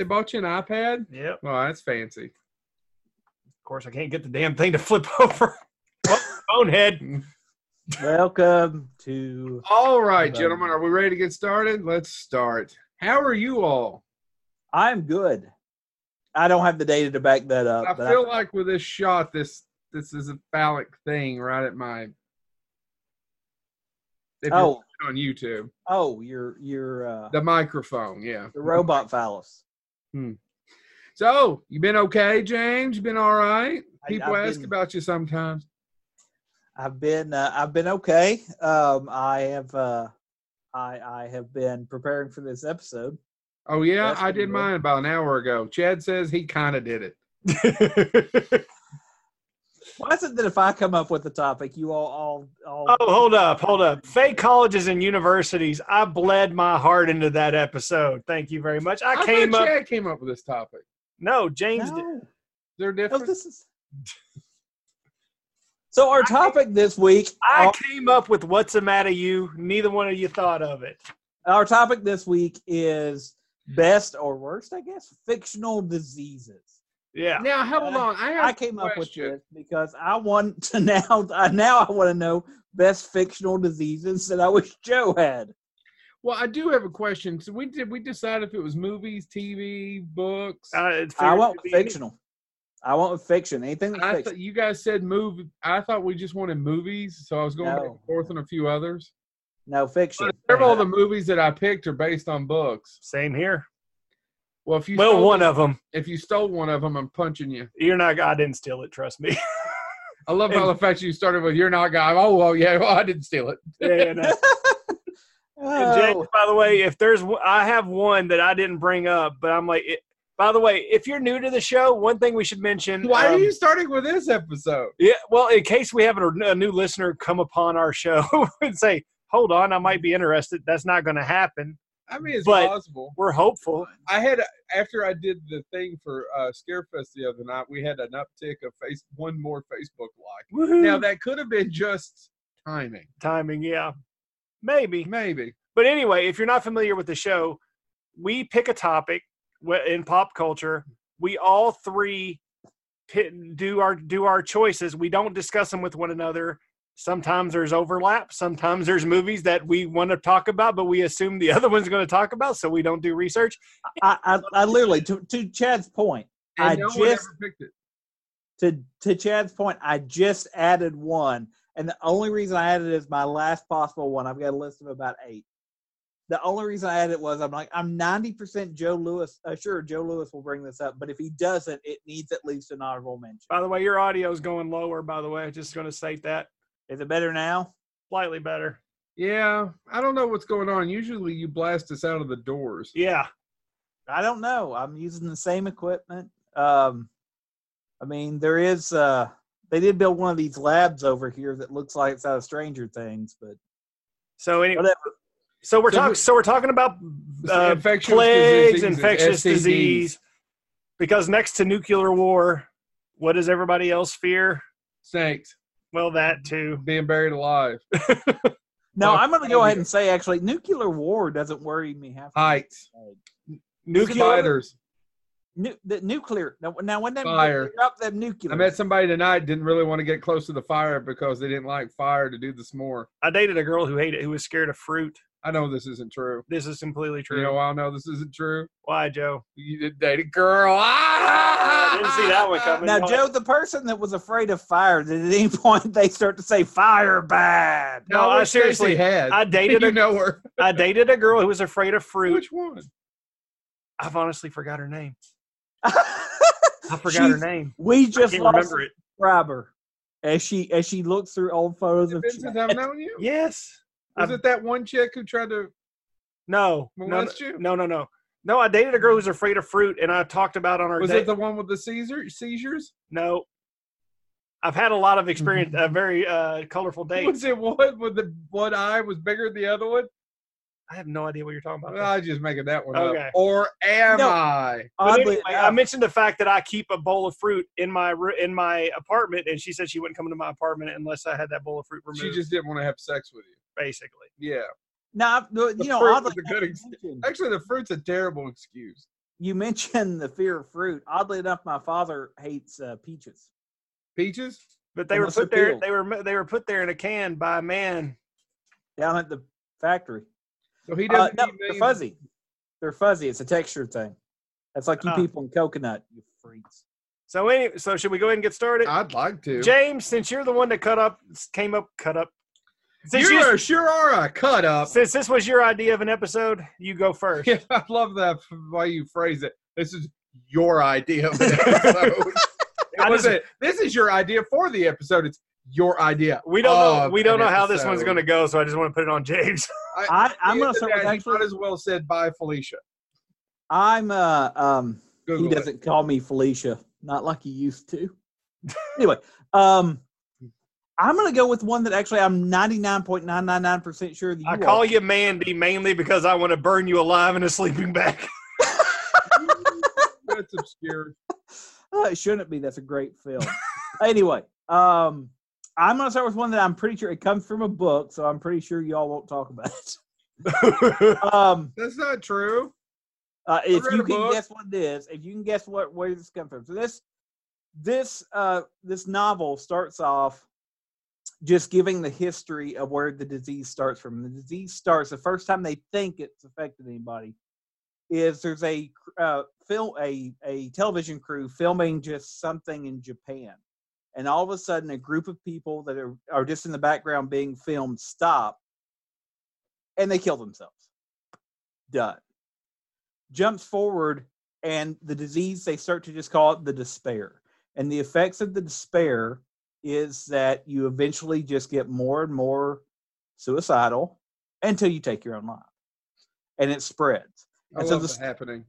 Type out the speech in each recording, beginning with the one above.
They bought you an iPad? Yep. Well, that's fancy. Of course, I can't get the damn thing to flip over. Oh, Bonehead. Welcome to. All right, Hello. gentlemen, are we ready to get started? Let's start. How are you all? I'm good. I don't have the data to back that up. I but feel like with this shot, this this is a phallic thing right at my. If you're oh, on YouTube, oh, you're you're uh, the microphone, yeah. the robot phallus. So you been okay, James? You been all right? People I've ask been- about you sometimes. I've been uh, I've been okay. Um, I have uh, I I have been preparing for this episode. Oh yeah, That's I did mine about an hour ago. Chad says he kind of did it. Why is it that if I come up with a topic, you all all all? Oh, hold up, hold up. Fake colleges and universities. I bled my heart into that episode. Thank you very much. I, I came up. Chad came up with this topic. No, James. did. They're no, different. this is. So our topic this week, I our, came up with what's the matter you. Neither one of you thought of it. our topic this week is best or worst, I guess, fictional diseases. Yeah. now hold Uh, on. I have I a came up with this because I want to now. I now I want to know best fictional diseases that I wish Joe had. Well, I do have a question. So we did we decide if it was movies, TV, books? Uh, I want to be any- fictional. I want fiction. Anything with I fiction. thought you guys said movie. I thought we just wanted movies, so I was going back and forth on a few others. no fiction. But several of the movies that I picked are based on books. Same here. Well, if you Well, stole one of them. if you stole one of them, I'm punching you. You're not. I didn't steal it. Trust me. I love how the fact you started with "You're not God." Oh well, yeah, well, I didn't steal it. yeah, no. And James, oh, by the way, if there's, I have one that I didn't bring up, but I'm like, it, by the way, if you're new to the show, one thing we should mention. Why are um, you starting with this episode? Yeah, well, in case we have a, a new listener come upon our show and say, "Hold on, I might be interested." That's not going to happen. I mean, it's But- possible. We're hopeful. I had after I did the thing for uh, Scarefest the other night, we had an uptick of face one more Facebook like. Woohoo. Now that could have been just timing, timing, yeah, maybe. maybe. But anyway, if you're not familiar with the show, we pick a topic in pop culture. We all three do our do our choices. We don't discuss them with one another. Sometimes there's overlap. Sometimes there's movies that we want to talk about, but we assume the other one's going to talk about, so we don't do research. I, I, I literally to, to Chad's point. And I no one just ever picked it. to to Chad's point. I just added one, and the only reason I added it is my last possible one. I've got a list of about eight. The only reason I added it was I'm like I'm 90% Joe Lewis. Uh, sure, Joe Lewis will bring this up, but if he doesn't, it needs at least an honorable mention. By the way, your audio is going lower. By the way, I'm just going to state that Is it better now? slightly better. Yeah, I don't know what's going on. Usually, you blast us out of the doors. Yeah, I don't know. I'm using the same equipment. Um, I mean, there is. Uh, they did build one of these labs over here that looks like it's out of Stranger Things, but So anyway, whatever. so we're So talking. So we're talking about uh, infectious plagues, diseases, infectious disease. Because next to nuclear war, what does everybody else fear? Snakes Well, that mm, too. being buried alive. No, I'm going to go ahead and say actually, nuclear war doesn't worry me half. the Heights. Nuclear. spiders. Nu- the nuclear. Now, now when they Fire. drop them nuclear, I met somebody tonight didn't really want to get close to the fire because they didn't like fire to do the s'more. I dated a girl who hated, who was scared of fruit. I know this isn't true. This is completely true. You know I know this isn't true? Why, Joe? You did date a girl. Ah! I didn't see that one coming. now Joe, the person that was afraid of fire, did at any point they start to say fire bad? No, I seriously- had. I dated you a, know her. I dated a girl who was afraid of fruit. Which one? I've honestly forgot her name. I forgot her name. we I just can't lost remember a it. subscriber as she as she looks through old photos of Been since I've known you. Yes. Was I've- it that one chick who tried to? No. No. No. You? No. No. No. No. I dated a girl who's afraid of fruit, and I talked about on our Was date. it the one with the Caesar seizures? no. I've had a lot of experience. A very uh, colorful date. Was it one with the one eye was bigger than the other one? I have no idea what you're talking about. Well, I just making that one Okay. up. Or am No. I? Oddly anyway, I mentioned the fact that I keep a bowl of fruit in my in my apartment, and she said she wouldn't come into my apartment unless I had that bowl of fruit removed. She just didn't want to have sex with you. basically. Yeah. now The you know, oddly a good enough, ex- Actually, the fruit's a terrible excuse. you mentioned the fear of fruit. Oddly enough, my father hates uh, peaches. Peaches? But they were Unless they're put there. They were they were put there in a can by a man. down at the factory. So he Uh, doesn't no, they're fuzzy. They're fuzzy. It's a texture thing. That's like you Ah. people in coconut, you freaks. So any so should we go ahead and get started? I'd like to. James, since you're the one that cut up came up cut up. Since, you you, sure are a cut up. since this was your idea of an episode, you go first. Yeah, I love that f- way you phrase it. This is your idea of an episode. It was just- this is your idea for the episode. It's your idea. We don't know. We don't know how this one's going to go, so I just want to put it on James. I, I'm gonna start with Dad, actually. might as well said bye, Felicia. I'm uh um Google he doesn't call me Felicia, not like he used to. anyway, um I'm gonna go with one that actually I'm 99.999% sure that you I all- call you Mandy mainly because I want to burn you alive in a sleeping bag. That's obscure. Oh, it shouldn't be. That's a great film. anyway, um, I'm gonna start with one that I'm pretty sure it comes from a book, so I'm pretty sure y'all won't talk about it. um, That's not true. uh, if you can book. guess what it is, if you can guess what where this comes from, so this this uh this novel starts off just giving the history of where the disease starts from. The disease starts the first time they think it's affected anybody is there's a uh, film a a television crew filming just something in Japan, and all of a sudden a group of people that are are just in the background being filmed stop, and they kill themselves. Done. Jumps forward, and the disease they start to just call it the despair, and the effects of the despair is that you eventually just get more and more suicidal until you take your own life, and it spreads I And so love this- that happening.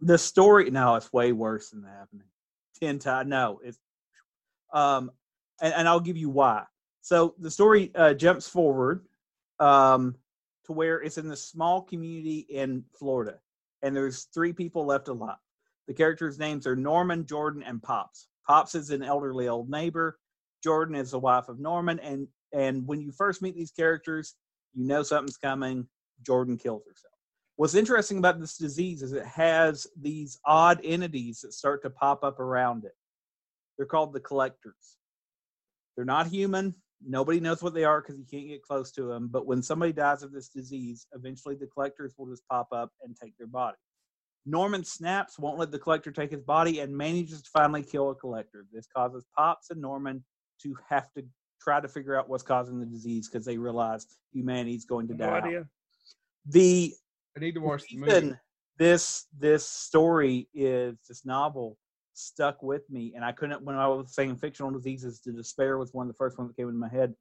the story now it's way worse than the happening 10 times no it's um and, and i'll give you why. So the story uh, jumps forward um to where it's in this small community in florida and there's three people left alive. The characters names are norman jordan and pops. Pops is an elderly old neighbor jordan is the wife of norman and and when you first meet these characters you know something's coming. Jordan kills herself. What's interesting about this disease is it has these odd entities that start to pop up around it. They're called the collectors. They're not human. Nobody knows what they are because you can't get close to them. But when somebody dies of this disease, eventually the collectors will just pop up and take their body. Norman snaps, won't let the collector take his body, and manages to finally kill a collector. This causes Pops and Norman to have to try to figure out what's causing the disease because they realize humanity's going to no die. out. idea. The I need to watch the movie. this this story is this novel stuck with me and i couldn't when i was saying fictional diseases the despair was one of the first ones that came into my head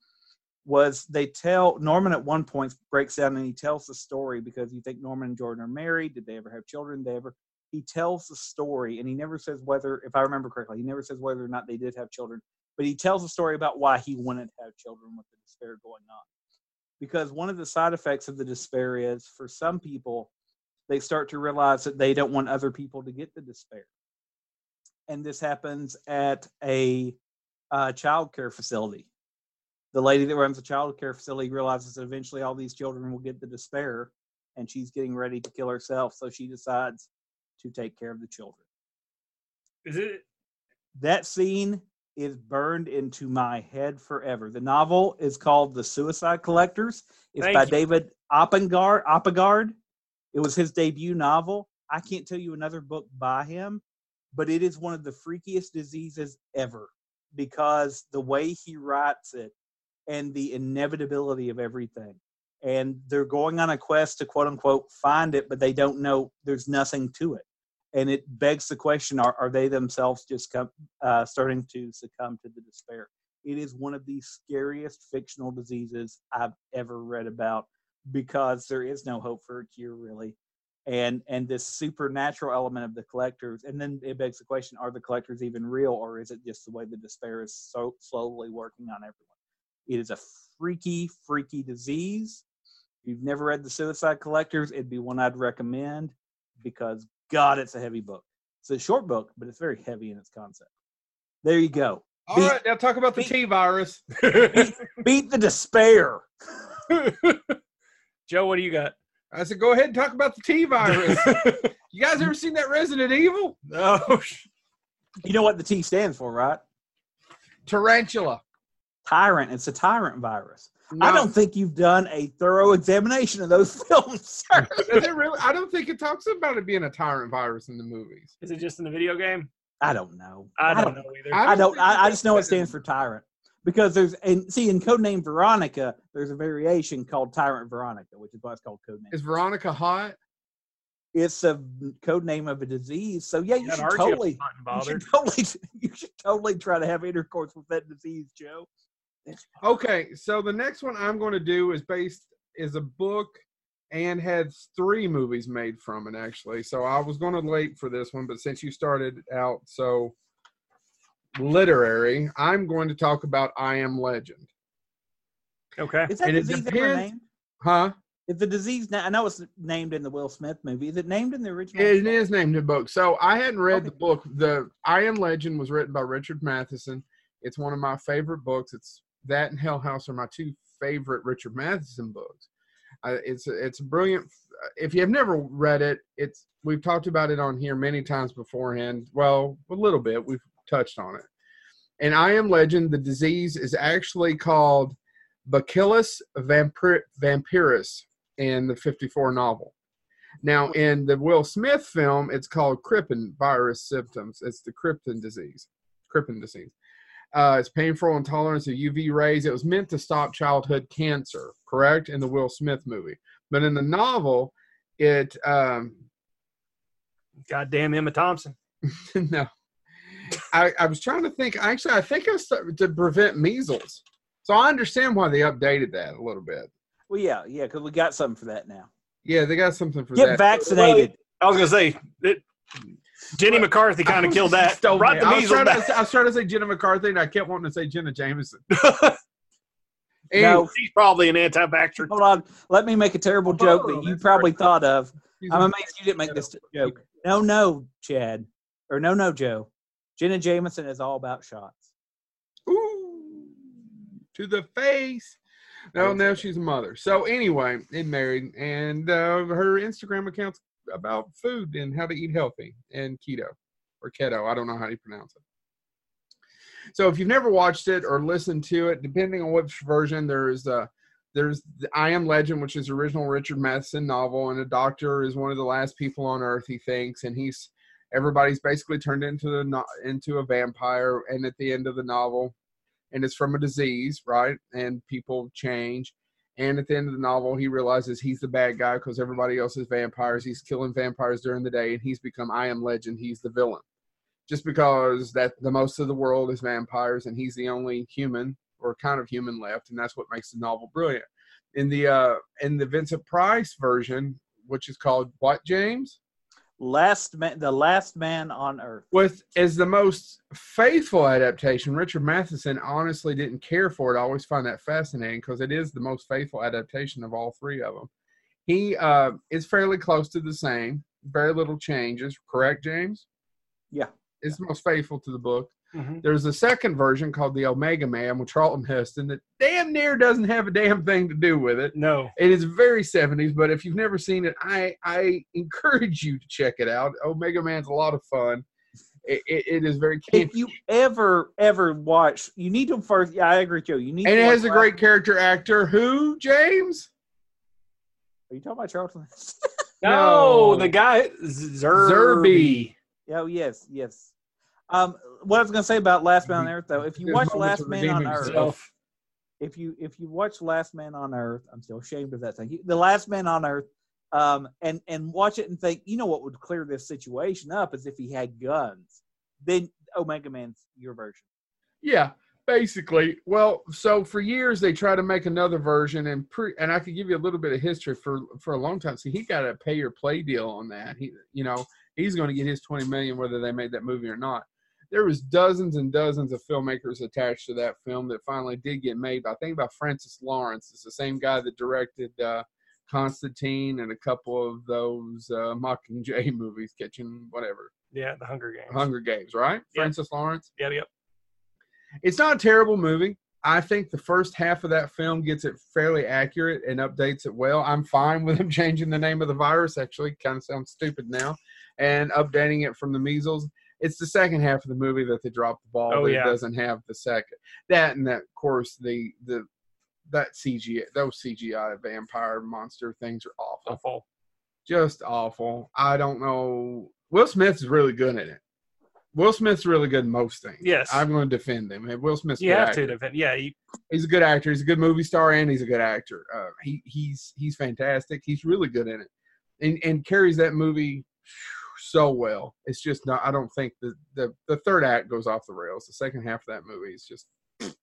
was they tell norman at one point breaks down and he tells the story because you think norman and jordan are married. Did they ever have children? Did they ever he tells the story and he never says whether if i remember correctly he never says whether or not they did have children but he tells a story about why he to have children with the despair going on. Because one of the side effects of the despair is for some people they start to realize that they don't want other people to get the despair and this happens at a uh, child care facility the lady that runs the child care facility realizes that eventually all these children will get the despair and she's getting ready to kill herself so she decides to take care of the children Is it? that scene is burned into my head forever. The novel is called The Suicide Collectors. It's Thank by you. David Oppengard. Oppegaard. It was his debut novel. I can't tell you another book by him, but it is one of the freakiest diseases ever because the way he writes it and the inevitability of everything. And they're going on a quest to quote unquote find it, but they don't know there's nothing to it and it begs the question: Are are they themselves just come, uh, starting to succumb to the despair? It is one of the scariest fictional diseases I've ever read about because there is no hope for a cure, really, and and this supernatural element of the collectors, and then it begs the question: Are the collectors even real, or is it just the way the despair is so slowly working on everyone? It is a freaky, freaky disease. If you've never read the Suicide Collectors, it'd be one I'd recommend because God, it's a heavy book. It's a short book, but it's very heavy in its concept. There you go. All Beat- right, now talk about the T virus. Beat the despair. Joe, what do you got? I said, go ahead and talk about the T virus. you guys ever seen that Resident Evil? no. You know what the T stands for, right? Tarantula. Tyrant. It's a tyrant virus. No, I don't think you've done a thorough examination of those films, sir. Is really? I don't think it talks about it being a tyrant virus in the movies. Is it just in the video game? I don't know. I don't know either. I I don't. I, I just know it stands for tyrant because there's and see in codename Veronica, there's a variation called Tyrant Veronica, which is why it's called codename. Is Veronica hot? It's a code name of a disease. So yeah, you That should totally, you should totally, you should totally try to have intercourse with that disease, Joe. Okay, so the next one I'm going to do is based is a book and had three movies made from it actually. So I was going to wait for this one, but since you started out so literary, I'm going to talk about I Am Legend. Okay. Is that And it disease ever depends- named? Huh? Is the disease? na- I know it's named in the Will Smith movie. Is it named in the original? It is named in the book. So I hadn't read the book. The I Am Legend was written by Richard Matheson. It's one of my favorite books. It's that and Hell House are my two favorite Richard Matheson books. Uh, it's it's a brilliant. If you have never read it, it's we've talked about it on here many times beforehand. Well, a little bit. We've touched on it. And I Am Legend, the disease is actually called Bacillus vampir- vampirus in the 54 novel. Now, in the Will Smith film, it's called Krippin virus symptoms. It's the Krippin disease. Krippin disease. Uh, it's painful intolerance of UV rays. It was meant to stop childhood cancer, correct? In the Will Smith movie, but in the novel, it um, Goddamn Emma Thompson. no. I, I was trying to think. Actually, I think it was to prevent measles. So I understand why they updated that a little bit. Well, yeah, yeah, because we got something for that now. Yeah, they got something for Get that. Get vaccinated. I was gonna say it, Jenny McCarthy kind of killed that. Stole Brought the I was, measles trying back. to, I was trying to say Jenna McCarthy, and I kept wanting to say Jenna Jameson. No. She's probably an anti-vaxxer. Hold on. Let me make a terrible joke Oh, that you probably very- thought of. she's I'm amazed you didn't make this joke. No, no, Chad. Or no, no, Joe. Jenna Jameson is all about shots. Ooh, to the face. No, now she's a mother. So anyway, and married, and uh, her Instagram account's about food and how to eat healthy and keto or keto. I don't know how you pronounce it. So if you've never watched it or listened to it, depending on which version, there's a there's the I Am Legend, which is original Richard Matheson novel, and a doctor is one of the last people on Earth. He thinks, and he's everybody's basically turned into the into a vampire. And at the end of the novel, and it's from a disease, right? And people change. And at the end of the novel, he realizes he's the bad guy because everybody else is vampires. He's killing vampires during the day, and he's become I Am Legend. He's the villain, just because that the most of the world is vampires, and he's the only human or kind of human left, and that's what makes the novel brilliant. In the uh, in the Vincent Price version, which is called what James? Last man, the last man on earth. with as the most faithful adaptation, Richard Matheson honestly didn't care for it. I always find that fascinating because it is the most faithful adaptation of all three of them. He uh, is fairly close to the same, very little changes. Correct, James? Yeah. It's the most faithful to the book. Mhm. There's a second version called the Omega Man with Charlton Heston that damn near doesn't have a damn thing to do with it. No. It is very 70s, but if you've never seen it, I I encourage you to check it out. Omega Man's a lot of fun. It, it, it is very If you ever, ever watch, you need to first. Yeah, I agree, Joe. You need. and to it has a great Last- character actor. Who James? Are you talking about Charlton? No, No. the guy Zerbe. Zerbe. oh yes, yes. Um, what I was going to say about Last Man on Earth, though, if you watch Last Man on redeem Earth, himself. if you if you watch Last Man on Earth, I'm still ashamed of that thing. The Last Man on Earth, um, and and watch it and think, you know what would clear this situation up is if he had guns. Then Omega Man's your version. Yeah, basically. Well, so for years they tried to make another version, and pre- and I could give you a little bit of history for for a long time. See, he got a pay or play deal on that. He, you know, he's going to get his twenty million whether they made that movie or not. There was dozens and dozens of filmmakers attached to that film that finally did get made. I think about Francis Lawrence. It's the same guy that directed uh, Constantine and a couple of those uh, Mockingjay movies, Kitchen, whatever, Yeah, the Hunger Games. Hunger Games, right? Yeah. Francis Lawrence Yep, yep. it's not a terrible movie. I think the first half of that film gets it fairly accurate and updates it well. I'm fine with them changing the name of the virus. Actually, kind of sounds stupid now, and updating it from the measles. It's the second half of the movie that they drop the ball. Oh, yeah. it doesn't have the second that and that. Of course, the the that CGI those CGI vampire monster things are awful Awful. just awful. I don't know. Will Smith is really good in it. Will Smith's really good in most things. Yes. I'm going to defend him. Will Smith's You have actor. to defend. Yeah, you, He's a good actor. He's a good movie star, and he's a good actor. Uh, he he's he's fantastic. He's really good in it, and and carries that movie so well. It's just not. I don't think the the the third act goes off the rails. The second half of that movie is just.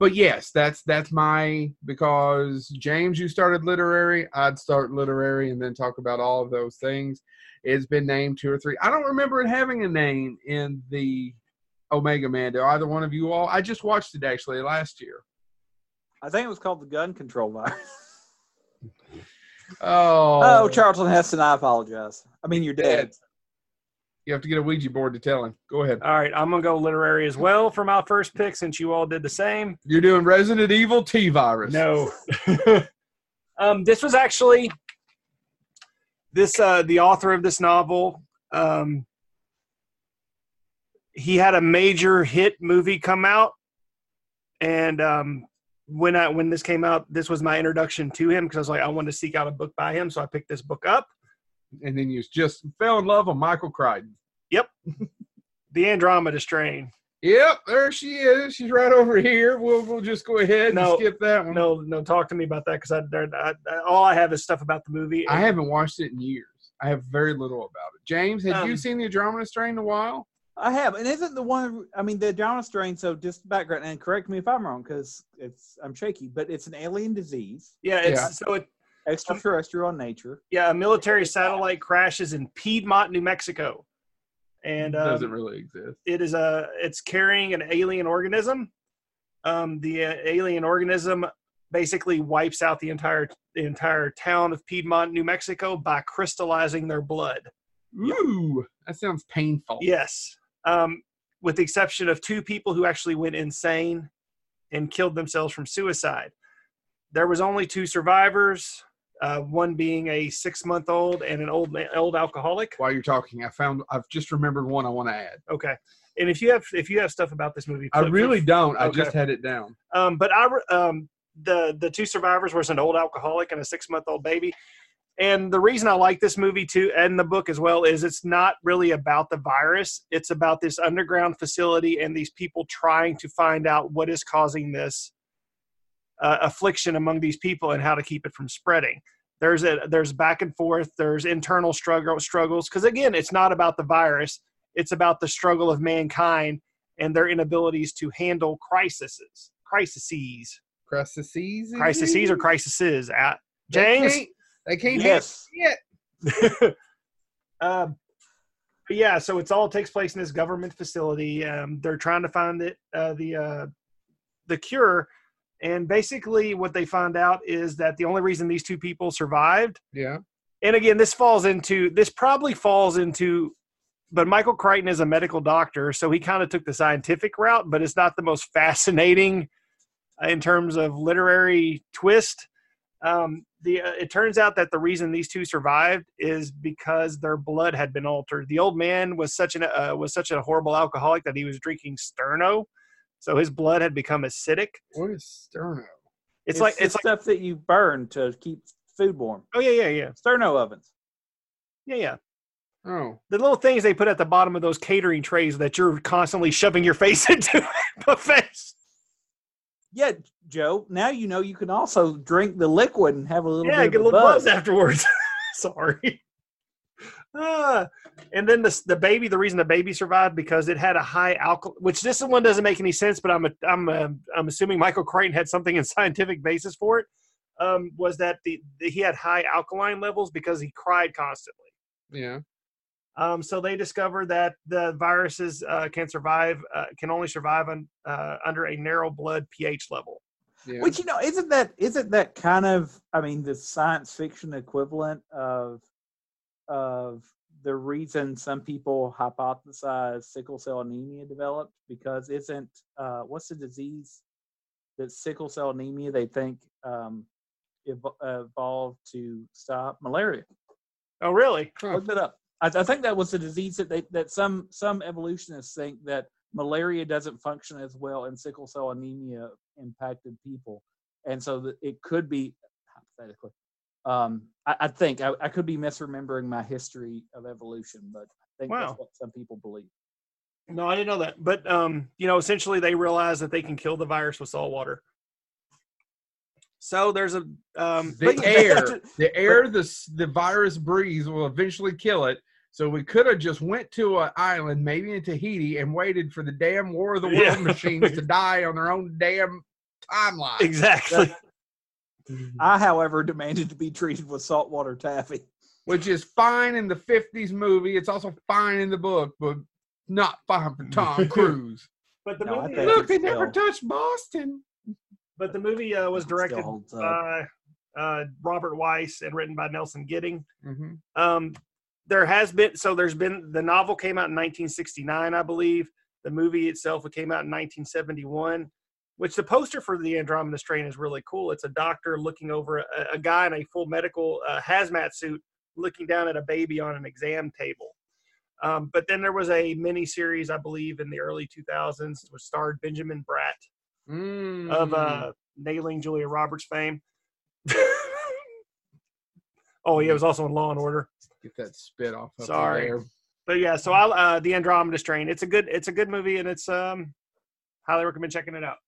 But yes, that's that's my because James, you started literary. I'd start literary and then talk about all of those things. It's been named two or three. I don't remember it having a name in the Omega Man. Do either one of you all? I just watched it actually last year. I think it was called the gun control virus. Oh, Oh, Charlton Heston, I apologize. I mean, you're dead. You have to get a Ouija board to tell him. Go ahead. all right. I'm gonna go literary as well for my first pick, since you all did the same. You're doing Resident Evil T virus. No. um, this was actually this uh, the author of this novel. Um, he had a major hit movie come out, and um, when I when this came out, this was my introduction to him because I was like, I wanted to seek out a book by him, so I picked this book up. And then you just fell in love with Michael Crichton. Yep. the Andromeda Strain. Yep, there she is. She's right over here. We'll we'll just go ahead and skip that one. No, no, talk to me about that because I, I, I all I have is stuff about the movie. I haven't watched it in years. I have very little about it. James, have you Um, seen the Andromeda Strain in a while? I have, and isn't the one? I mean, the John strain. So, just background, and correct me if I'm wrong, because it's I'm shaky, but it's an alien disease, yeah, it's Yeah. so it extraterrestrial in nature. Yeah, a military satellite crashes in Piedmont, New Mexico, and um, Doesn't really exist. it is a it's carrying an alien organism. Um, the uh, alien organism basically wipes out the entire the entire town of Piedmont, New Mexico, by crystallizing their blood. Ooh, that sounds painful. Yes, um, with the exception of two people who actually went insane and killed themselves from suicide. There was only two survivors. Uh, one being a six-month-old and an old old alcoholic. While you're talking, I found I've just remembered one I want to add. Okay. And if you have if you have stuff about this movie, I really don't. I Okay. just had it down. Um, but I um the the two survivors was an old alcoholic and a six month old baby. And the reason I like this movie too, and the book as well, is it's not really about the virus. It's about this underground facility and these people trying to find out what is causing this uh, affliction among these people and how to keep it from spreading. There's a there's back and forth. There's internal struggle struggles because again, it's not about the virus. It's about the struggle of mankind and their inabilities to handle crises, crises, Crises. crises or crises. At They James. They can't Yes. yet. um, yeah, so it's all takes place in this government facility. Um, they're trying to find it, uh, the uh, the cure, and basically what they find out is that the only reason these two people survived, Yeah. and again, this falls into this probably falls into, but Michael Crichton is a medical doctor, so he kind of took the scientific route, but it's not the most fascinating in terms of literary twist. Um, the uh, it turns out that the reason these two survived is because their blood had been altered. The old man was such an uh, was such a horrible alcoholic that he was drinking Sterno, so his blood had become acidic. What is sterno? It's, like the it's like stuff that you burn to keep food warm. oh yeah yeah yeah Sterno ovens. yeah yeah Oh, the little things they put at the bottom of those catering trays that you're constantly shoving your face into buffets. Yeah, Joe. Now you know you can also drink the liquid and have a little Yeah, bit get a little buzz. buzz afterwards. Sorry. Ah, and then the the baby. The reason the baby survived because it had a high alcohol. Which this one doesn't make any sense, but I'm a, I'm a, I'm assuming Michael Crichton had something in scientific basis for it. Um, was that the, the he had high alkaline levels because he cried constantly. yeah. Um, so they discovered that the viruses uh, can survive, uh, can only survive on, uh, under a narrow blood pH level. Yeah. Which you know, isn't that isn't that kind of I mean the science fiction equivalent of of the reason some people hypothesize sickle cell anemia developed because isn't uh what's the disease that sickle cell anemia they think um, evo- evolved to stop malaria. Oh, really? Huh. Look that up. I, I think that was a disease that they that some some evolutionists think that malaria doesn't function as well and sickle cell anemia impacted people, and so that it could be hypothetically. Um, I, I think I, I could be misremembering my history of evolution, but I think Wow. that's what some people believe. No, I didn't know that. But um, you know, essentially they realize that they can kill the virus with salt water. So there's a um The air, the air, the the virus breathes will eventually kill it. So we could have just went to an island, maybe in Tahiti, and waited for the damn War of the World Yeah. machines to die on their own damn timeline. exactly. I, however, demanded to be treated with saltwater taffy. Which is fine in the '50s movie. It's also fine in the book, but not fine for Tom Cruise. But the No, movie Look, they still- never touched Boston. but the movie uh, was directed by uh, Robert Wise and written by Nelson Gidding. hmm Um, there has been so there's been the novel came out in 1969, I believe. The movie itself came out in 1971. Which the poster for the Andromeda strain is really cool. It's a doctor looking over a, a guy in a full medical uh, hazmat suit, looking down at a baby on an exam table. Um, but then there was a mini series, I believe, in the early 2000s, which starred Benjamin Bratt Mm. of uh, nailing Julia Roberts fame. oh, yeah it was also in Law and Order. Get that spit off. Up Sorry. There. But yeah, so I'll uh, the Andromeda Strain. It's a good it's a good movie and it's um highly recommend checking it out.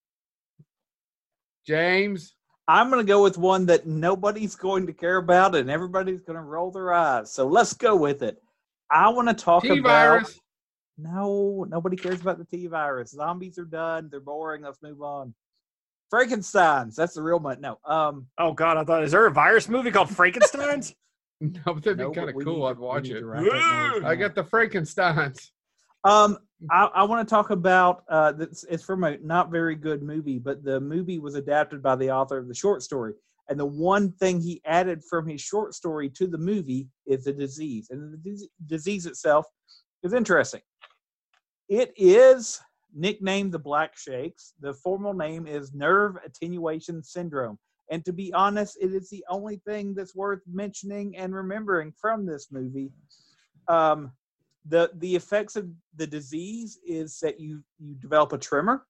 James. I'm going to go with one that nobody's going to care about and everybody's going to roll their eyes. So let's go with it. I want to talk T about. No, nobody cares about the T virus. Zombies are done. They're boring. Let's move on. Frankenstein's. That's the real one. No. Um. Oh God, I thought is there a virus movie called Frankenstein's? No, but that'd no, be but kind of cool. need I'd watch it. to write that note I got the Frankenstein's. Um, I, I want to talk about uh, this. It's from a not very good movie, but the movie was adapted by the author of the short story. And the one thing he added from his short story to the movie is the disease, and the dis- disease itself is interesting. It is nicknamed the Black Shakes. The formal name is nerve attenuation syndrome. And to be honest, it is the only thing that's worth mentioning and remembering from this movie. Um, the the effects of the disease is that you you develop a tremor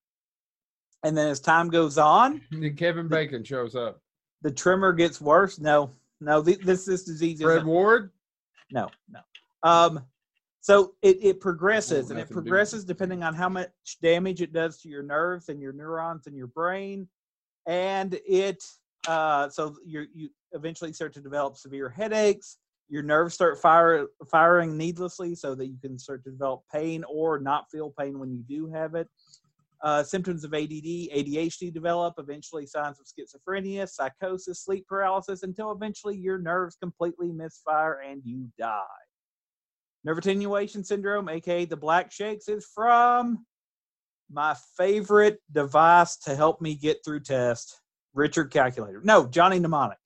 and then as time goes on And Kevin Bacon shows up. the tremor gets worse no no th- this this disease Fred Ward. no no um so it, it progresses Oh, and it progresses depending on how much damage it does to your nerves and your neurons and your brain and it uh so you you eventually start to develop severe headaches your nerves start fire, firing needlessly so that you can start to develop pain or not feel pain when you do have it uh, symptoms of ADD, ADHD develop, eventually signs of schizophrenia, psychosis, sleep paralysis, until eventually your nerves completely misfire and you die. Nerve attenuation syndrome, aka the black shakes, is from my favorite device to help me get through test, Richard Calculator. No, Johnny Mnemonic.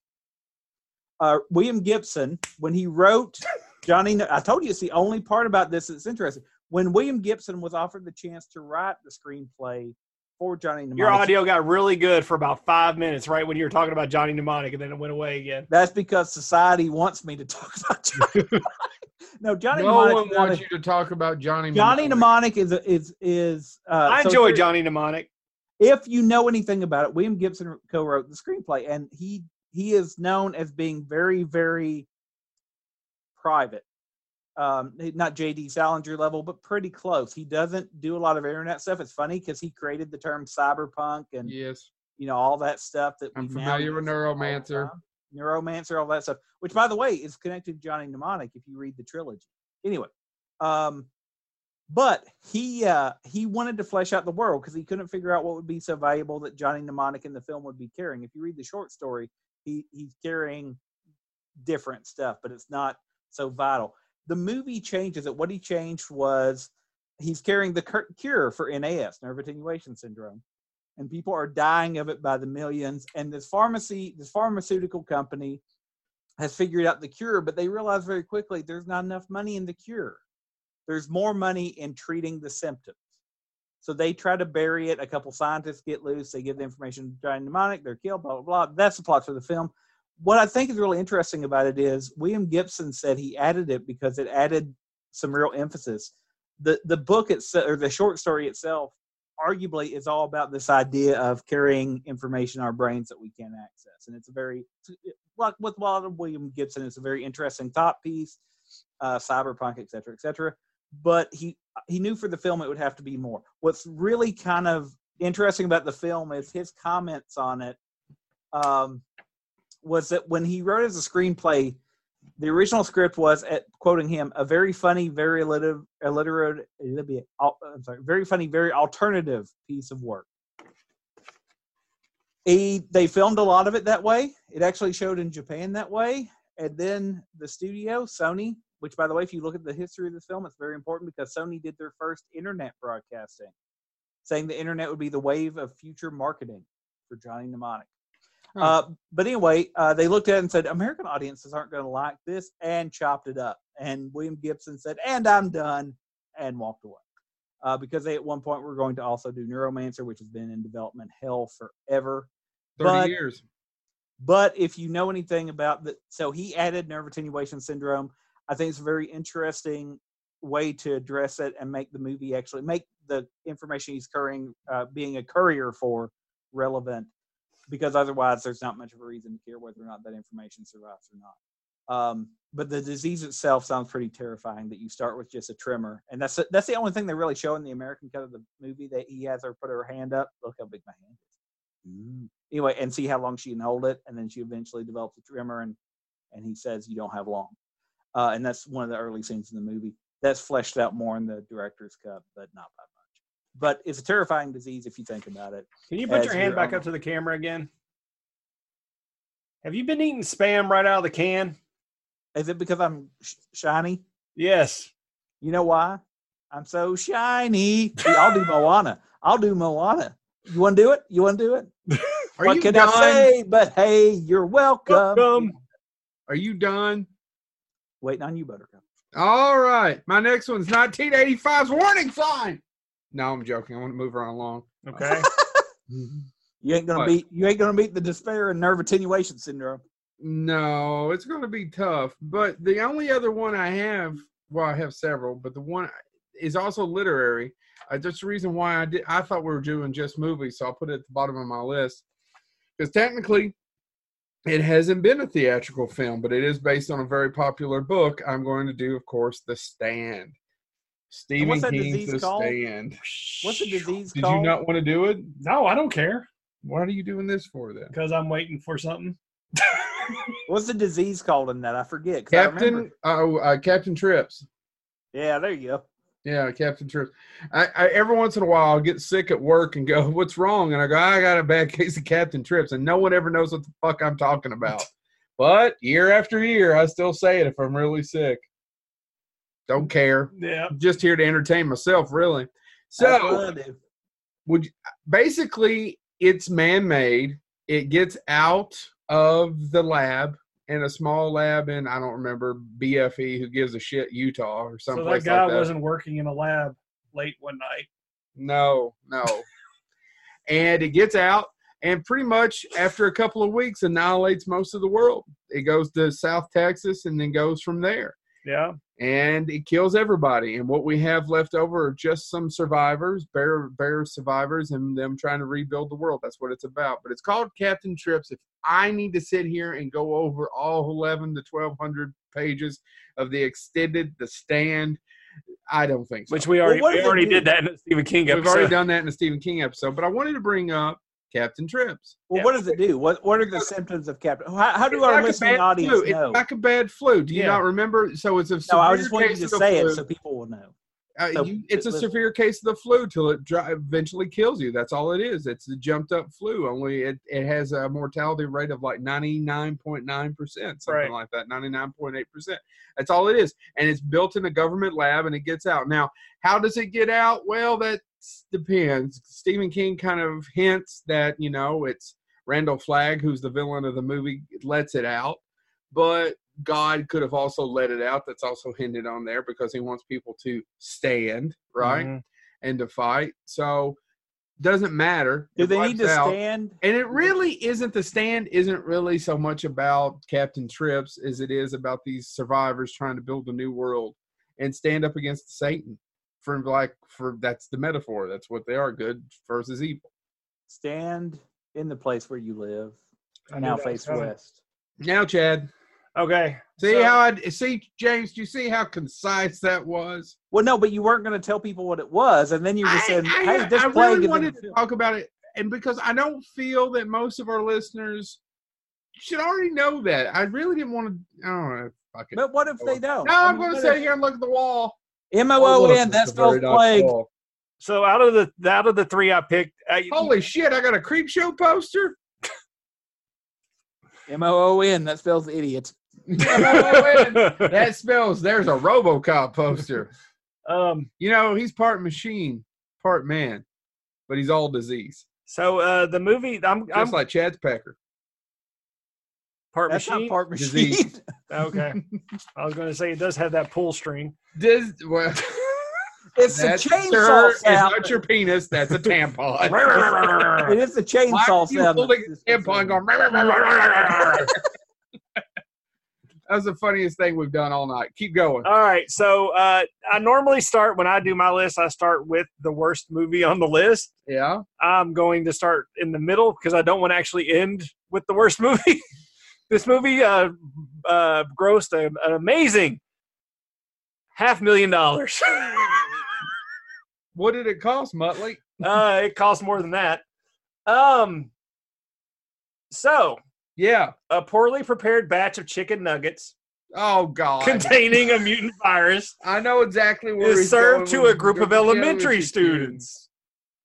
Uh, William Gibson, when he wrote Johnny, I told you it's the only part about this that's interesting. When William Gibson was offered the chance to write the screenplay for Johnny Mnemonic, Your audio got really good for about five minutes, right when you were talking about Johnny Mnemonic, and then it went away again. that's because society wants me to talk about Johnny. Mnemonic. no, Johnny No Mnemonic. one wants a- you to talk about Johnny. Johnny Mnemonic. Mnemonic is a- is is. Uh, I so enjoy there- Johnny Mnemonic. If you know anything about it, William Gibson co-wrote the screenplay, and he he is known as being very very private. Um, not J.D. Salinger level, but pretty close. He doesn't do a lot of internet stuff. It's funny because he created the term cyberpunk and Yes. you know all that stuff that I'm familiar with use all Neuromancer. Neuromancer, all that stuff. Which, by the way, is connected to Johnny Mnemonic if you read the trilogy. Anyway, um, but he uh, he wanted to flesh out the world because he couldn't figure out what would be so valuable that Johnny Mnemonic in the film would be carrying. If you read the short story, he he's carrying different stuff, but it's not so vital. The movie changes it. What he changed was he's carrying the cur- cure for NAS, nerve attenuation syndrome, and people are dying of it by the millions. And this pharmacy, this pharmaceutical company, has figured out the cure, but they realize very quickly there's not enough money in the cure. There's more money in treating the symptoms. So they try to bury it. A couple scientists get loose. They give the information to Johnny Mnemonic. They're killed. Blah blah blah. That's the plot for the film. What I think is really interesting about it is William Gibson said he added it because it added some real emphasis. The the book itself or the short story itself arguably is all about this idea of carrying information in our brains that we can't access. And it's a very like with William Gibson, it's a very interesting thought piece, uh, cyberpunk, et cetera, et cetera. But he he knew for the film it would have to be more. What's really kind of interesting about the film is his comments on it. Um, was that when he wrote as a screenplay, the original script was, at, quoting him, a very funny, very alliterative, alliterative I'm sorry, very funny, very alternative piece of work. He, they filmed a lot of it that way. It actually showed in Japan that way. And then the studio, Sony, which by the way, if you look at the history of this film, it's very important because Sony did their first internet broadcasting, saying the internet would be the wave of future marketing for Johnny Mnemonic. Huh. Uh, but anyway, uh, they looked at it and said, American audiences aren't going to like this, and chopped it up. And William Gibson said, and I'm done, and walked away. Uh, because they at one point were going to also do Neuromancer, which has been in development hell forever. 30 But- years. But if you know anything about the, so he added nerve attenuation syndrome. I think it's a very interesting way to address it and make the movie actually make the information he's carrying, uh, being a courier for, relevant. Because otherwise, there's not much of a reason to care whether or not that information survives or not. Um, but the disease itself sounds pretty terrifying. That you start with just a tremor, and that's that's the only thing they really show in the American cut of the movie. That he has her put her hand up. Look how big my hand is. Ooh. Anyway, and see how long she can hold it, and then she eventually develops a tremor, and and he says you don't have long. Uh, and that's one of the early scenes in the movie. That's fleshed out more in the director's cut, but not by much. But it's a terrifying disease if you think about it. Can you put your hand your back own- up to the camera again? Have you been eating spam right out of the can? Is it because I'm sh- shiny? Yes. You know why? I'm so shiny. See, I'll do Moana. I'll do Moana. You want to do it? You want to do it? Are what you can done? I say? But hey, you're welcome. Welcome. Are you done? Waiting on you, Buttercup. All right. My next one's 1985's warning sign. No, I'm joking. I want to move her along. Okay. You ain't gonna What? beat. You ain't gonna beat the despair and nerve attenuation syndrome. No, it's going to be tough. But the only other one I have, well, I have several, but the one is also literary. Uh, just the reason why I did, I thought we were doing just movies, so I'll put it at the bottom of my list. Because technically, it hasn't been a theatrical film, but it is based on a very popular book. I'm going to do, of course, The Stand. Stephen what's King's The called? Stand. What's the disease called? Did called? you not want to do it? No, I don't care What are you doing this for then? because I'm waiting for something. What's the disease called in that? I forget. 'cause I remember- Captain, oh, uh, Captain Trips. Yeah, there you go. Yeah, Captain Trips. I, I every once in a while I'll get sick at work and go, "What's wrong?" And I go, "I got a bad case of Captain Trips," and no one ever knows what the fuck I'm talking about. But year after year, I still say it if I'm really sick. Don't care. Yeah. I'm just here to entertain myself, really. That's what I So, would you, basically it's man-made. It gets out of the lab in a small lab in I don't remember BFE who gives a shit Utah or something. So that guy like that. wasn't working in a lab late one night. No, no. and it gets out and pretty much after a couple of weeks annihilates most of the world. It goes to South Texas and then goes from there. Yeah. And it kills everybody. And what we have left over are just some survivors, bear bear survivors, and them trying to rebuild the world. That's what it's about. But it's called Captain Trips. If I need to sit here and go over all eleven to twelve hundred pages of the extended the stand, I don't think so. Which we already what we already did that in the Stephen King We've already done that in a Stephen King episode, but I wanted to bring up Captain Trips. Well, Yeah. what does it do? What What are the symptoms of Captain? How, how do It's our listening audience flu. know? It's like a bad flu. Do you Yeah. not remember? So it's a severe no, I just want you to say flu. it so people will know. Uh, so you, it's a listen. severe case of the flu till it dri- eventually kills you. That's all it is. It's the jumped up flu. Only it, it has a mortality rate of like ninety nine point nine percent, something Right. like that, ninety nine point eight percent. That's all it is, and it's built in a government lab, and it gets out. Now, how does it get out? Well, that depends. Stephen King kind of hints that you know it's Randall Flagg, who's the villain of the movie, lets it out, but God could have also let it out. That's also hinted on there because he wants people to stand, right? Mhm. and to fight. So doesn't matter. Do It they need to out. stand? And it really isn't the stand isn't really so much about Captain Trips as it is about these survivors trying to build a new world and stand up against Satan. For like for that's the metaphor. That's what they are, good versus evil. Stand in the place where you live. I Now face coming. west. Now, Chad, Okay. see so- how I see James, do you see how concise that was? Well, no, but you weren't going to tell people what it was, and then you just said, I, "Hey, I, this I really wanted to talk about it, and because I don't feel that most of our listeners should already know that. I really didn't want to. I don't know. Fuck it. But what if they don't? No, I'm going to sit here and look at the wall. M O O look, N. it's That spells plague. So out of the out of the three I picked, I, Holy shit! I got a creep show poster. M O O N. That spells idiot. that spells. There's a RoboCop poster. um. You know, he's part machine, part man, but he's all disease, So uh, the movie, I'm, just I'm like Chad's Pecker. Part That's machine. not part Disease. machine. okay. I was going to say it does have that pull string. Does well, it's the that, chainsaw sir, is sound. not your penis. That's a tampon. It is the chainsaw Why are you sound. holding a tampon going? that was the funniest thing we've done all night. Keep going. All right. So uh, I normally start when I do my list. I start with the worst movie on the list. Yeah. I'm going to start in the middle because I don't want to actually end with the worst movie. This movie uh, uh, grossed a, an amazing half million dollars. What did it cost, Muttley? uh, it cost more than that. Um, so Yeah. a poorly prepared batch of chicken nuggets Oh God. containing a mutant virus I know exactly where is served to a group of elementary students.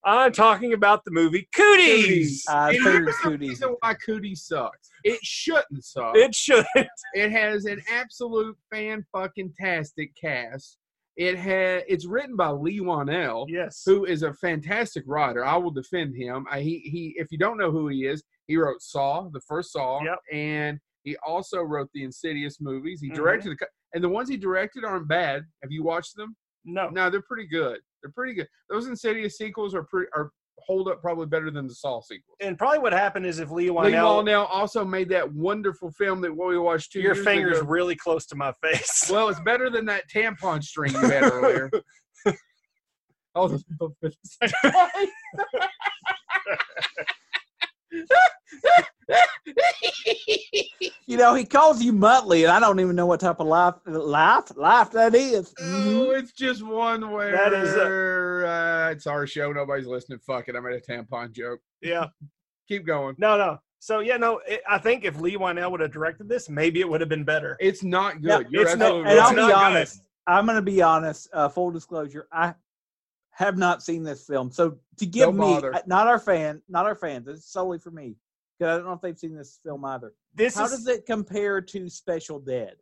I'm talking about the movie Cooties. I And figured here's the Cooties. reason why Cooties sucks. It shouldn't suck. It shouldn't. It has an absolute fan fucking tastic cast. It had it's written by Leigh Whannell, Yes. who is a fantastic writer. I will defend him. I, he he if you don't know who he is, he wrote Saw, the first Saw, Yep. and he also wrote the Insidious movies. He Mhm. directed the, and the ones he directed aren't bad. Have you watched them? No. No, they're pretty good. They're pretty good. Those Insidious sequels are pretty are hold up probably better than the Saw sequels. And probably what happened is if Lee Leigh Whannell, Whannell also made that wonderful film that we watched two your finger's ago. really close to my face. Well, it's better than that tampon string you had earlier. oh, the, the- You know, he calls you Muttley, and I don't even know what type of life life life that is. oh, it's just one where That is a- uh, it's our show. Nobody's listening. Fuck it. I made a tampon joke. yeah. Keep going. No, no. So yeah, no. It, I think if Leigh Whannell would have directed this, maybe it would have been better. It's not good. Yeah, You're it's no- absolutely And It's I'll right. be not good. honest. I'm going to be honest. Uh, full disclosure, I have not seen this film. So to give Don't me, bother. uh, not our fan, not our fans. It's solely for me because I don't know if they've seen this film either. This How is does it compare to Special Dead?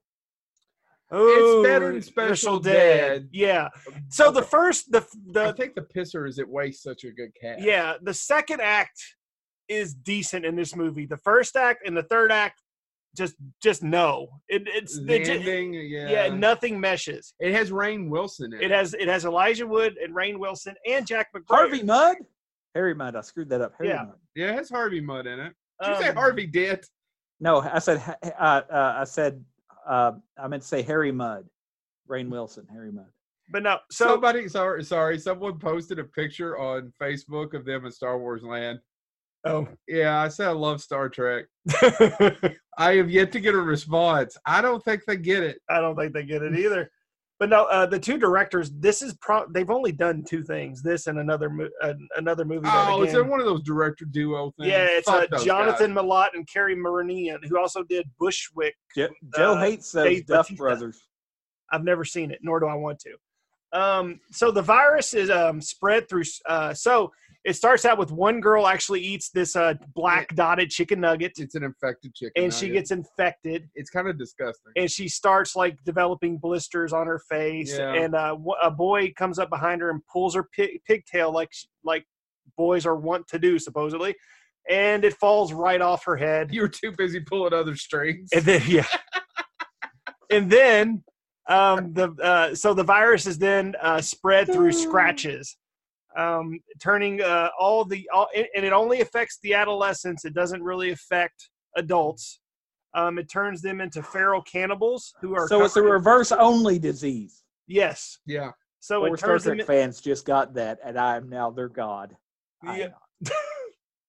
Ooh, better than Special Dead. Yeah. Um, so the first, the the I think the pisser is it wastes such a good cast. yeah, the second act is decent in this movie. The first act and the third act, just just no. It, it's The it, ju- ending, yeah. yeah, nothing meshes. it has Rainn Wilson in it. It has it has Elijah Wood and Rainn Wilson and Jack McBrayer. Harvey Mudd? Harry Mudd. I screwed that up. Harry Yeah. Mudd. Yeah, it has Harvey Mudd in it. Did you say Um, Harvey did? No, I said uh, uh, I said uh, I meant to say Harry Mudd, Rainn Wilson, Harry Mudd. But no, so Somebody, sorry, sorry, someone posted a picture on Facebook of them in Star Wars Land. oh, Yeah, I said I love Star Trek. I have yet to get a response. I don't think they get it. I don't think they get it either. But no, uh, the two directors. This is pro- they've only done two things. This and another mo- uh, another movie. Oh, it's again- in one of those director duo things. yeah, it's uh, Jonathan guys. Milott and Cary Murnion, who also did Bushwick. Jo- Joe Uh, hates those Dave Duff Bautista. brothers. I've never seen it, nor do I want to. Um, so the virus is um, spread through. Uh, so it starts out with one girl actually eats this uh, black dotted chicken nugget, It's an infected chicken. and she gets infected. It's kind of disgusting. and she starts like developing blisters on her face Yeah. and uh, a boy comes up behind her and pulls her pig- pigtail like like boys are wont to do supposedly and it falls right off her head You were too busy pulling other strings. and then yeah and then um the uh, so the virus is then uh, spread through scratches um, turning uh, all the all, and and it only affects the adolescents. It doesn't really affect adults. Um, it turns them into feral cannibals who are. So it's a covered in- reverse only disease. Yes. Yeah. So Four it Star turns them. Trek fans just got that, and I am now their god. I Yeah.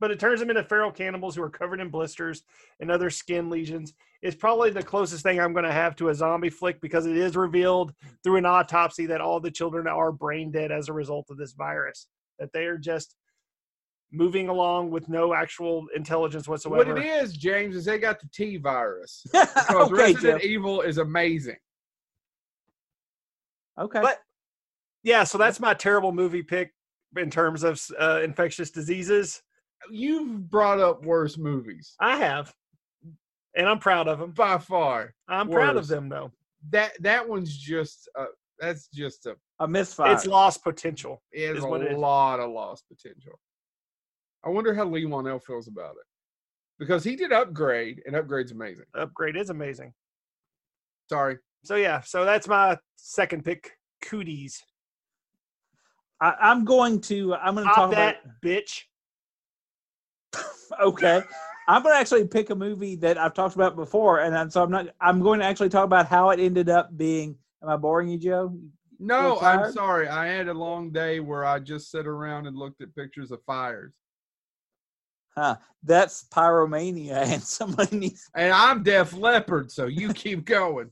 am. but it turns them into feral cannibals who are covered in blisters and other skin lesions. It's probably the closest thing I'm going to have to a zombie flick because it is revealed through an autopsy that all the children are brain dead as a result of this virus. That they are just moving along with no actual intelligence whatsoever. What it is, James, is they got the T virus. Because okay, Resident Jeff. Evil is amazing. Okay. But yeah, so that's my terrible movie pick in terms of uh, infectious diseases. You've brought up worse movies I have, and I'm proud of them. by far. I'm proud of them though. That that one's just a, that's just a a misfire. It's lost potential. It is, Is a what it is. lot of lost potential. I wonder how Leigh Whannell feels about it because he did upgrade, and upgrade's amazing. Upgrade is amazing. Sorry, So yeah, so that's my second pick. Cooties. I, I'm going to. I'm going to Pop talk that bitch. Okay. I'm going to actually pick a movie that I've talked about before, and I'm, so I'm not. I'm going to actually talk about how it ended up being. Am I boring you, Joe? no, I'm sorry. I had a long day where I just sat around and looked at pictures of fires, Huh? That's pyromania, and somebody needs. and I'm Def Leppard, so you keep going.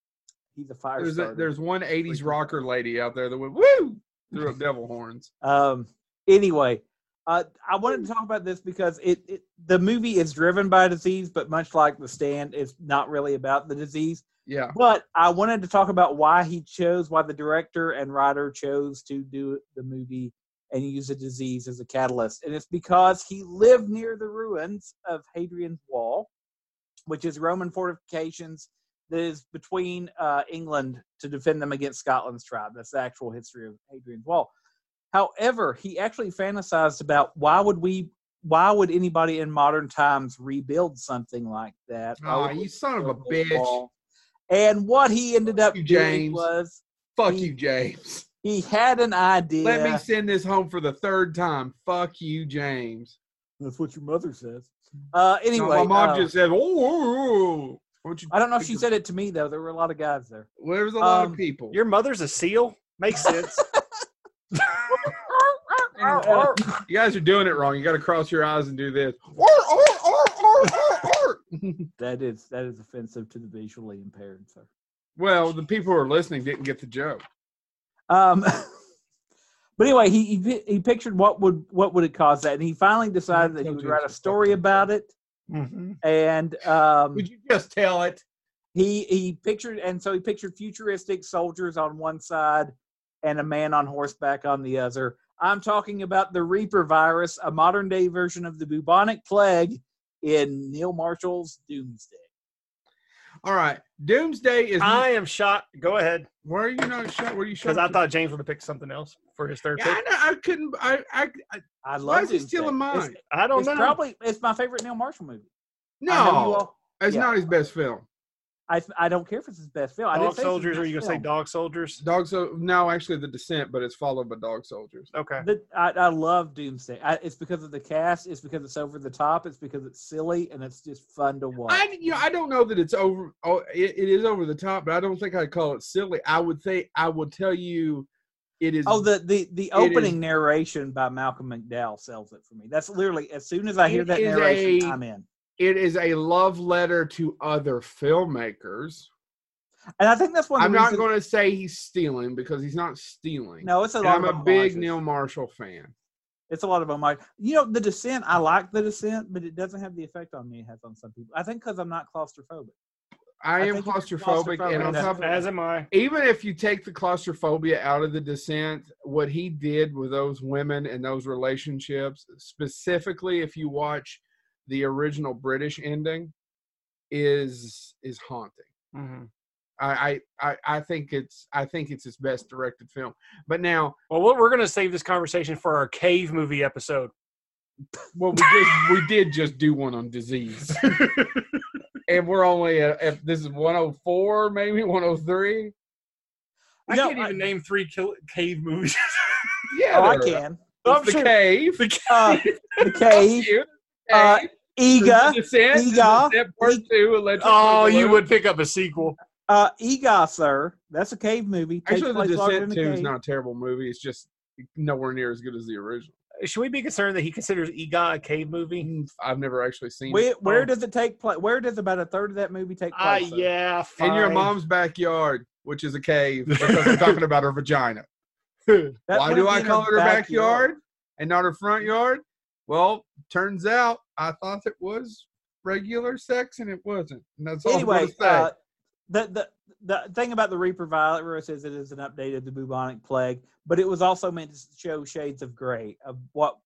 He's a fire There's a, there's one '80s rocker lady out there that went woo threw up devil horns. Um. Anyway, uh, I wanted to talk about this because it, it the movie is driven by disease, but much like The Stand, it's not really about the disease. Yeah, But I wanted to talk about why he chose, why the director and writer chose to do the movie and use a disease as a catalyst. And it's because he lived near the ruins of Hadrian's Wall, which is Roman fortifications that is between uh, England to defend them against Scotland's tribe. That's the actual history of Hadrian's Wall. However, he actually fantasized about why would we, why would anybody in modern times rebuild something like that? Why Aw, would you son of a bitch. And what he ended up You, doing James. was fuck he- you, James. he had an idea. Let me send this home for the third time. Fuck you, James. That's what your mother says. Uh, No, anyway, my mom uh, just said, "Oh, oh, oh." Don't you I don't know if she your- said it to me though. There were a lot of guys there. Well, there was a lot um, of people. Your mother's a seal. Makes sense. Uh, you guys are doing it wrong. You got to cross your eyes and do this. That is that is offensive to the visually impaired, sir. well, the people who are listening didn't get the joke. Um, but anyway, he, he he pictured what would what would it cause that, and he finally decided that he would write a story about it. Mhm. And um, Would you just tell it? he he pictured and so he pictured futuristic soldiers on one side and a man on horseback on the other i'm talking about the reaper virus a modern day version of the bubonic plague in neil marshall's doomsday All right. Doomsday is. I am shocked. Go ahead, Where are you not shot? Were you shot? because I thought James would have picked something else for his third Yeah, pick. I, know, I couldn't. I, I, I i love why is he Doomsday. stealing It's- mine? I don't it's, know. probably it's my favorite neil marshall movie I know you No, all- it's yeah. not his best film. I, I don't care if it's his best film. I didn't Dog say soldiers, or best you gonna say dog soldiers? Dog so no, actually the descent, but it's followed by dog soldiers. Okay. The, I, I love Doomsday. I, it's because of the cast. It's because it's over the top. It's because it's silly and it's just fun to watch. I you know I don't know that it's over. Oh, it, it is over the top, but I don't think I'd call it silly. I would say I would tell you, it is. Oh, the the the opening is- narration by Malcolm McDowell sells it for me. That's literally as soon as I hear It that is narration, a- I'm in. It is a love letter to other filmmakers. And I think that's one. I'm the not going to say he's stealing because he's not stealing. No, it's a And lot. I'm of a big. Neil Marshall fan. It's a lot of homage. You know, The Descent. I like The Descent, but it doesn't have the effect on me it has on some people. I think because I'm not claustrophobic. I, I am think you're claustrophobic, and claustrophobic. on top of As am I. even if you take the claustrophobia out of the descent, what he did with those women and those relationships, specifically if you watch the original British ending, is is haunting. hmm I, I I I think it's I think it's his best directed film. But now, Well, what- we're gonna save this conversation for our cave movie episode. well, we just we did just do one on disease, and we're only at, if this is 104, maybe 103. I You know, can't I- even name three kill- cave movies. Yeah, oh, I there- can. I'm the sure- cave. Uh, the cave. Cave. Uh, Cave. Ega. The Descent, Ega. Descent part two. Electric Oh, you Boogaloo. would pick up a sequel. Uh, Ega, sir. That's a cave movie. Takes Actually, the place larger Descent in a two is not a terrible movie. It's just nowhere near as good as the original. Should we be concerned that he considers Ega a cave movie? Mm, I've never actually seen Where, it. where Oh. does it take place? Where does about a third of that movie take Ah, place? sir? yeah. In your mom's backyard, which is a cave, because I'm talking about her vagina. Why do I in call it her backyard backyard. and not her front yard? Well, turns out I thought it was regular sex and it wasn't. And that's all I'm Anyway, say. uh, the the the thing about the Reaper virus is it is an update of the bubonic plague, but it was also meant to show shades of gray of what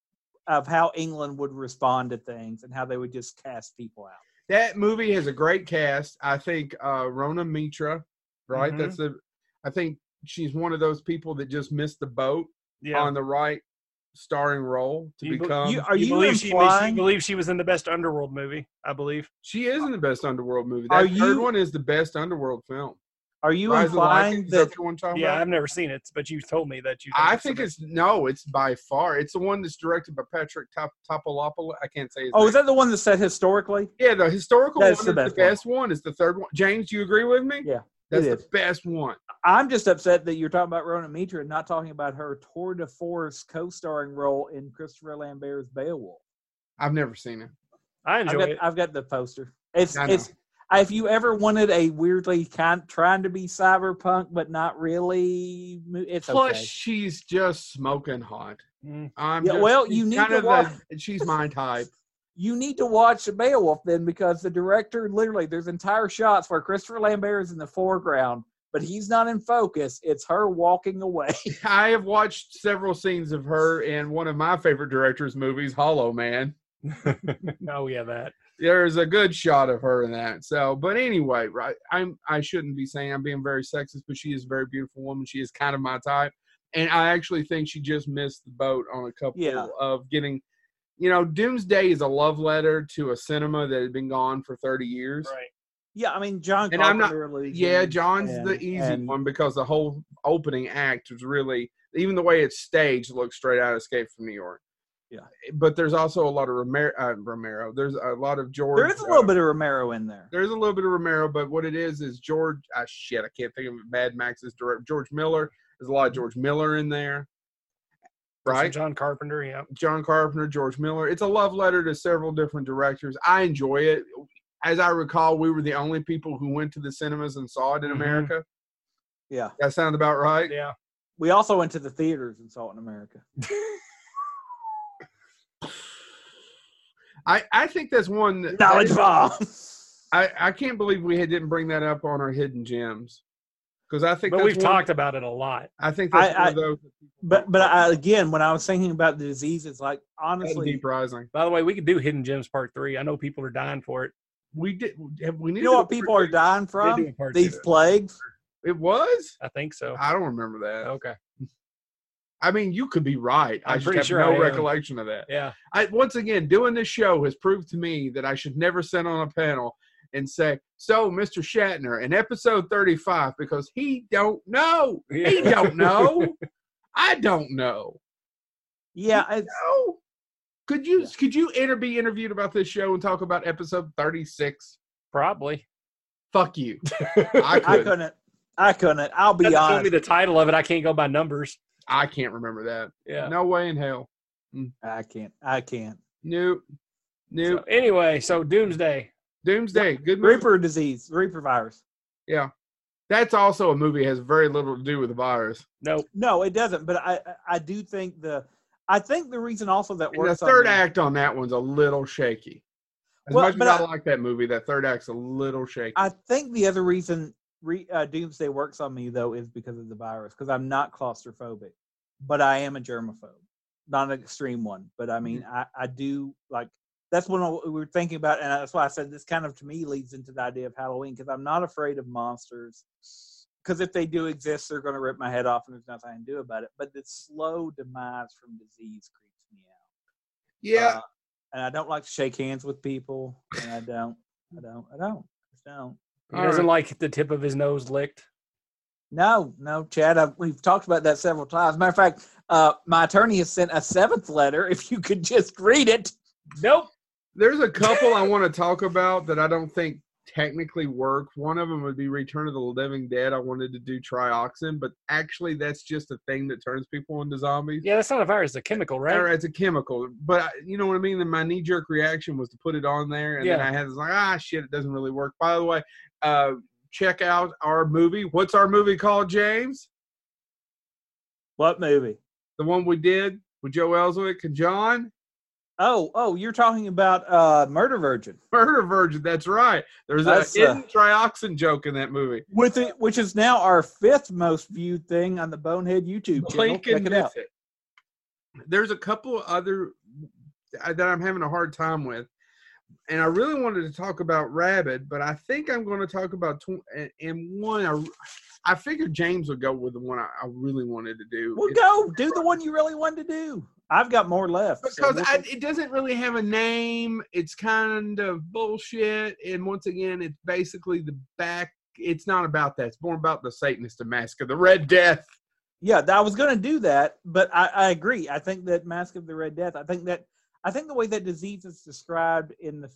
of how England would respond to things and how they would just cast people out. that movie has a great cast. I think uh, Rona Mitra, right? Mhm. That's the. I think she's one of those people that just missed the boat Yeah. on the right starring role to You be- become. you- are you, you believe she, she implying- believes she was in the best Underworld movie? I believe. she is in the best underworld movie. Are That third you- one is the best underworld film. Are you Rise implying that that? one Yeah, about? I've never seen it, but you told me that you. I think it's no, it's by far. It's the one that's directed by Patrick Top Topolopoulos. I can't say his Oh, name. is that the one that said historically? yeah, the historical That's one the is best the one. best one. Is the third one. James, do you agree with me? Yeah, that's it the is. best one. I'm just upset that you're talking about Rona Mitra and not talking about her tour de force co-starring role in Christopher Lambert's Beowulf. I've never seen it. I I've enjoy got, it. I've got the poster. It's I it's if you ever wanted a weirdly kind trying to be cyberpunk but not really, it's Plus, okay. she's just smoking hot. Mm. I'm Yeah, just- well, you need kind to of watch- the- she's my type. You need to watch Beowulf then because the director literally there's entire shots where Christopher Lambert is in the foreground, but he's not in focus. It's her walking away. I have watched several scenes of her in one of my favorite directors' movies, Hollow Man. oh yeah, that. There's a good shot of her in that. So, but anyway, right? I'm I shouldn't be saying I'm being very sexist, but she is a very beautiful woman. She is kind of my type, and I actually think she just missed the boat on a couple Yeah. of getting. You know, Doomsday is a love letter to a cinema that had been gone for 30 years. Right. yeah, I mean John And I'm not- Yeah, John's the easy and- one because the whole opening act was really, even the way it's staged, looks straight out of Escape from New York. Yeah. But there's also a lot of Romero. Uh, Romero. There's a lot of George. There is a little uh, bit of Romero in there. There's a little bit of Romero, but what it is is George. Ah, shit, I can't think of it. Mad Max's direct. George Miller. There's a lot of George Miller in there. Some Right. John Carpenter. Yeah. John Carpenter, George Miller. It's a love letter to several different directors. I enjoy it. As I recall, we were the only people who went to the cinemas and saw it in Mhm. America. Yeah. That sound about right? Yeah. We also went to the theaters and saw it in America. I, I think that's one that, Knowledge that- bomb. I, I can't believe we didn't bring that up on our hidden gems because I think But we've one- talked about it a lot. I think that's I- one of those. But don't but I, again, when I was thinking about the disease, it's like honestly, deep rising. By the way, we could do Hidden Gems Part Three. I know people are dying for it. We did. Have we? you needed know what people are dying from? These plagues. It was. I think so. I don't remember that. Okay. I mean, you could be right. I I'm just pretty have sure no I recollection of that. Yeah. I once again doing this show has proved to me that I should never sit on a panel and say, "So, Mr. Shatner, in episode 35," because he don't know. He don't know. I don't know. Yeah, it's, No. Could you could you inter- be interviewed about this show and talk about episode 36? Probably. Fuck you. I I could. couldn't. I couldn't. I'll be Doesn't tell me the title of it. I can't go by numbers. I can't remember that. Yeah. No way in hell. Mm. I can't. I can't. Nope. Nope. So, anyway, so Doomsday. Doomsday. Good movie. Reaper disease, Reaper virus. Yeah. That's also a movie that has very little to do with the virus. Nope. No, it doesn't. But I, I- I do think the, I think the reason also that And the works. on third act on that one's a little shaky. As Well, much as I, I- like that movie, that third act's a little shaky. I think the other reason re, uh, Doomsday works on me though is because of the virus. Because I'm not claustrophobic, but I am a germaphobe. Not an extreme one, but I mean, I, I do like. That's what we were thinking about, and that's why I said this kind of to me leads into the idea of Halloween because I'm not afraid of monsters. Because if they do exist, they're going to rip my head off, and there's nothing I can do about it. But the slow demise from disease creeps me out. yeah. Uh, and I don't like to shake hands with people, and I don't, I don't, I don't, I don't. He doesn't right. like the tip of his nose licked. No, no, Chad. I, we've talked about that several times. Matter of fact, uh, my attorney has sent a seventh letter. If you could just read it. Nope. There's a couple I want to talk about that I don't think technically work. One of them would be Return of the Living Dead. I wanted to do trioxin, but actually that's just a thing that turns people into zombies. Yeah, that's not a virus. It's a chemical, right? Or it's a chemical, but I- you know what I mean. Then my knee jerk reaction was to put it on there, and then I had this like, ah, shit, it doesn't really work. By the way, uh, check out our movie. What's our movie called, James? What movie? The one we did with Joe Ellswick and John. Oh, oh, you're talking about uh, Murder Virgin Murder Virgin. That's right. There's That's, a uh, trioxin joke in that movie. with it, which is now our fifth most viewed thing on the Bonehead YouTube channel. Check it out. it. There's a couple other that I'm having a hard time with, and I really wanted to talk about Rabid, but I think I'm going to talk about tw- and- and one. I, I figured James would go with the one I, I really wanted to do. Well, It's- go do the one you really wanted to do. I've got more left. because we'll I, it doesn't really have a name. It's kind of bullshit, and once again, it's basically the back. It's not about that. It's more about the Satanist of Mask of the Red Death. yeah, I was going to do that, but I, I agree. I think that Mask of the Red Death. I think that I think the way that disease is described in the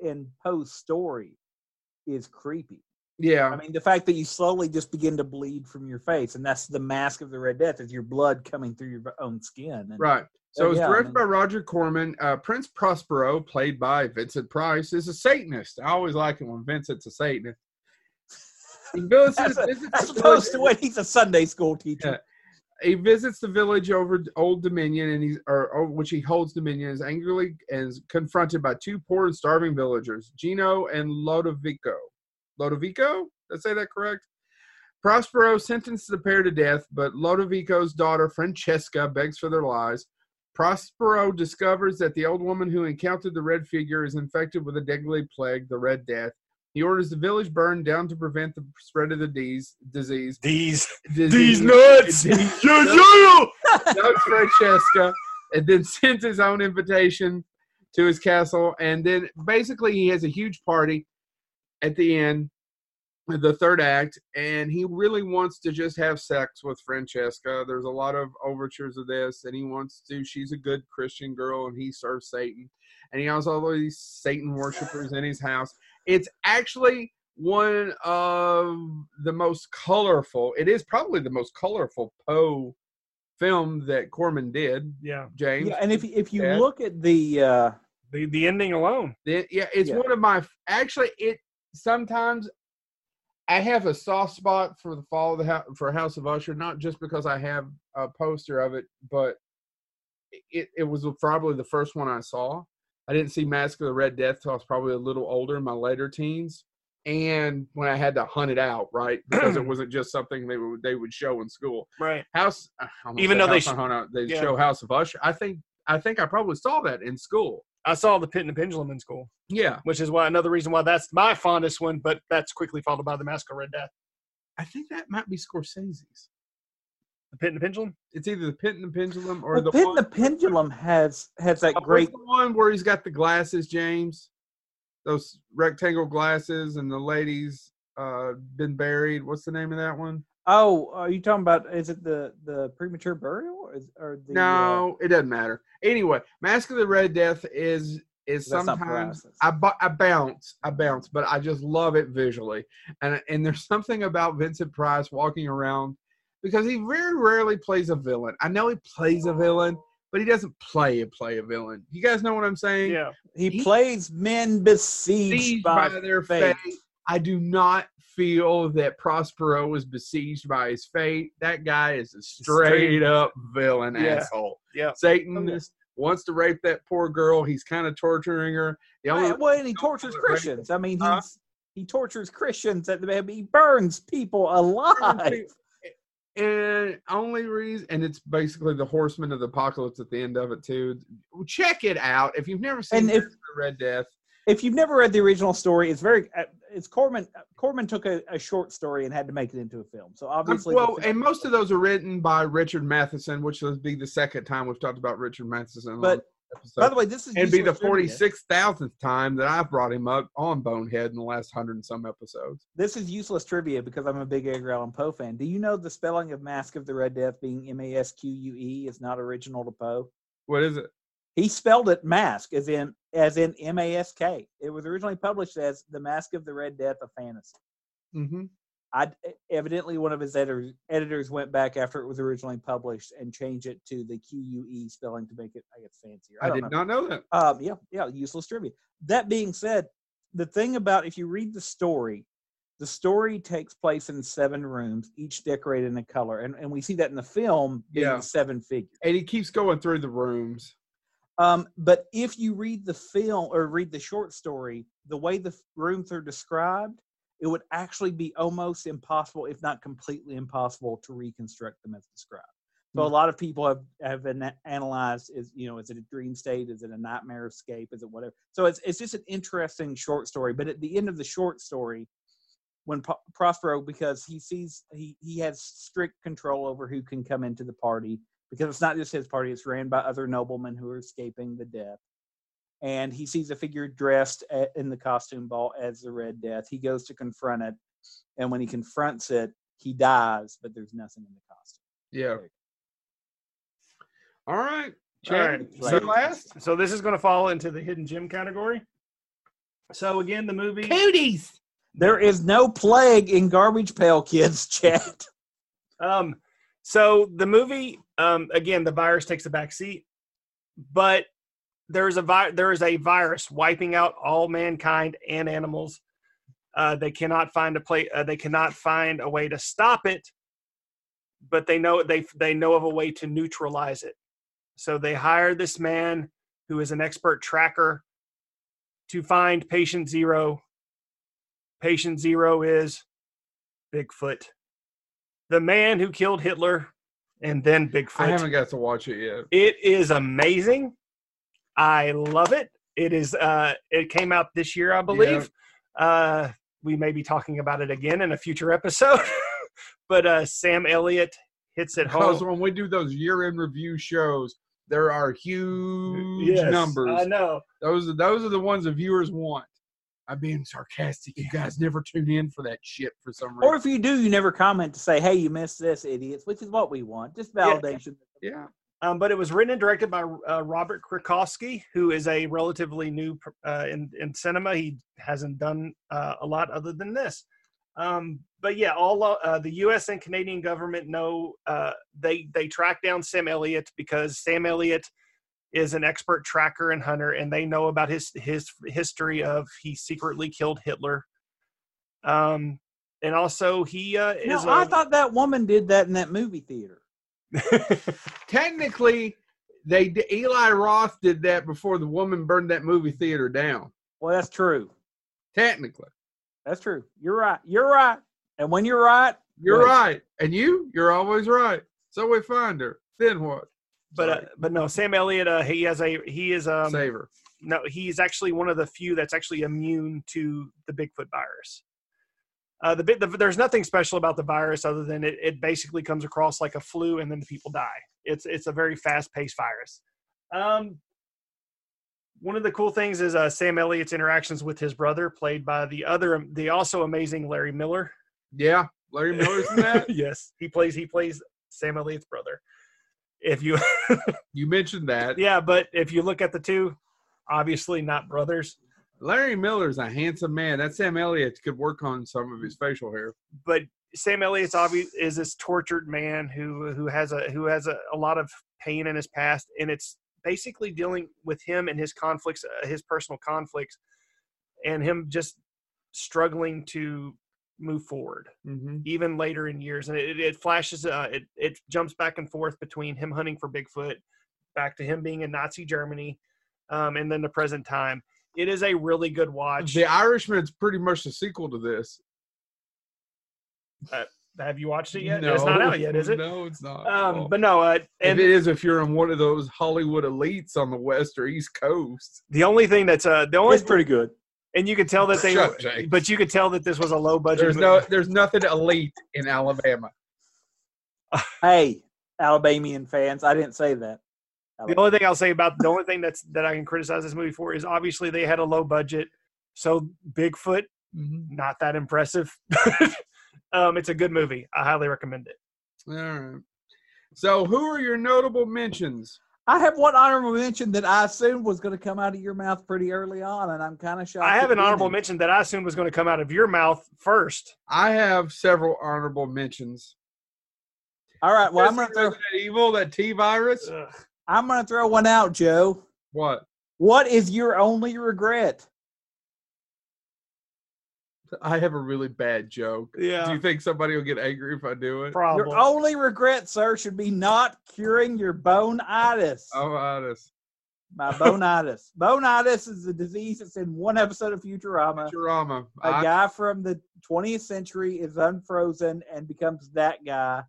in Poe's story is creepy. Yeah, I mean, the fact that you slowly just begin to bleed from your face, and that's the mask of the Red Death, is your blood coming through your own skin. And Right. So Oh, it's yeah, I directed mean- by Roger Corman. Uh, Prince Prospero, played by Vincent Price, is a Satanist. I always like it when Vincent's a Satanist. He visits, As, a- visits as opposed to when he's a Sunday school teacher. he visits the village over Old Dominion, and he's or, or which he holds Dominion, is angrily and is confronted by two poor and starving villagers, Gino and Lodovico. Lodovico? Did I say that correct? Prospero sentenced the pair to death, but Lodovico's daughter Francesca begs for their lives. Prospero discovers that the old woman who encountered the red figure is infected with a deadly plague, the Red Death. He orders the village burned down to prevent the spread of the disease. disease. These disease. nuts. Disease. Yeah, yeah. Doug Francesca, and then sends his own invitation to his castle. And then basically, he has a huge party at the end, the third act, and he really wants to just have sex with Francesca. There's a lot of overtures of this, and he wants to. She's a good Christian girl, and he serves Satan. And he has all these Satan worshippers in his house. It's actually one of the most colorful. It is probably the most colorful Poe film that Corman did. Yeah. James, Yeah, and if if you Yeah. look at the uh, The the ending alone. Then- yeah, it's Yeah. one of my actually. It sometimes I have a soft spot for the fall of the house for House of Usher, not just because I have a poster of it, but it it was probably the first one I saw. I didn't see Mask of the Red Death till I was probably a little older in my later teens, and when I had to hunt it out, right, because it wasn't just something they would they would show in school. Right. House, Even though they sh- Out, they yeah. show House of Usher. I think I think I probably saw that in school. I saw the Pit and the Pendulum in school, Yeah, which is why another reason why that's my fondest one, but that's quickly followed by the Mask of Red Death. I think that might be Scorsese's. The Pit and the Pendulum. It's either the Pit and the Pendulum or well, the Pit one, and the Pendulum has has that Uh, great the one where he's got the glasses, James. Those rectangle glasses, and the lady's uh, been buried. What's the name of that one? Oh, are you talking about? Is it the the premature burial or, is, or the? uh, no, it doesn't matter. Anyway, Mask of the Red Death is is sometimes. I bu- I bounce, I bounce, but I just love it visually, and and there's something about Vincent Price walking around because he very rarely plays a villain. I know he plays a villain, but he doesn't play a play a villain. You guys know what I'm saying? Yeah. he, he- plays men besieged besieged by, by, their fate. fate. I do not feel that Prospero was besieged by his fate. That guy is a straight up villain Yeah. asshole. Yeah. Satanist oh, wants to rape that poor girl. He's kind of torturing her. The only Well, well, and he tortures. Christians. I mean, he's he tortures Christians. At the he burns people alive. Eh, and only reason, and it's basically the Horseman of the Apocalypse at the end of it too. Check it out if you've never seen if- the Red Death. If you've never read the original story, it's very uh, it's Corman. Corman took a, a short story and had to make it into a film. So obviously, the well, and most of those are written by Richard Matheson, which will be the second time we've talked about Richard Matheson. but. By the way, this is and be the forty six thousandth time that I've brought him up on Bonehead in the last hundred and some episodes. This is useless trivia because I'm a big Edgar Allan Poe fan. Do you know the spelling of Mask of the Red Death being M A S Q U E is not original to Poe? What is it? He spelled it mask as in as in M A S K. It was originally published as The Mask of the Red Death of Fantasy. Mm-hmm. I evidently one of his editors editors went back after it was originally published and changed it to the Q U E spelling to make it I guess fancier. I, don't did know. not know that. Um, yeah, yeah, useless trivia. That being said, the thing about if you read the story, the story takes place in seven rooms, each decorated in a color, and and we see that in the film being Yeah. seven figures. And he keeps going through the rooms. Um, but if you read the film or read the short story, the way the rooms are described, it would actually be almost impossible, if not completely impossible, to reconstruct them as described. So a Hmm. lot of people have have been analyzed is you know is it a dream state is it a nightmare escape is it whatever so it's it's just an interesting short story but at the end of the short story when Pro- Prospero because he sees he he has strict control over who can come into the party because it's not just his party it's ran by other noblemen who are escaping the death and he sees a figure dressed a- in the costume ball as the red death he goes to confront it and when he confronts it he dies but there's nothing in the costume Yeah. All right. All Chad, right, so last. So this is going to fall into the hidden gem category. So again, the movie. Cooties. There is no plague in Garbage Pail Kids chat. Um, so the movie, um, again, the virus takes a back seat, but there's a vi- there is a virus wiping out all mankind and animals. Uh, they cannot find a play. Uh, they cannot find a way to stop it, but they know they they know of a way to neutralize it. So they hire this man who is an expert tracker to find patient zero. Patient zero is Bigfoot the man who killed Hitler, and then Bigfoot. I haven't got to watch it yet. It is amazing. I love it. It is. Uh, it came out this year, I believe. Uh, we may be talking about it again in a future episode. but uh, Sam Elliott hits it Because home. when we do those year in review shows, there are huge Yes, numbers. I know. Those are those are the ones the viewers want. I'm being sarcastic. You guys never tune in for that shit for some reason. or if you do, you never comment to say, "Hey, you missed this, idiots," which is what we want. Just Yeah. validation. yeah. Um, but it was written and directed by uh, Robert Krzykowski, who is a relatively new uh, in in cinema. He hasn't done uh, a lot other than this. Um, but yeah, all uh, the U.S. and Canadian government know uh, they they track down Sam Elliott because Sam Elliott is an expert tracker and hunter, and they know about his his history of he secretly killed Hitler. Um, and also he uh, No, is. I a- thought that woman did that in that movie theater. Technically, they Eli Roth did that before the woman burned that movie theater down. Well, that's true. Technically, That's true. You're right. You're right. And when you're right, you're Right. right, and you, you're always right. So we find her. Then what? But uh, but no, Sam Elliott. Uh, he has a he is um, save her. no, he's actually one of the few that's actually immune to the Bigfoot virus. Uh, the, the there's nothing special about the virus other than it, it basically comes across like a flu and then the people die. It's it's a very fast paced virus. Um, one of the cool things is uh, Sam Elliott's interactions with his brother, played by the other the also amazing Larry Miller. Yeah, Larry Miller's in that. yes, he plays he plays Sam Elliott's brother. If you You mentioned that. yeah, but if you look at the two, obviously not brothers. Larry Miller's a handsome man. That Sam Elliott could work on some of his facial hair. but Sam Elliott's obvious is this tortured man who who has a who has a, a lot of pain in his past, and it's basically dealing with him and his conflicts, uh, his personal conflicts, and him just struggling to move forward Mm-hmm. even later in years. And it, it flashes, uh, it it jumps back and forth between him hunting for Bigfoot, back to him being in Nazi Germany, um, and then the present time. It is a really good watch. The irishman is pretty much the sequel to this. Have you watched it yet? it's not out yet, is it? No, it's not. Um, Oh. but no, uh, and it is, if you're in one of those Hollywood elites on the west or east coast, the only thing that's uh the only it's pretty good. And you could tell that they Shut up, but you could tell that this was a low budget there's no, there's nothing elite in Alabama. Hey, Alabamian fans, I didn't say that. I The only thing I'll say about the only thing that's that I can criticize this movie for is obviously they had a low budget, so Bigfoot Mm-hmm. not that impressive. um, it's a good movie. I highly recommend it. All right. So, who are your notable mentions? I have one honorable mention that I assumed was going to come out of your mouth pretty early on, and I'm kind of shocked. I have an honorable didn't. mention that I assumed was going to come out of your mouth first. I have several honorable mentions. All right, well, I'm going to throw. That evil, that T virus. I'm going to throw one out, Joe. What? What is your only regret? I have a really bad joke. Yeah. Do you think somebody will get angry if I do it? probably. Your only regret, sir, should be not curing your bone-itis. Oh, I'm honest. My bone-itis. bone-itis is a disease that's in one episode of Futurama. Futurama. A I, guy from the 20th century is unfrozen and becomes that guy.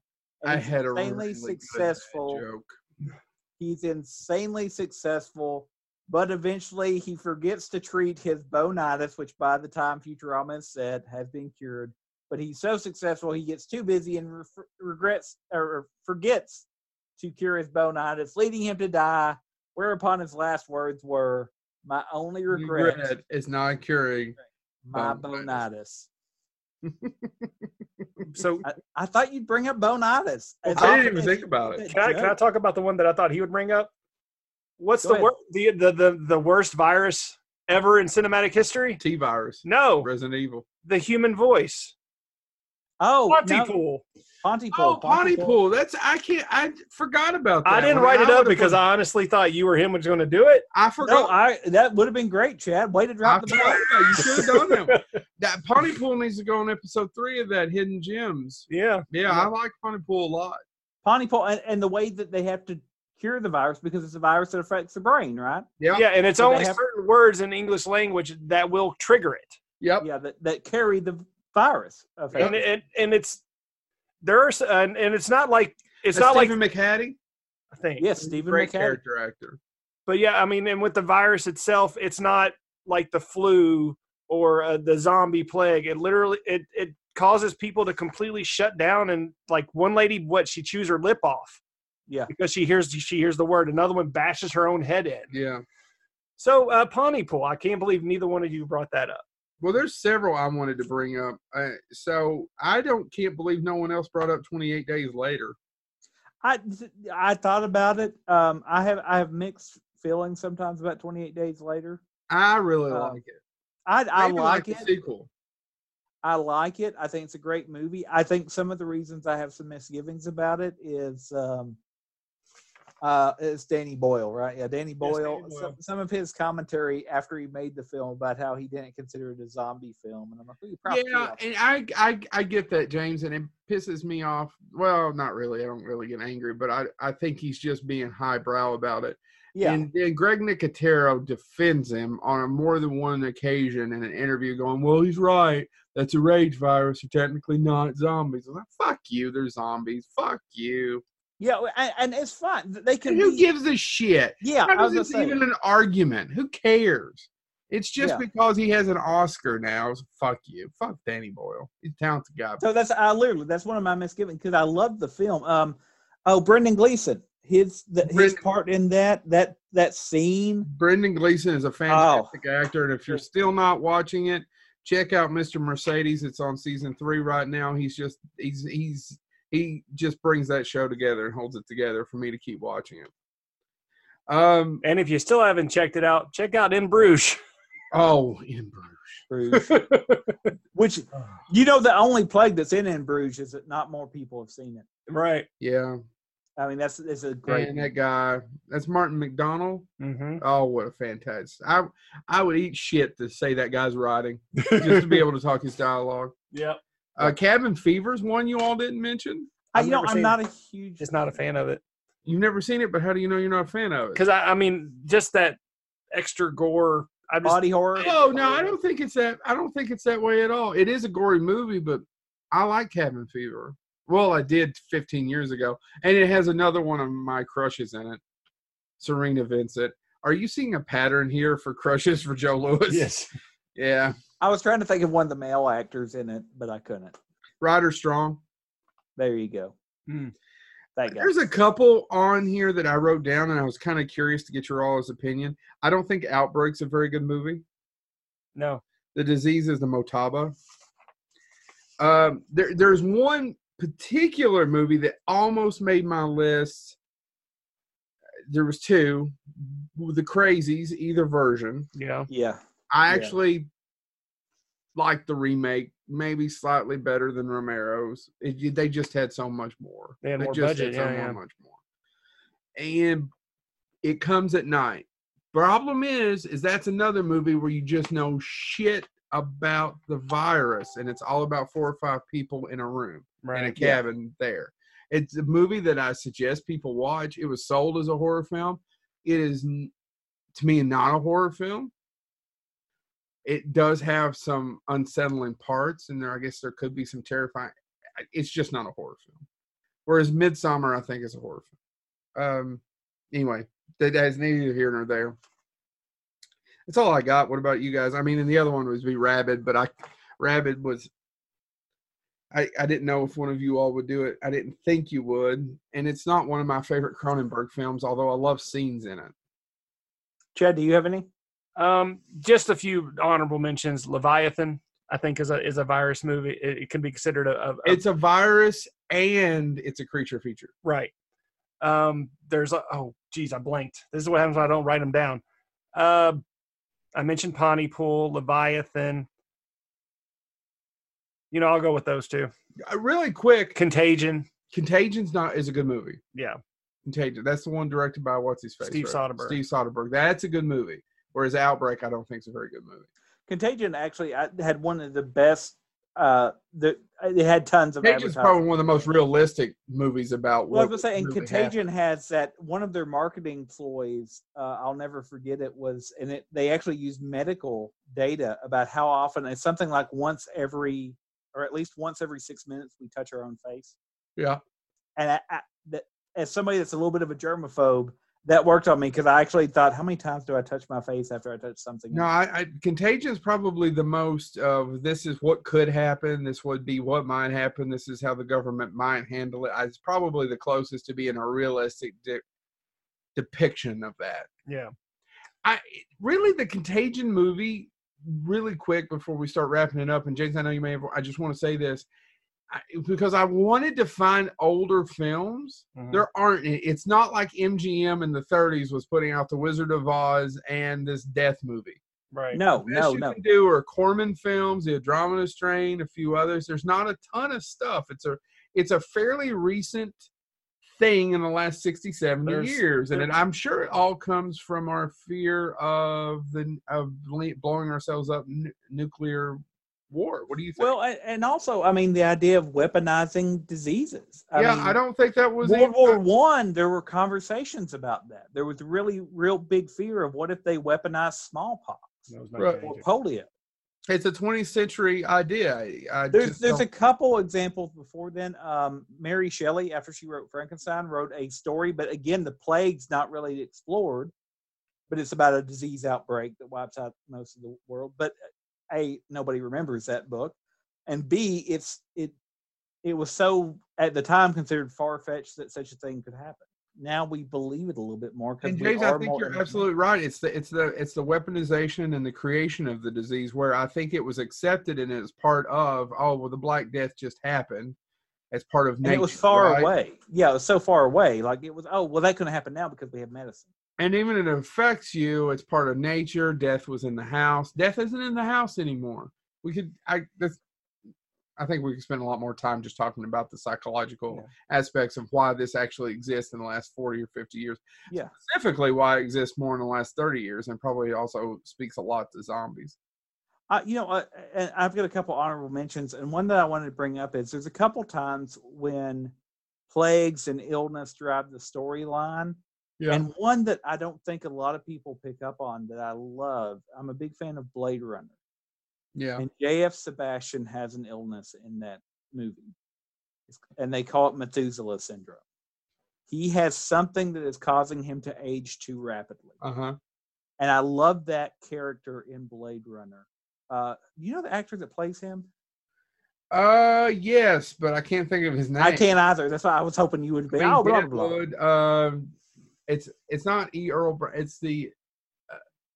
And I he's had a insanely really good successful. joke. He's insanely successful, but eventually he forgets to treat his bonitis, which by the time Futurama is said has been cured. But he's so successful, he gets too busy and re- regrets or forgets to cure his bonitis, leading him to die. Whereupon his last words were, "My only regret, Regret is not curing. my bonitis." bonitis." so I, I thought you'd bring up bonitis. As I didn't even think about it. can I, can I talk about the one that I thought he would bring up? What's Go the, ahead. wor- the the the the worst virus ever in cinematic history? T virus. No, Resident Evil. the human voice. Oh, no, Pontypool. Pontypool. Oh, Pontypool. That's I can't. I forgot about that. I didn't one. write it up because for- I honestly thought you or him was going to do it. I No, forgot. I that would have been great, Chad. Way to I drop the forgot ball. You should have done that. one. That Pontypool needs to go on episode three of that Hidden Gems. Yeah, Yeah, I like Pontypool a lot. Pontypool, and, and the way that they have to cure the virus because it's a virus that affects the brain, right? Yeah. yeah, and it's So only have- certain words in English language that will trigger it. Yep. Yeah, that, that carry the virus. and Effect. it, and it's there's and, and it's not like it's That's not Stephen McHattie. like I think. Yes, Stephen Great McHattie. character actor. But yeah, I mean, and with the virus itself, it's not like the flu or uh, the zombie plague. It literally it it causes people to completely shut down and like one lady, what she chews her lip off Yeah. because she hears she hears the word. Another one bashes her own head in. Yeah. So uh, Pontypool, I can't believe neither one of you brought that up. Well, there's several I wanted to bring up. Uh, so I don't can't believe no one else brought up 28 days later. I I thought about it. Um, I have I have mixed feelings sometimes about 28 Days Later. I really Um, like it. I I Maybe like the it. sequel. I like it. I think it's a great movie. I think some of the reasons I have some misgivings about it is um uh it's Danny Boyle, right? Yeah, Danny Boyle. Danny Some, Boyle. some of his commentary after he made the film about how he didn't consider it a zombie film, and I'm like, well, Yeah, and I, I I get that, James, and it pisses me off. Well, not really. I don't really get angry, but I, I think he's just being highbrow about it. yeah, And then Greg Nicotero defends him on a more than one occasion in an interview, going, "Well, he's right. That's a rage virus. You're technically not zombies." I'm like, "Fuck you. They're zombies. Fuck you." Yeah, and, and it's fine. They can And who be- gives a shit? yeah. How is this even an argument? Who cares? It's just Yeah. because he has an Oscar now. So fuck you. Fuck Danny Boyle. He's a talented guy. So that's I literally that's one of my misgivings because I love the film. Um, oh, Brendan Gleeson, his the, his part in that that that scene. Brendan Gleeson is a Oh. fantastic actor, and if you're still not watching it, check out Mr. Mercedes. It's on season three right now. He's just he's he's he just brings that show together and holds it together for me to keep watching it. Um. And if you still haven't checked it out, check out In Bruges. Oh, in Bruges. Bruges, which you know the only plague that's in in Bruges is that not more people have seen it. right. Yeah, I mean that's it's a great. and that guy. That's Martin McDonald. Mm-hmm. Oh, what a fantastic! I I would eat shit to say that guy's writing just to be able to talk his dialogue. Yep. Uh, Cabin Fever's one you all didn't mention. I, you know I'm seen not a huge. Just not a fan of it. You've never seen it, but how do you know you're not a fan of it? Because I, I mean, just that extra gore. I just body horror. Oh no, I don't think it's that. I don't think it's that way at all. It is a gory movie, but I like Cabin Fever. Well, I did 15 years ago, and it has another one of my crushes in it, Cerina Vincent. Are you seeing a pattern here for crushes for Joe Lewis? yes. Yeah, I was trying to think of one of the male actors in it, but I couldn't. Ryder Strong. There you go. Thank God. There's a couple on here that I wrote down, and I was kind of curious to get your all's opinion. I don't think Outbreak's a very good movie. No. The disease is the Motaba. Um, there, there's one particular movie that almost made my list. There was two, the Crazies, either version. Yeah. Yeah. I Yeah. Like the remake, maybe slightly better than Romero's. It, they just had so much more. They had more just budget, so yeah, yeah. much more. And it comes at night. Problem is, is that's another movie where you just know shit about the virus, and it's all about four or five people in a room right. in a Right. Yeah. cabin there. It's a movie that I suggest people watch. It was sold as a horror film. It is, to me, not a horror film. It does have some unsettling parts, and there, I guess, there could be some terrifying. It's just not a horror film. Whereas Midsommar, I think, is a horror film. Um, anyway, that has neither here nor there. That's all I got. What about you guys? I mean, and the other one was be Rabid, but I, Rabid was I, I didn't know if one of you all would do it. I didn't think you would. And it's not one of my favorite Cronenberg films, although I love scenes in it. Chad, do you have any? Um, just a few honorable mentions. Leviathan, I think, is a is a virus movie. It, it can be considered a, a, a It's a virus and it's a creature feature. right. Um, there's a oh geez, I blanked. This is what happens when I don't write them down. Uh, I mentioned Pontypool, Leviathan. You know, I'll go with those two. Uh, really quick, Contagion, Contagion's not is a good movie. yeah, Contagion. That's the one directed by what's his face? Steve right? Soderbergh. Steve Soderbergh. That's a good movie. Whereas Outbreak, I don't think is a very good movie. Contagion actually I had one of the best. Uh, the it had tons of Contagion's probably one of the most realistic movies about Well, I what was gonna say, and really Contagion has that one of their marketing ploys. Uh, I'll never forget it was, and it they actually used medical data about how often it's something like once every, or at least once every six minutes, we touch our own face. Yeah. And I, I, that, as somebody that's a little bit of a germaphobe, that worked on me because I actually thought, how many times do I touch my face after I touch something? No. I, I Contagion is probably the most of this is what could happen. This would be what might happen. This is how the government might handle it. It's probably the closest to being a realistic de- depiction of that. yeah. I really the Contagion movie. Really quick before we start wrapping it up, and James, I know you may have. I just want to say this I, because I wanted to find older films Mhm. there aren't it's not like mgm in the 30s was putting out the wizard of oz and this death movie right. no, The best no, you no. can do are corman films the andromeda strain a few others there's not a ton of stuff it's a it's a fairly recent thing in the last 60 70 There's- years and it, i'm sure it all comes from our fear of the of blowing ourselves up nu- nuclear war what do you think Well, and also, I mean, the idea of weaponizing diseases. I yeah mean, i don't think that was World War One, there were conversations about that. There was really real big fear of what if they weaponized smallpox That was my Right. or polio. it's a 20th century idea I, I There's there's don't- a couple examples before then. Um, Mary Shelley, after she wrote Frankenstein, wrote a story, but again, the plague's not really explored. But it's about a disease outbreak that wipes out most of the world. But a nobody remembers that book, and b it's it it was so at the time considered far fetched that such a thing could happen. Now we believe it a little bit more because And James, I think you're absolutely right. It's the it's the it's the weaponization and the creation of the disease where I think it was accepted and it's part of oh well the Black Death just happened as part of and nature. it was far right? away. Yeah, it was so far away. Like it was. Oh well, that couldn't happen now because we have medicine. And even it affects you. It's part of nature. Death was in the house. Death isn't in the house anymore. We could I this. I think we could spend a lot more time just talking about the psychological aspects of why this actually exists in the last 40 or 50 years. Yeah. Specifically, why it exists more in the last 30 years, and probably also speaks a lot to zombies. Uh, you know, uh, and I've got a couple honorable mentions, and one that I wanted to bring up is there's a couple times when plagues and illness drive the storyline, Yeah. and one that I don't think a lot of people pick up on that I love. I'm a big fan of Blade Runner, Yeah. and J.F. Sebastian has an illness in that movie, and they call it Methuselah syndrome. He has something that is causing him to age too rapidly Uh huh. and I love that character in Blade Runner. Uh, you know the actor that plays him? Uh, yes, but I can't think of his name. I can't either. That's why I was hoping you would be. I mean, Oh, blah blah blah. Deadwood, um, it's it's not E. Earl. It's the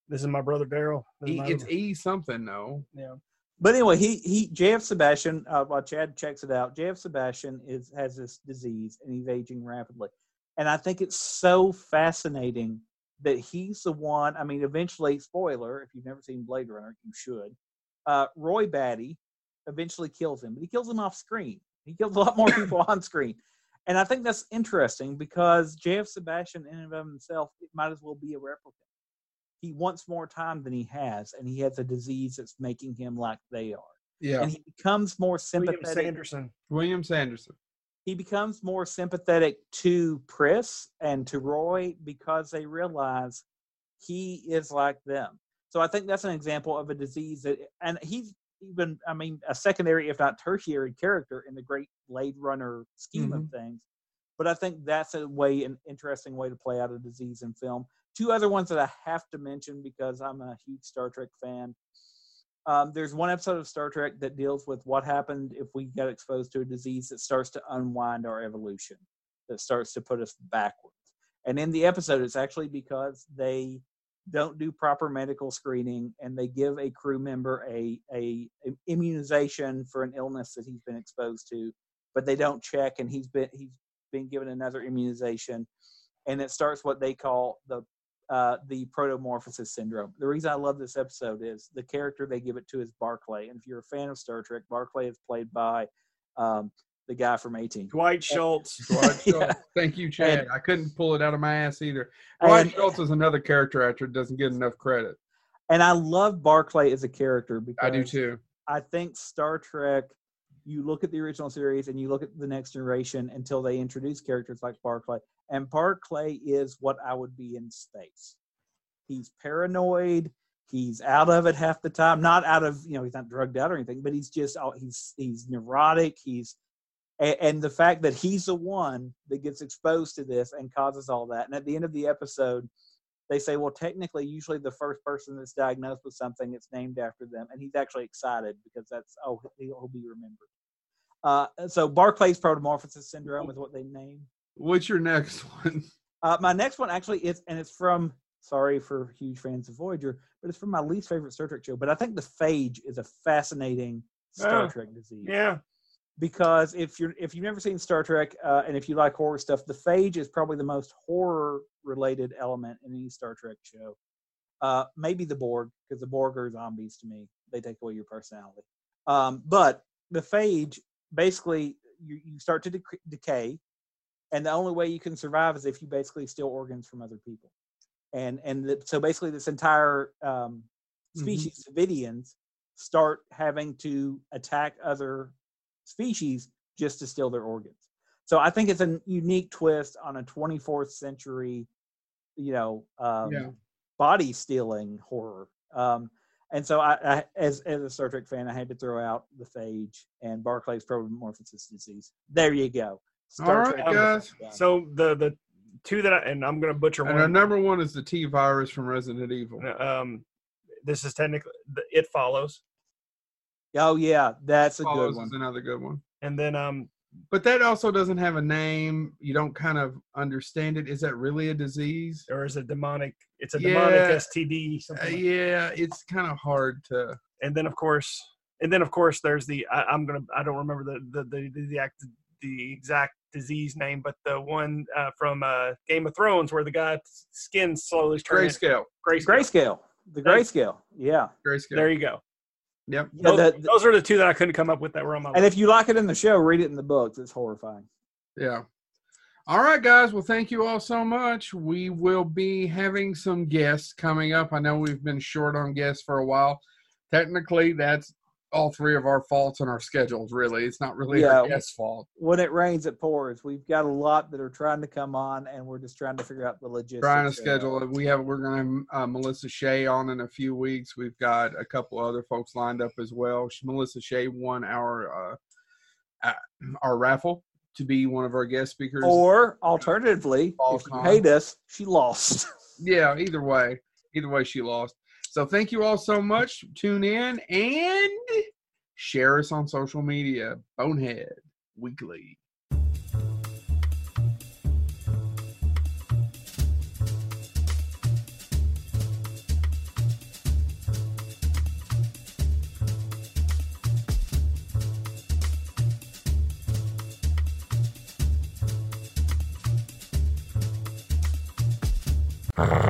This is my brother Daryl. E, it's E something. No. yeah. But anyway, he he JF Sebastian. Uh, while Chad checks it out, JF Sebastian is has this disease and he's aging rapidly, and I think it's so fascinating that he's the one. I mean, eventually, spoiler: if you've never seen Blade Runner, you should. Uh, Roy Batty eventually kills him, but he kills him off screen. He kills a lot more people on screen, and I think that's interesting because JF Sebastian, in and of himself, it might as well be a replicant he wants more time than he has, and he has a disease that's making him like they are. Yeah. And he becomes more sympathetic. William. Sanderson. William Sanderson. He becomes more sympathetic to Pris and to Roy because they realize he is like them. So I think that's an example of a disease that, and he's even, I mean, a secondary, if not tertiary character in the great Blade Runner scheme of things. But I think that's a way, an interesting way to play out a disease in film. Two other ones that I have to mention because I'm a huge Star Trek fan. Um, there's one episode of Star Trek that deals with what happened if we got exposed to a disease that starts to unwind our evolution, that starts to put us backwards. And in the episode, it's actually because they don't do proper medical screening and they give a crew member a, a, a immunization for an illness that he's been exposed to, but they don't check and he's been he's been given another immunization, and it starts what they call the uh, the protomorphosis syndrome. The reason I love this episode is the character they give it to is Barclay. And if you're a fan of Star Trek, Barclay is played by um, the guy from 18. Dwight Schultz. Dwight Yeah. Thank you, Chad. And- I couldn't pull it out of my ass either. Dwight And, Schultz is another character actor that doesn't get enough credit. and I love Barclay as a character because I do too. I think Star Trek, you look at the original series and you look at the next generation until they introduce characters like Barclay. And Barclay is what I would be in space. He's paranoid. He's out of it half the time. Not out of, you know, he's not drugged out or anything, but he's just, he's, he's neurotic. He's, and, and the fact that he's the one that gets exposed to this and causes all that. And at the end of the episode, they say, well, technically, usually the first person that's diagnosed with something, it's named after them, and he's actually excited because that's oh, he'll, he'll be remembered. Uh, so Barclay's protomorphosis syndrome is what they name. What's your next one? Uh, my next one actually is, and it's from. Sorry for huge fans of Voyager, but it's from my least favorite Star Trek show. But I think the phage is a fascinating Star Oh, Trek disease Yeah. Because if you're if you've never seen Star Trek uh, and if you like horror stuff, the phage is probably the most horror related element in any Star Trek show. Uh, maybe the Borg because the Borg are zombies to me; they take away your personality. Um, but the phage basically you, you start to dec- decay, and the only way you can survive is if you basically steal organs from other people. And and the, so basically, this entire um, Mhm. species, Vidians, start having to attack other species just to steal their organs. So I think it's a unique twist on a 24th century, you know, um, Yeah. body stealing horror. Um, and so I, I, as as a Star Trek fan, I had to throw out the phage and Barclay's protomorphosis disease. There you go. All right, Trek guys. So the the two that I, and I'm gonna butcher And our one. number one is the T virus from Resident Evil. Um, this is technically the, it follows, oh yeah, that's a Follows good is one. another good one. and then um, But that also doesn't have a name. You don't kind of understand it. Is that really a disease? or is a demonic. It's a Yeah. demonic STD. Uh, Something like- yeah, it's kind of hard to. and then of course and then of course there's the I, i'm gonna i don't remember the the the, the, the, act, the exact disease name but the one uh, from uh, game of thrones where the guy's skin slowly is turning Grayscale. grayscale Grayscale, the Thanks. grayscale, yeah. Grayscale. there you go Yep. Yeah, those, the- the- those are the two that i couldn't come up with that were on my and list if you like it in the show, read it in the books. It's horrifying. Yeah. All right, guys. Well, thank you all so much. We will be having some guests coming up. I know we've been short on guests for a while. Technically, that's all three of our faults on our schedules, really. It's not really our Yeah. guest's fault. When it rains, it pours. We've got a lot that are trying to come on, and we're just trying to figure out the logistics. Trying to schedule it. We have we're going to have uh, Melissa Shea on in a few weeks. We've got a couple other folks lined up as well. She- Melissa Shea won our uh, our raffle to be one of our guest speakers. Or alternatively, if you hate us, she lost. yeah, either way, either way, she lost. So thank you all so much. Tune in and Share us on social media. Bonehead Weekly. Uh.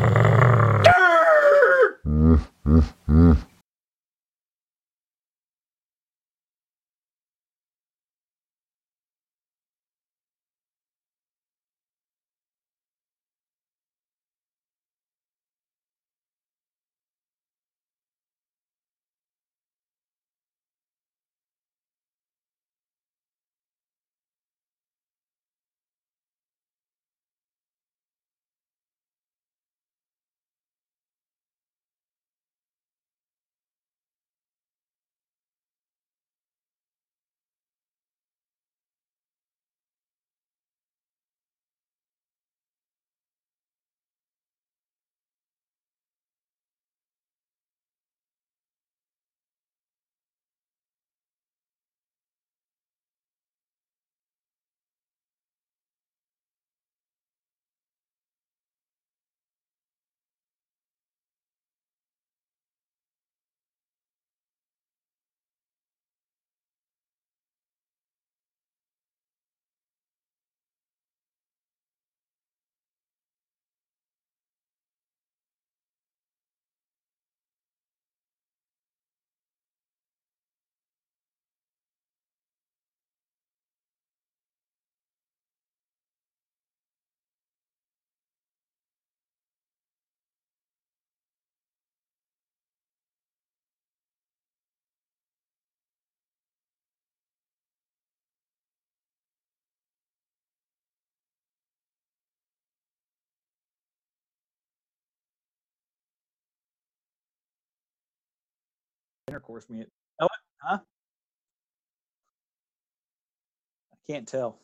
Intercourse meet. Oh, huh? I can't tell.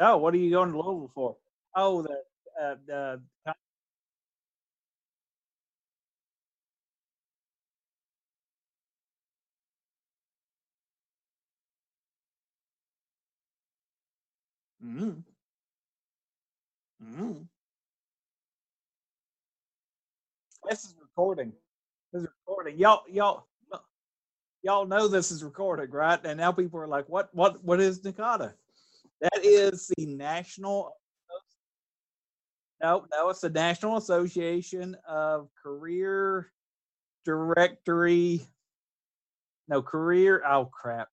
Oh, what are you going to Louisville for? Oh, the uh, the Mm. Mm. This is recording. This is recording. Y'all, y'all, y'all know this is recording, right? And now people are like, "What? What? What is NACADA?" That is the national. No, no, it's the National Association of Career Directory. No, career. Oh crap!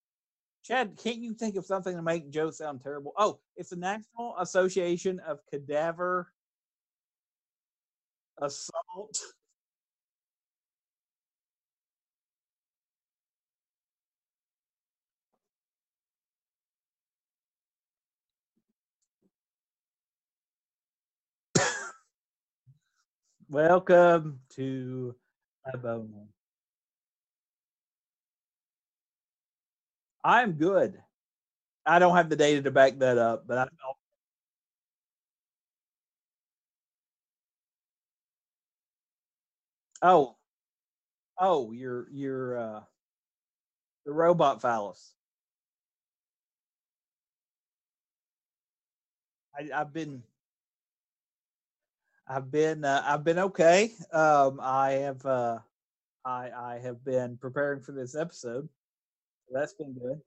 Chad, can't you think of something to make Joe sound terrible? Oh, it's the National Association of Cadaver Assault. Welcome to my I'm good. I don't have the data to back that up, but I know. Oh, oh, you're you're uh, the robot phallus. I, I've been, I've been, uh, I've been okay. Um, I have, uh, I I have been preparing for this episode. That's been good.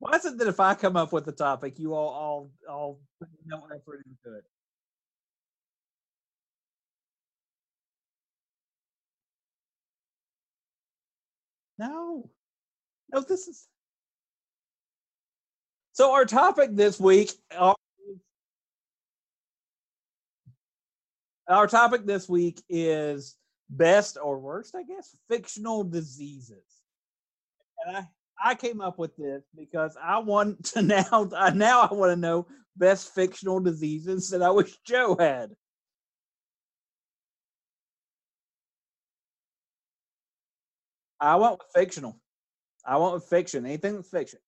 Why is it that if I come up with a topic, you all all all put no effort into it? No, no, this is so. Our topic this week, our, our topic this week is best or worst, I guess, fictional diseases. And I I came up with this because I want to now I now I want to know best fictional diseases that I wish Joe had. I want fictional. I want fiction. Anything with fiction.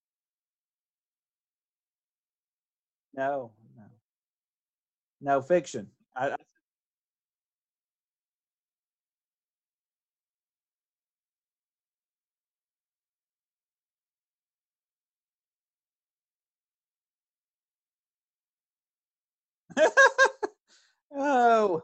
No, no, no fiction. I, I- oh,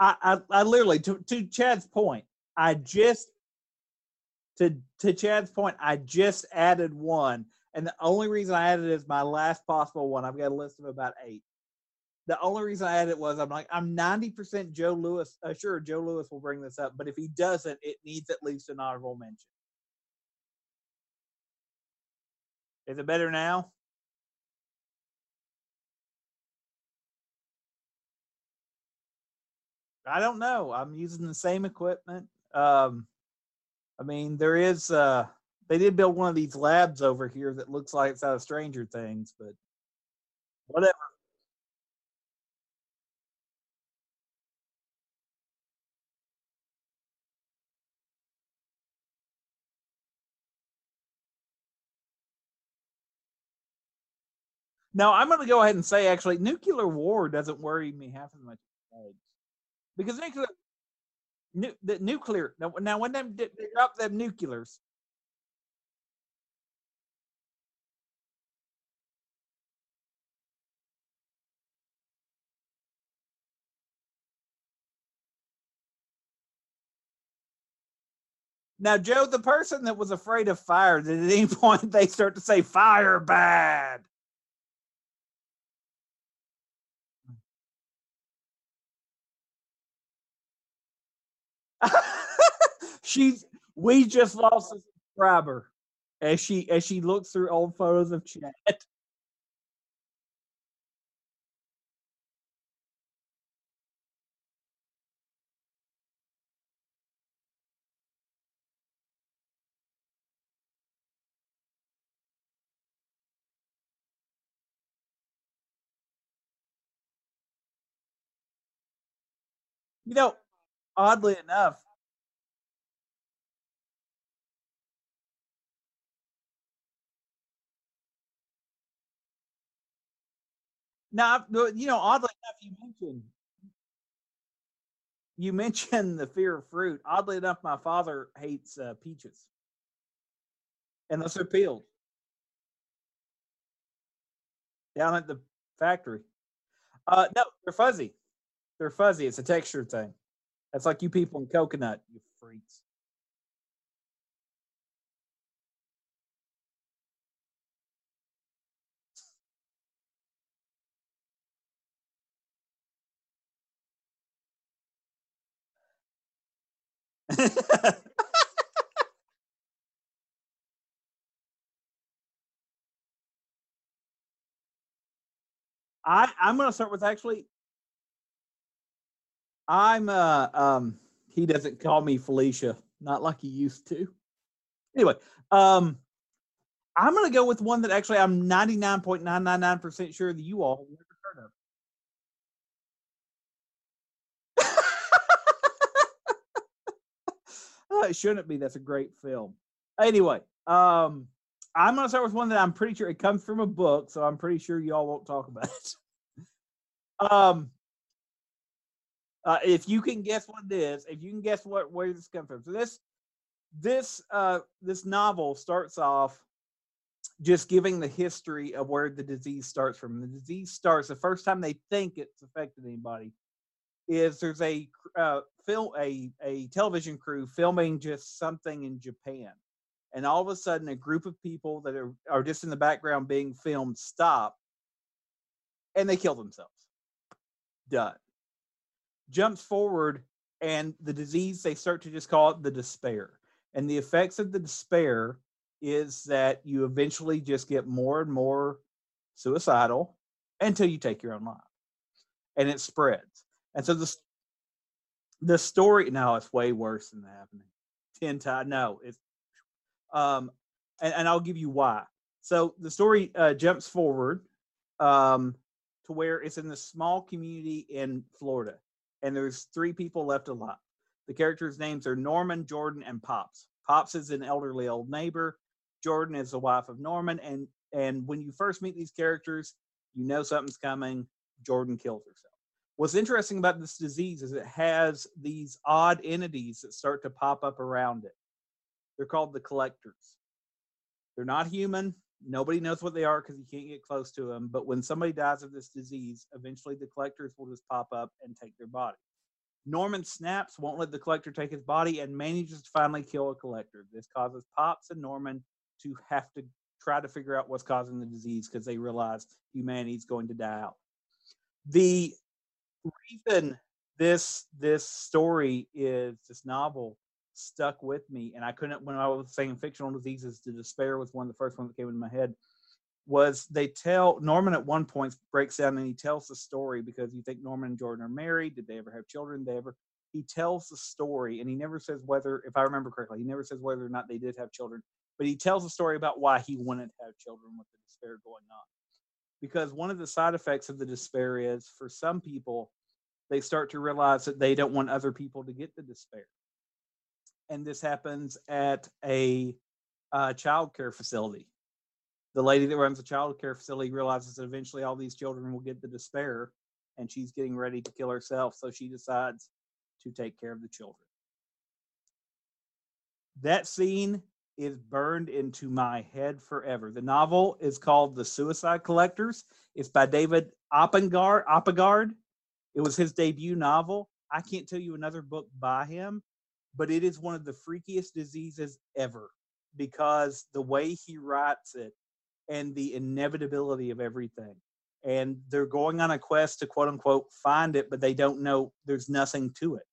I, I, literally to, to Chad's point, I just to to Chad's point, I just added one, and the only reason I added is my last possible one. I've got a list of about eight. The only reason I added was I'm like I'm ninety percent Joe Lewis. Uh, sure, Joe Lewis will bring this up, but if he doesn't, it needs at least an honorable mention. Is it better now? I don't know. I'm using the same equipment. Um, I mean, there is. Uh, they did build one of these labs over here that looks like it's out of Stranger Things, but whatever. No, I'm going to go ahead and say actually, nuclear war doesn't worry me half as much. Because nuclear, nu- the nuclear. Now, now when them they drop them nuclears, Now, Joe, the person that was afraid of fire, at any point they start to say fire bad? She's we just lost a subscriber as she as she looks through old photos of Chad. You know, oddly enough, now you know, oddly enough, you mentioned you mentioned the fear of fruit. Oddly enough, my father hates uh, peaches unless they're peeled down at the factory. Uh, no, they're fuzzy. They're fuzzy. It's a texture thing. That's like you people in coconut, you freaks. I I'm gonna start with actually. I'm uh um he doesn't call me Felicia, not like he used to. Anyway, um I'm gonna go with one that actually I'm 99.999% sure that you all have never heard of. oh, it shouldn't be. That's a great film. Anyway, um, I'm gonna start with one that I'm pretty sure it comes from a book, so I'm pretty sure y'all won't talk about it. um, uh, if you can guess what it is, if you can guess what where this comes from, so this this uh this novel starts off just giving the history of where the disease starts from. The disease starts the first time they think it's affected anybody is there's a uh, film a a television crew filming just something in Japan, and all of a sudden a group of people that are are just in the background being filmed stop, and they kill themselves. Done. Jumps forward, and the disease they start to just call it the despair, and the effects of the despair is that you eventually just get more and more suicidal until you take your own life and it spreads and so this the story now it's way worse than that happening 10 times no it's um and, and i'll give you why so the story uh, jumps forward um to where it's in this small community in florida and there's three people left alive the characters names are norman jordan and pops. Pops is an elderly old neighbor. Jordan is the wife of norman and and when you first meet these characters you know something's coming. Jordan kills herself. What's interesting about this disease is it has these odd entities that start to pop up around it. They're called the collectors. They're not human nobody knows what they are because you can't get close to them but when somebody dies of this disease eventually the collectors will just pop up and take their body norman snaps won't let the collector take his body and manages to finally kill a collector this causes pops and norman to have to try to figure out what's causing the disease because they realize humanity's going to die out. The reason this this story is this novel stuck with me, and I couldn't when I was saying fictional diseases, the despair was one of the first ones that came into my head. Was they tell Norman at one point breaks down and he tells the story because you think Norman and Jordan are married. Did they ever have children? Did they ever he tells the story and he never says whether if I remember correctly, he never says whether or not they did have children but he tells a story about why he to have children with the despair going on. Because one of the side effects of the despair is for some people, they start to realize that they don't want other people to get the despair. And this happens at a uh, child care facility. The lady that runs the child care facility realizes that eventually all these children will get the despair, and she's getting ready to kill herself. So she decides to take care of the children. That scene is burned into my head forever. The novel is called The Suicide Collectors. It's by David Oppengard. Oppegaard. It was his debut novel. I can't tell you another book by him, but it is one of the freakiest diseases ever because the way he writes it and the inevitability of everything. And they're going on a quest to quote unquote find it, but they don't know there's nothing to it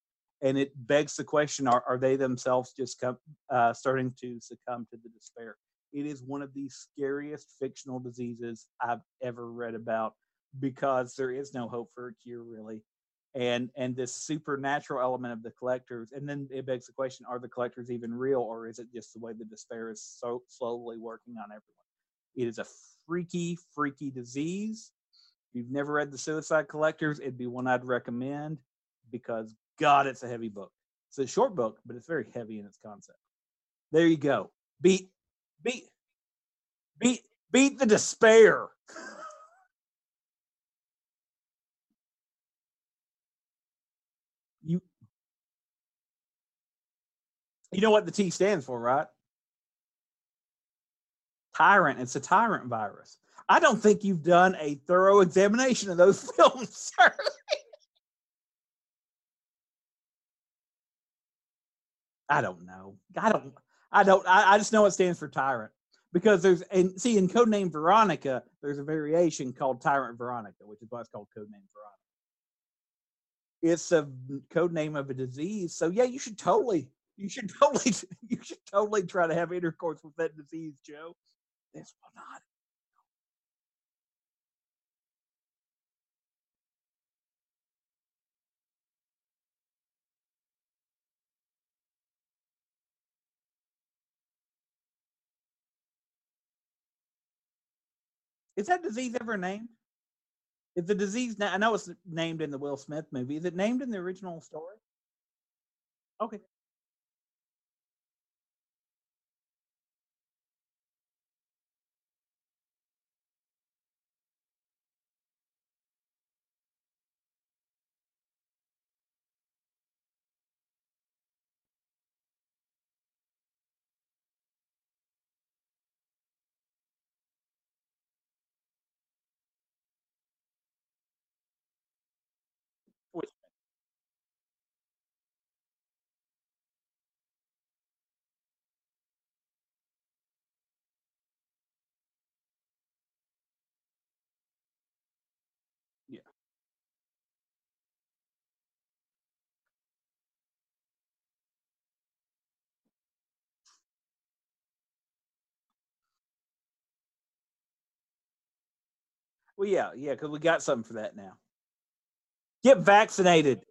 and it begs the question are, are they themselves just come, uh, starting to succumb to the despair it is one of the scariest fictional diseases i've ever read about because there is no hope for a cure really and and this supernatural element of the collectors and then it begs the question are the collectors even real or is it just the way the despair is so slowly working on everyone it is a freaky freaky disease if you've never read the suicide collectors it'd be one i'd recommend because God, it's a heavy book. It's a short book, but it's very heavy in its concept. There you go. Beat, beat, beat, beat the despair. you, you know what the T stands for, right? Tyrant. It's a tyrant virus. I don't think you've done a thorough examination of those films, sir. I don't know. I don't. I don't. I, I just know it stands for tyrant because there's and see in codename Veronica there's a variation called Tyrant Veronica, which is why it's called codename Veronica. It's a mm, code name of a disease. So yeah, you should totally, you should totally, you should totally try to have intercourse with that disease, Joe. This will not. Is that disease ever named? Is the disease? Na- I know it's named in the Will Smith movie. Is it named in the original story? Okay. Well, yeah, yeah, because we got something for that now. Get vaccinated.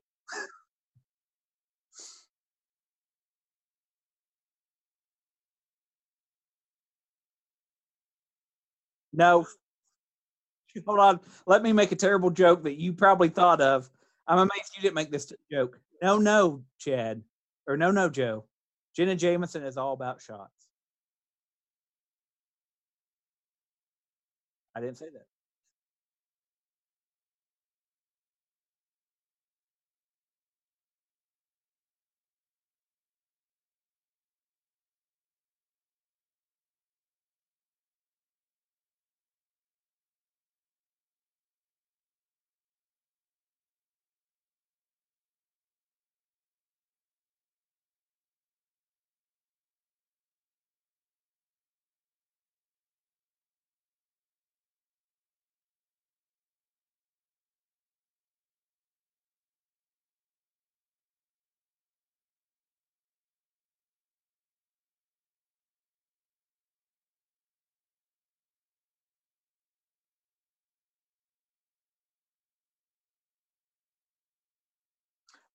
no. Hold on. Let me make a terrible joke that you probably thought of. I'm amazed you didn't make this joke. No, no, Chad. Or no, no, Joe. Jenna Jameson is all about shots. I didn't say that.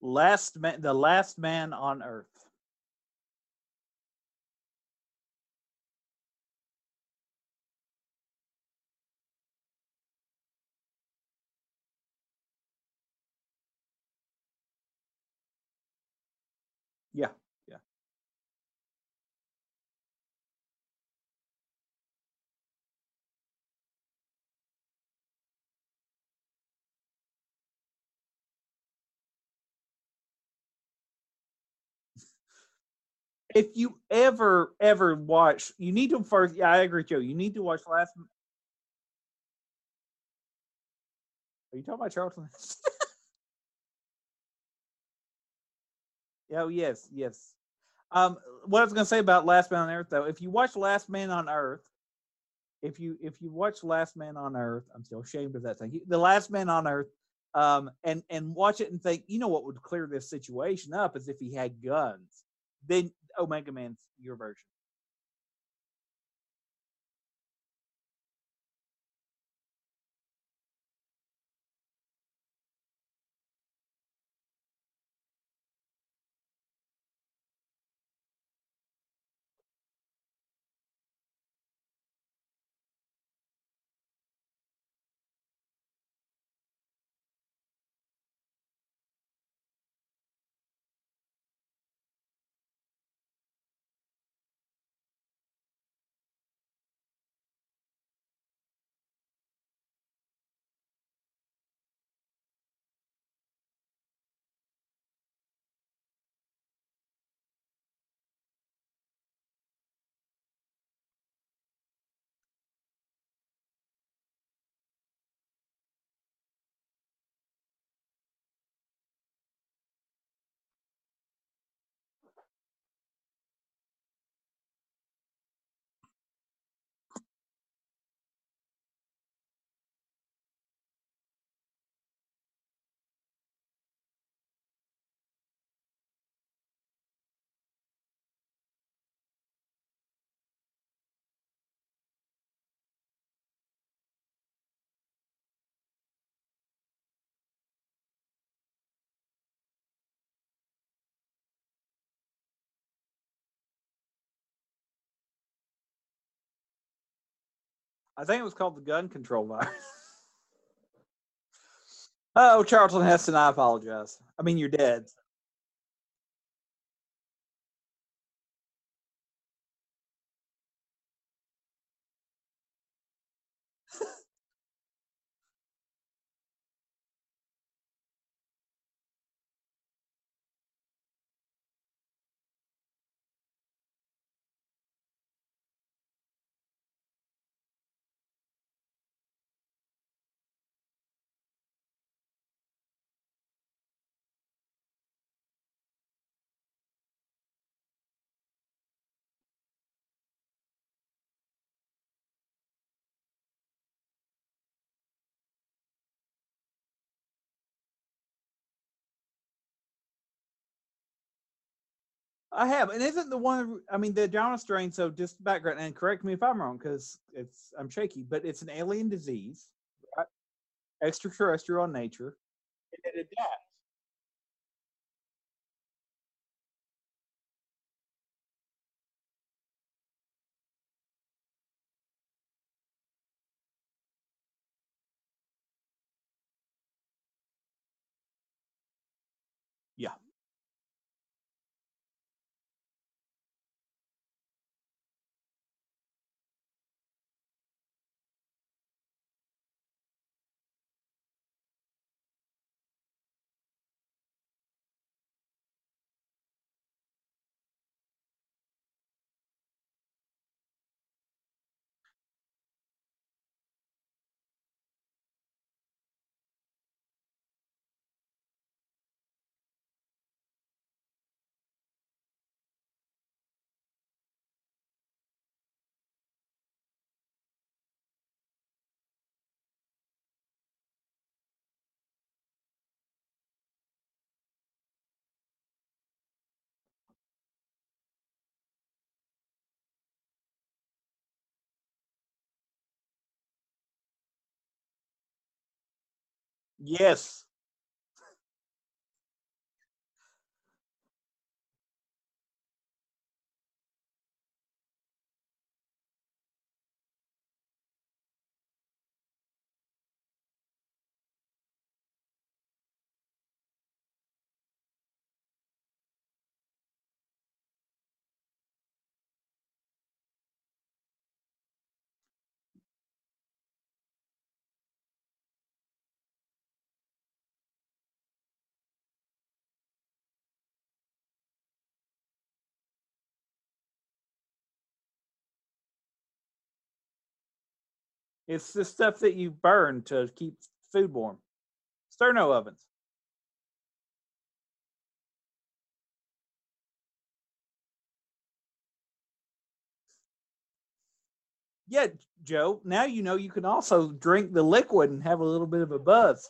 Last man, the last man on earth. If you ever ever watch, you need to first. Yeah, I agree, Joe. You need to watch last. Are you talking about Charlton? Oh yes, yes. Um, what I was going to say about Last Man on Earth, though, if you watch Last Man on Earth, if you if you watch Last Man on Earth, I'm still ashamed of that thing. The Last Man on Earth, um, and and watch it and think, you know what would clear this situation up is if he had guns. Then Omega Man's your version. I think it was called the gun control virus. oh, Charlton Heston, I apologize. I mean, you're dead. I have, and isn't the one? I mean, the Jana strain. So, just background, and correct me if I'm wrong, because it's I'm shaky, but it's an alien disease. Right? extraterrestrial in nature, and it adapts. Yes. It's the stuff that you burn to keep food warm. Sterno ovens. Yeah, Joe. Now you know you can also drink the liquid and have a little bit of a buzz.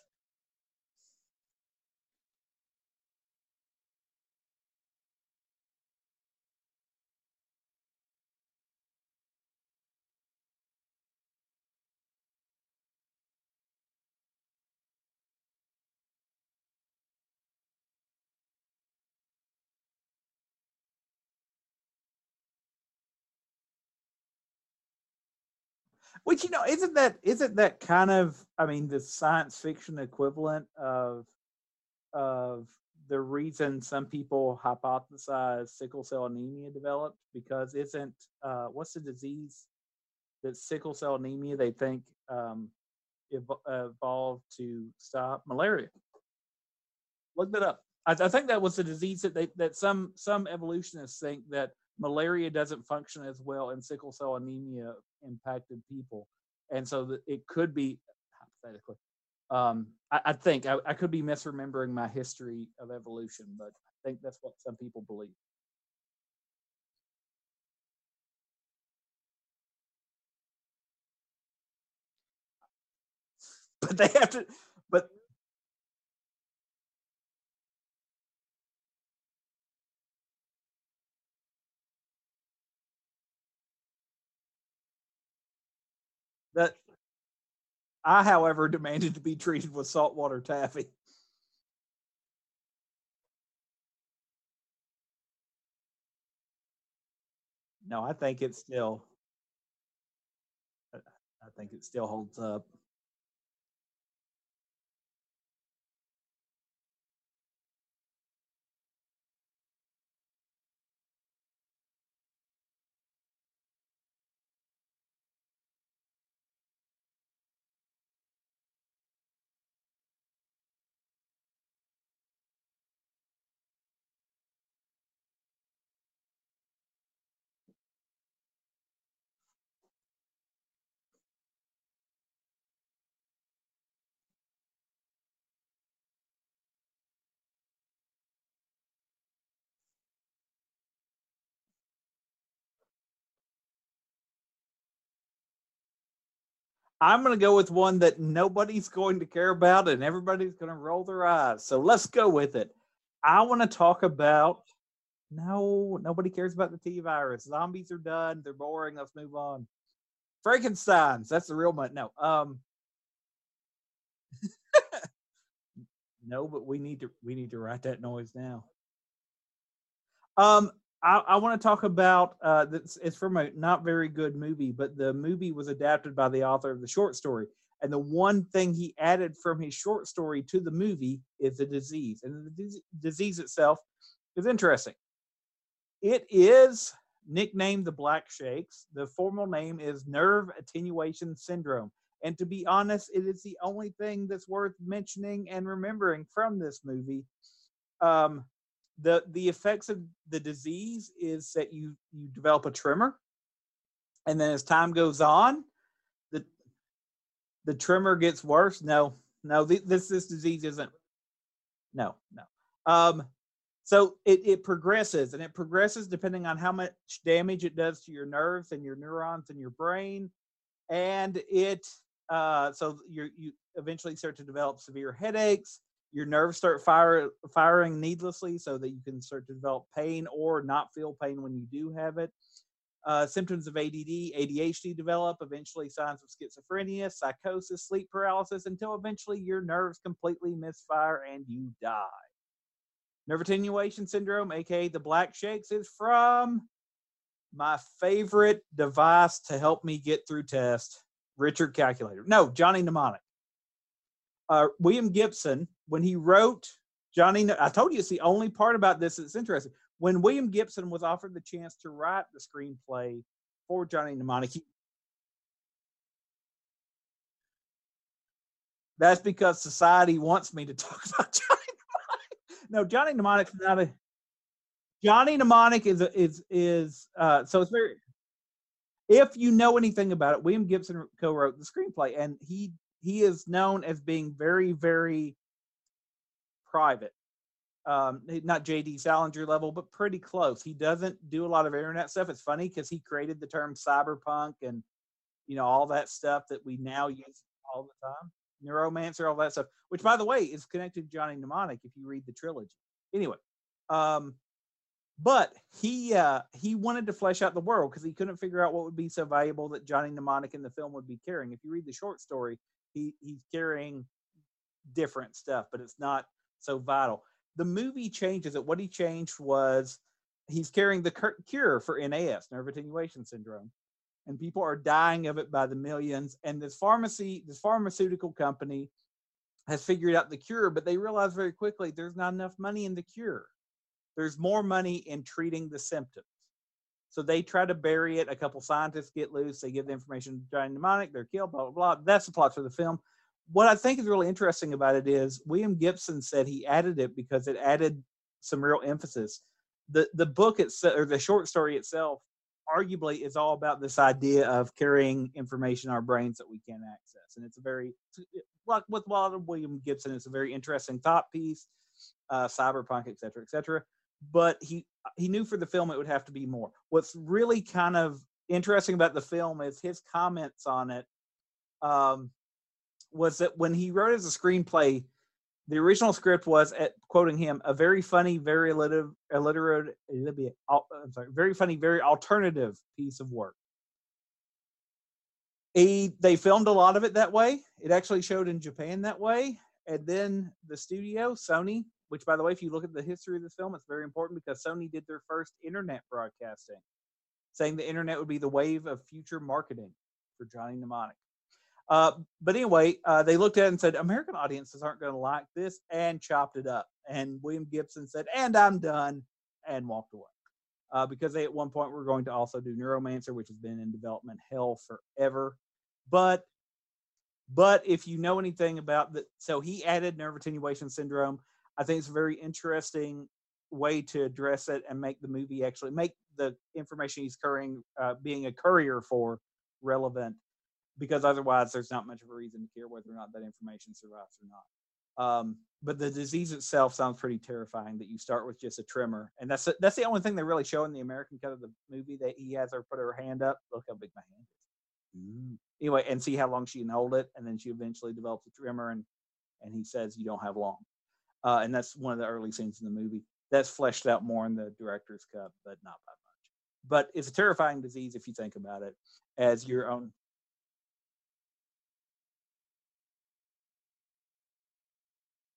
Which you know, isn't that isn't that kind of I mean the science fiction equivalent of of the reason some people hypothesize sickle cell anemia developed because isn't uh, what's the disease that sickle cell anemia they think um, evo- evolved to stop malaria. Look that up. I, I think that was the disease that they that some some evolutionists think that malaria doesn't function as well in sickle cell anemia impacted people, and so that it could be hypothetically. Um, I, I think I, I could be misremembering my history of evolution, but I think that's what some people believe. But they have to. But that I, however, demanded to be treated with saltwater taffy. No, I think it still. I I think it still holds up. I'm going to go with one that nobody's going to care about and everybody's going to roll their eyes. So let's go with it. I want to talk about no, nobody cares about the T virus. Zombies are done. They're boring. Let's move on. Frankenstein's. That's the real one. No. Um no, but we need to we need to write that noise now. Um, I, I want to talk about uh, this. It's from a not very good movie, but the movie was adapted by the author of the short story. And the one thing he added from his short story to the movie is the disease, and the dis- disease itself is interesting. It is nicknamed the Black Shakes. The formal name is nerve attenuation syndrome. And to be honest, it is the only thing that's worth mentioning and remembering from this movie. Um, the the effects of the disease is that you you develop a tremor, and then as time goes on, the the tremor gets worse. No, no, th- this this disease isn't. No, no. Um, so it, it progresses and it progresses depending on how much damage it does to your nerves and your neurons in your brain and it uh, so you you eventually start to develop severe headaches your nerves start fire, firing needlessly so that you can start to develop pain or not feel pain when you do have it. Uh, symptoms of add adhd develop eventually signs of schizophrenia psychosis sleep paralysis until eventually your nerves completely misfire and you die. Nerve attenuation syndrome aka the black shakes is from my favorite device to help me get through test richard calculator. No johnny mnemonic. Uh, william gibson when he wrote johnny i told you it's the only part about this that's interesting when william gibson was offered the chance to write the screenplay for johnny mnemonic he, that's because society wants me to talk about johnny mnemonic no johnny mnemonic's not a Johnny Mnemonic is a, is is uh, so it's very. If you know anything about it, William Gibson co-wrote the screenplay, and he he is known as being very very private. Um, not J.D. Salinger level, but pretty close. He doesn't do a lot of internet stuff. It's funny because he created the term cyberpunk and you know all that stuff that we now use all the time. Neuromancer, all that stuff. Which, by the way, is connected to Johnny Mnemonic if you read the trilogy. Anyway, um, but he uh, he wanted to flesh out the world because he couldn't figure out what would be so valuable that Johnny Mnemonic in the film would be carrying. If you read the short story, he he's carrying different stuff, but it's not so vital. The movie changes it. What he changed was he's carrying the cure for NAS, nerve attenuation syndrome, and people are dying of it by the millions. And this pharmacy, this pharmaceutical company, has figured out the cure, but they realize very quickly there's not enough money in the cure there's more money in treating the symptoms. So they try to bury it. A couple scientists get loose. They give the information to Johnny Mnemonic. They're killed. Blah blah blah. That's the plot for the film. What I think is really interesting about it is William Gibson said he added it because it added some real emphasis. The the book itself or the short story itself arguably is all about this idea of carrying information in our brains that we can't access. And it's a very like with of William Gibson, it's a very interesting thought piece, uh, cyberpunk, et cetera, et cetera but he he knew for the film it would have to be more. What's really kind of interesting about the film is his comments on it. Um, was that when he wrote as a screenplay, the original script was, at, quoting him, a very funny, very alliterative, alliterative I'm sorry, very funny, very alternative piece of work. He, they filmed a lot of it that way. It actually showed in Japan that way. And then the studio, Sony, which by the way, if you look at the history of this film, it's very important because Sony did their first internet broadcasting, saying the internet would be the wave of future marketing for Johnny Mnemonic. Uh, but anyway, uh, they looked at it and said, American audiences aren't going to like this, and chopped it up. And William Gibson said, and I'm done, and walked away. Uh, because they at one point were going to also do Neuromancer, which has been in development hell forever. But but if you know anything about that, so he added nerve attenuation syndrome. I think it's a very interesting way to address it and make the movie actually make the information he's carrying, uh, being a courier for, relevant. Because otherwise, there's not much of a reason to care whether or not that information survives or not. Um, but the disease itself sounds pretty terrifying. That you start with just a tremor, and that's that's the only thing they really show in the American cut of the movie. That he has her put her hand up. Look how big my hand is. Mm. Anyway, and see how long she can hold it, and then she eventually develops a tremor, and and he says, "You don't have long." uh, and that's one of the early scenes in the movie. That's fleshed out more in the director's cut, but not by much. But it's a terrifying disease if you think about it as your own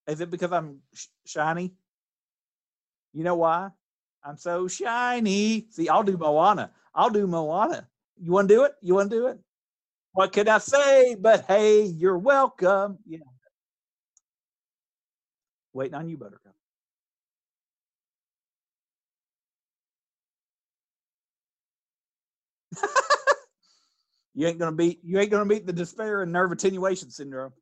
Is it because I'm sh- shiny? You know why? I'm so shiny. See, I'll do Moana. I'll do Moana. You want to do it? You want to do it? What can I say? But hey, you're welcome. Yeah. Waiting on you, Buttercup. you ain't gonna beat. You ain't gonna beat the despair and nerve attenuation syndrome.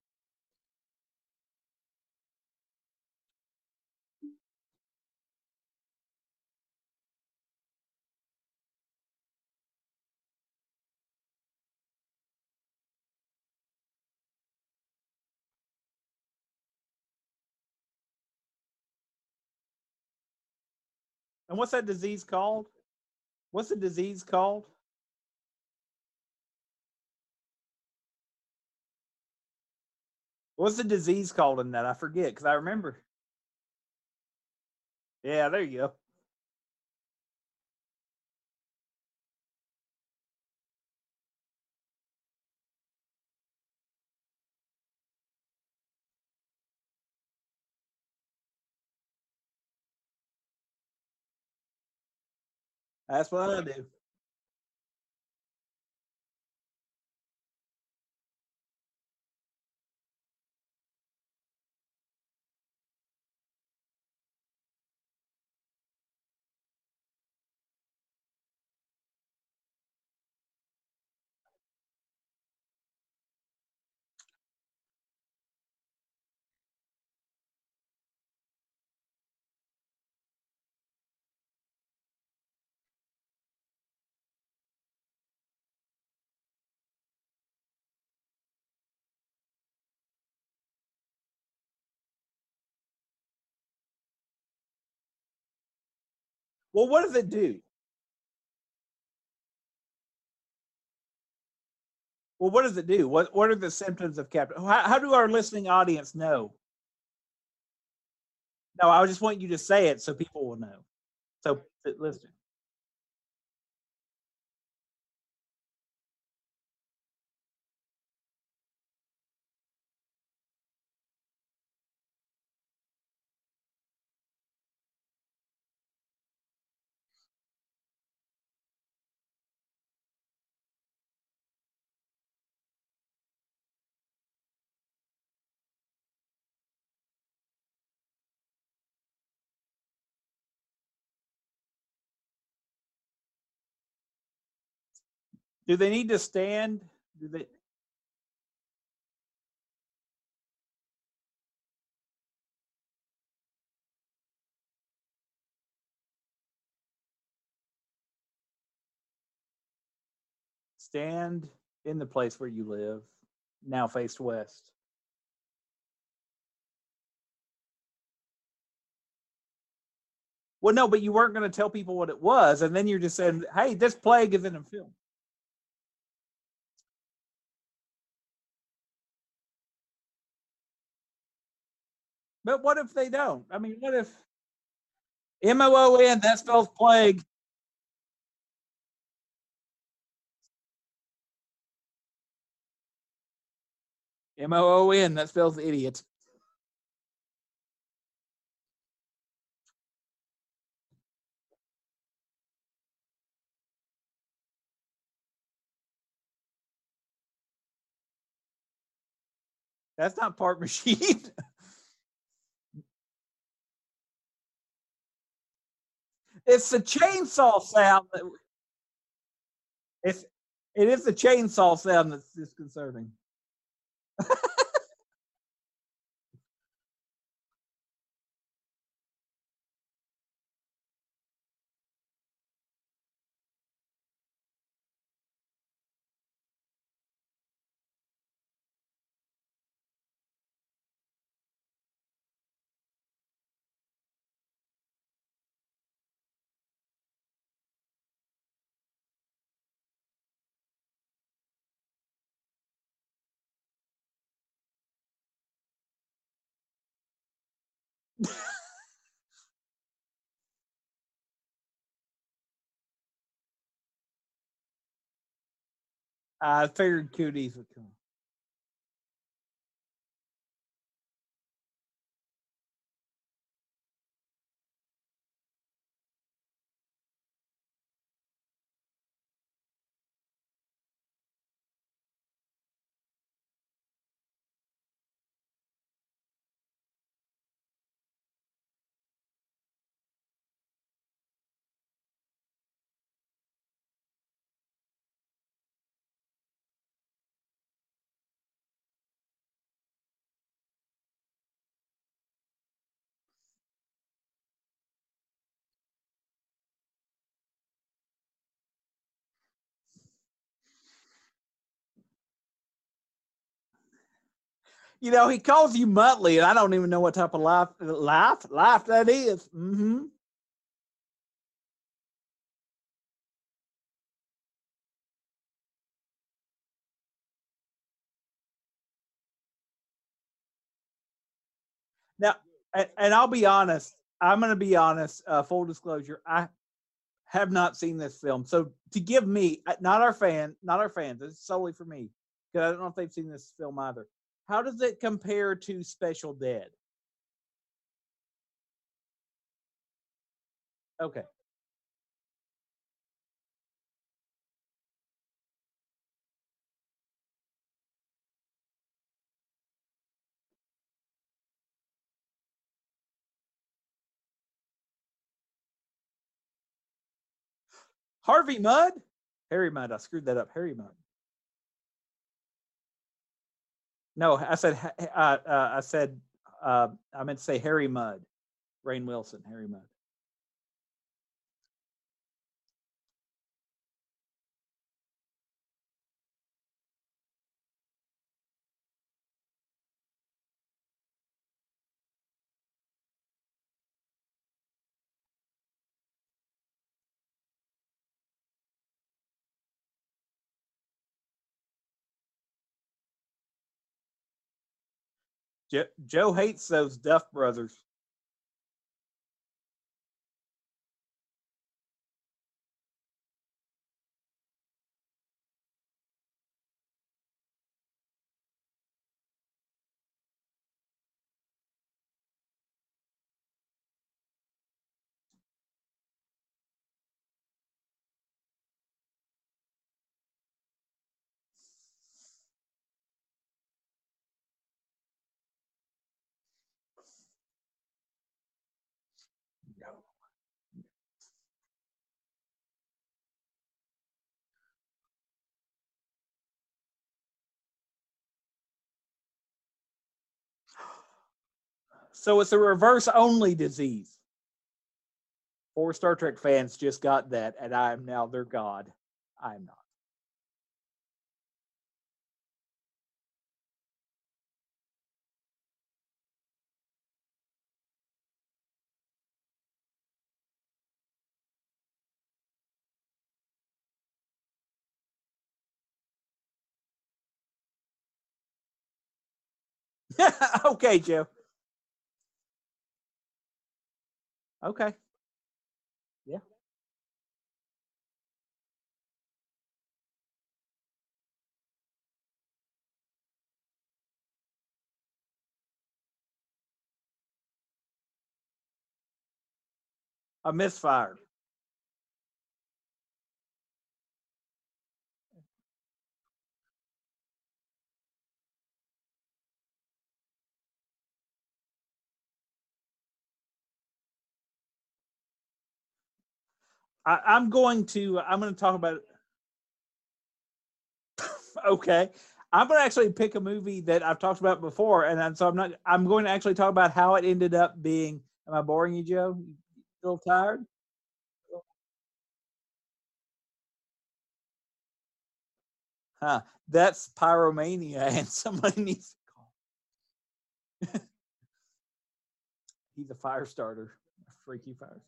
And what's that disease called? What's the disease called? What's the disease called in that? I forget because I remember. Yeah, there you go. That's what I do. Well, what does it do? Well, what does it do? What What are the symptoms of captain? How, how do our listening audience know? No, I just want you to say it so people will know. So listen. Do they need to stand? Do they? Stand in the place where you live, now face west. Well, no, but you weren't going to tell people what it was, and then you're just saying, "Hey, this plague is in a film." But what if they don't? I mean, what if M O O N that spells plague? M O O N that spells idiot. That's not part machine. It's the chainsaw sound that it's it is the chainsaw sound that's disconcerting. I figured cooties would come. You know, he calls you Muttley, and I don't even know what type of life life life that is. Mm-hmm. Now, and, I'll be honest. I'm going to be honest. Uh, full disclosure, I have not seen this film. So to give me, uh, not our fan, not our fans, it's solely for me because I don't know if they've seen this film either. How does it compare to Special Dead? Okay. Harvey Mudd? Harry Mudd. I screwed that up. Harry Mudd. No, I said uh, uh, I said uh, I meant to say Harry Mudd. Rainn Wilson, Harry Mudd. Jo- Joe hates those Duff brothers. So it's a reverse only disease. Four Star Trek fans just got that, and I am now their god. I am not. okay, Joe. Okay. Yeah. A misfire. I, I'm going to. I'm going to talk about. okay, I'm going to actually pick a movie that I've talked about before, and then, so I'm not. I'm going to actually talk about how it ended up being. Am I boring you, Joe? You still tired? Huh? That's pyromania, and somebody needs to call. He's a fire starter, a freaky fire.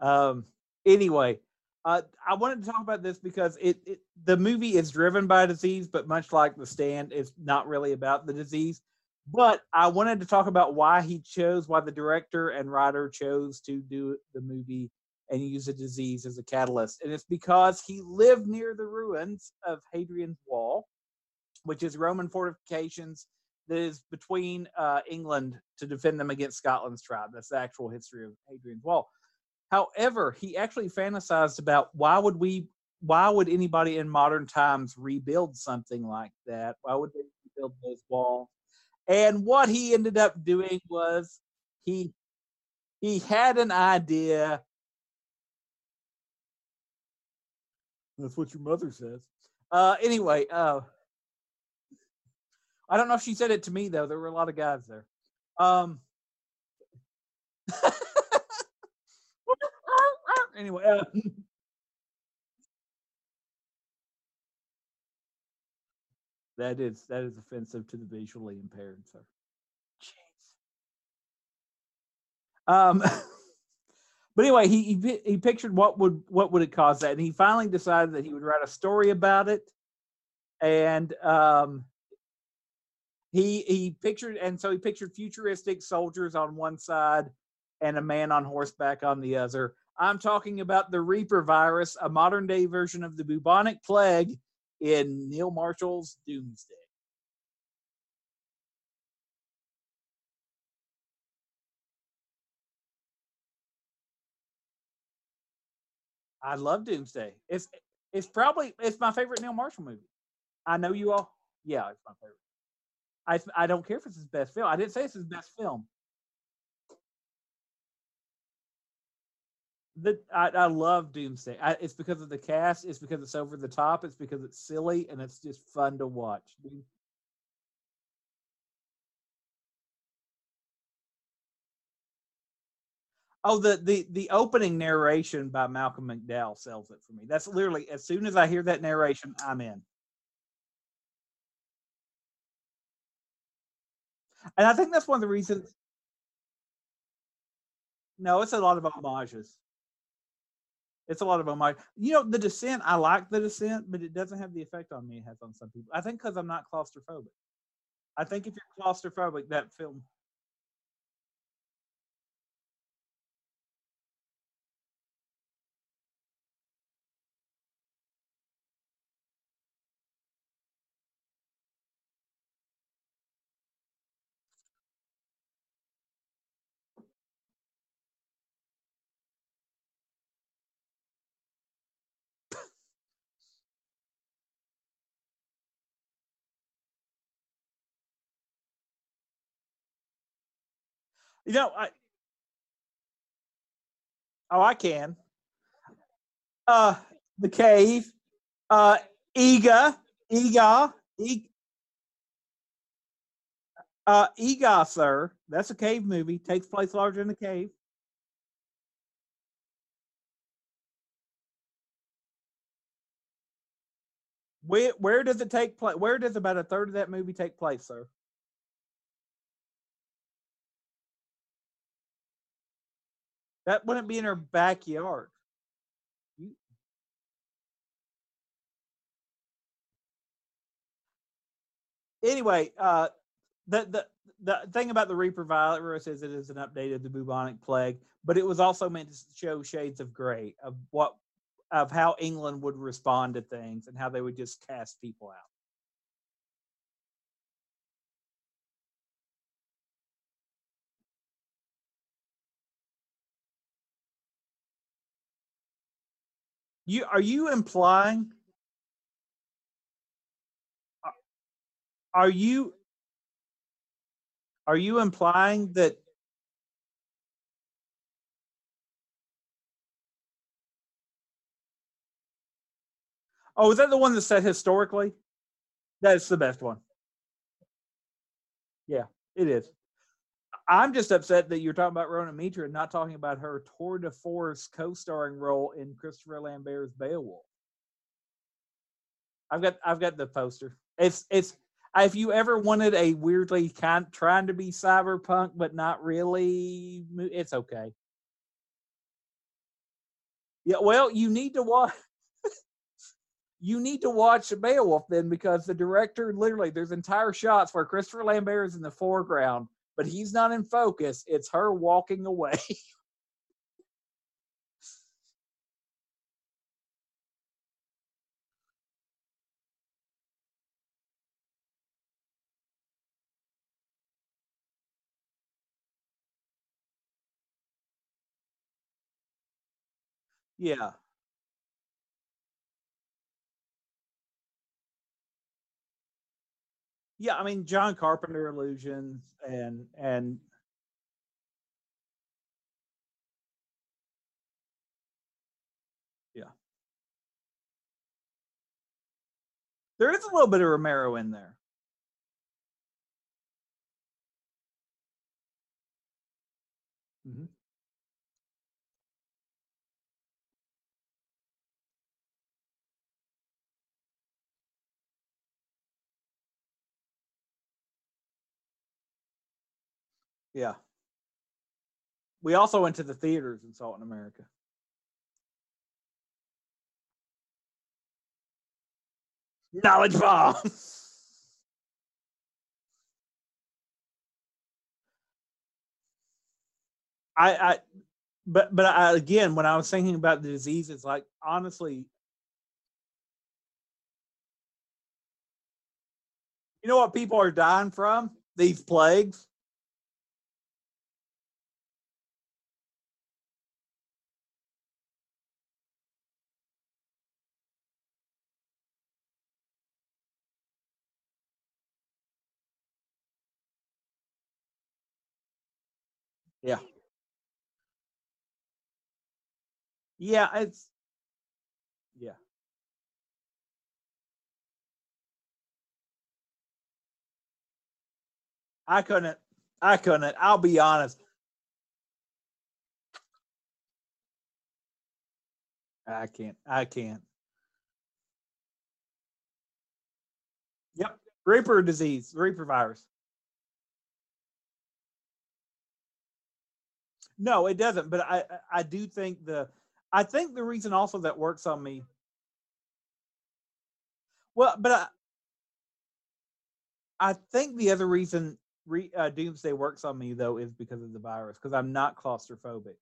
Um, anyway, uh, I wanted to talk about this because it, it the movie is driven by disease, but much like The Stand, it's not really about the disease. But I wanted to talk about why he chose, why the director and writer chose to do the movie and use a disease as a catalyst. And it's because he lived near the ruins of Hadrian's Wall, which is Roman fortifications that is between uh, England to defend them against Scotland's tribe. That's the actual history of Hadrian's Wall. However, he actually fantasized about why would we why would anybody in modern times rebuild something like that? Why would they rebuild those walls? And what he ended up doing was he he had an idea. That's what your mother says. Uh anyway, uh I don't know if she said it to me though. There were a lot of guys there. Um anyway, uh, That is that is offensive to the visually impaired, sir. Um, but anyway, he, he he pictured what would what would it cause that, and he finally decided that he would write a story about it. And um, he he pictured, and so he pictured futuristic soldiers on one side and a man on horseback on the other. I'm talking about the Reaper virus, a modern day version of the bubonic plague in Neil Marshall's Doomsday. I love Doomsday. It's it's probably it's my favorite Neil Marshall movie. I know you all. Yeah, it's my favorite. I I don't care if it's his best film. I didn't say it's his best film. The, I, I love Doomsday. I, it's because of the cast. It's because it's over the top. It's because it's silly and it's just fun to watch. Oh, the the the opening narration by Malcolm McDowell sells it for me. That's literally as soon as I hear that narration, I'm in. And I think that's one of the reasons. No, it's a lot of homages. It's a lot of homage. You know, The Descent. I like The Descent, but it doesn't have the effect on me it has on some people. I think because I'm not claustrophobic. I think if you're claustrophobic, that film. You know, I. Oh, I can. Uh, the cave. Uh, Ega, Ega, E- uh, Ega, sir. That's a cave movie. Takes place larger in the cave. Where where does it take place? Where does about a third of that movie take place, sir? That wouldn't be in her backyard. Anyway, uh, the the the thing about the Reaper virus is it is an update of the bubonic plague, but it was also meant to show shades of gray of what of how England would respond to things and how they would just cast people out. You are you implying? Are you are you implying that? Oh, is that the one that said historically? That's the best one. Yeah, it is. I'm just upset that you're talking about Rona Mitra and not talking about her tour de force co-starring role in Christopher Lambert's Beowulf. I've got I've got the poster. It's it's if you ever wanted a weirdly kind trying to be cyberpunk but not really, it's okay. Yeah, well, you need to watch. you need to watch Beowulf then because the director literally there's entire shots where Christopher Lambert is in the foreground, but he's not in focus. It's her walking away. yeah. Yeah, I mean John Carpenter illusions and and yeah. There is a little bit of Romero in there. Yeah. We also went to the theaters and saw it in America. Knowledge bomb. I, I, but but I, again, when I was thinking about the disease, it's like honestly, you know what people are dying from? These plagues. Yeah. Yeah, it's yeah. I couldn't. I couldn't. I'll be honest. I can't. I can't. Yep. Reaper disease, Reaper virus. No, it doesn't. But I, I- do think the, I think the reason also that works on me. Well, but I, I think the other reason re, uh, Doomsday works on me though is because of the virus. Because I'm not claustrophobic,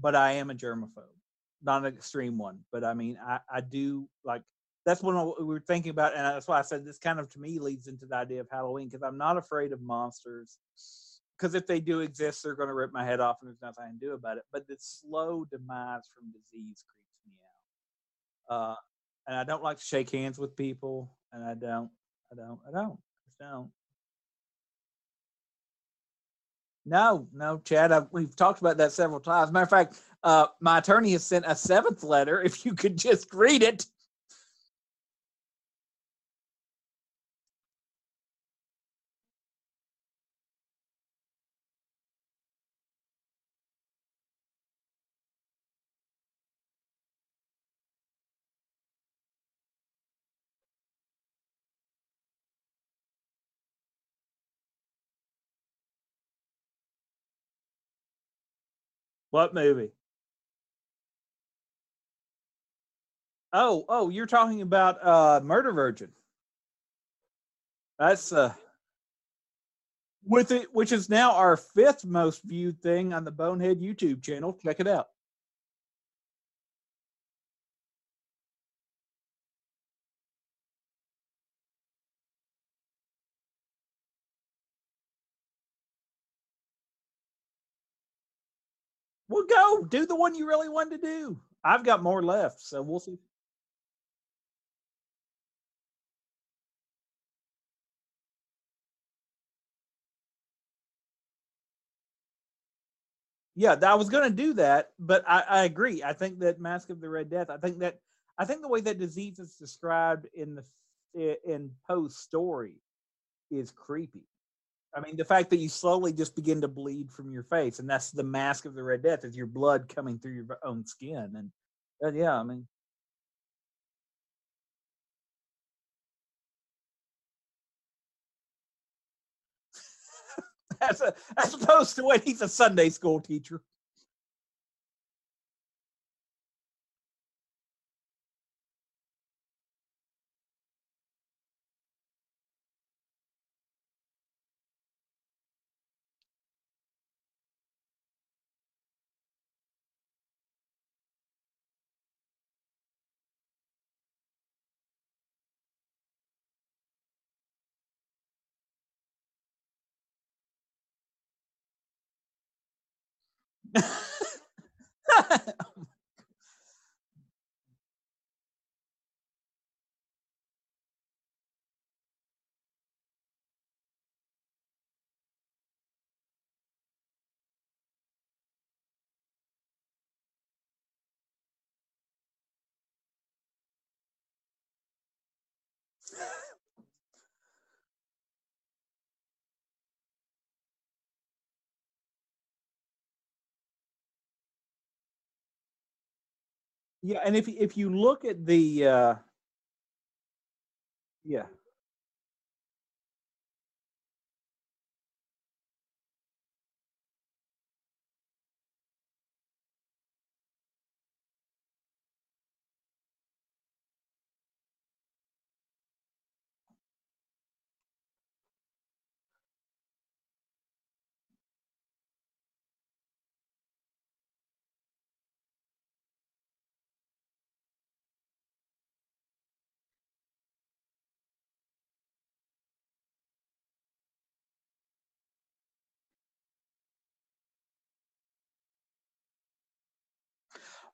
but I am a germaphobe, not an extreme one. But I mean, I, I do like that's what we were thinking about, and that's why I said this kind of to me leads into the idea of Halloween because I'm not afraid of monsters. Because if they do exist, they're going to rip my head off, and there's nothing I can do about it. But the slow demise from disease creeps me out. Uh, and I don't like to shake hands with people, and I don't, I don't, I don't, I don't. No, no, Chad. I, we've talked about that several times. Matter of fact, uh, my attorney has sent a seventh letter. If you could just read it. What movie? Oh, oh, you're talking about uh, Murder Virgin. That's uh, with it, which is now our fifth most viewed thing on the Bonehead YouTube channel. Check it out. Go do the one you really wanted to do. I've got more left, so we'll see. Yeah, I was going to do that, but I, I agree. I think that Mask of the Red Death. I think that I think the way that disease is described in the in Poe's story is creepy. I mean, the fact that you slowly just begin to bleed from your face, and that's the mask of the Red Death, is your blood coming through your own skin, and uh, yeah, I mean, as a, as opposed to when he's a Sunday school teacher. oh yeah, and if if you look at the uh, yeah,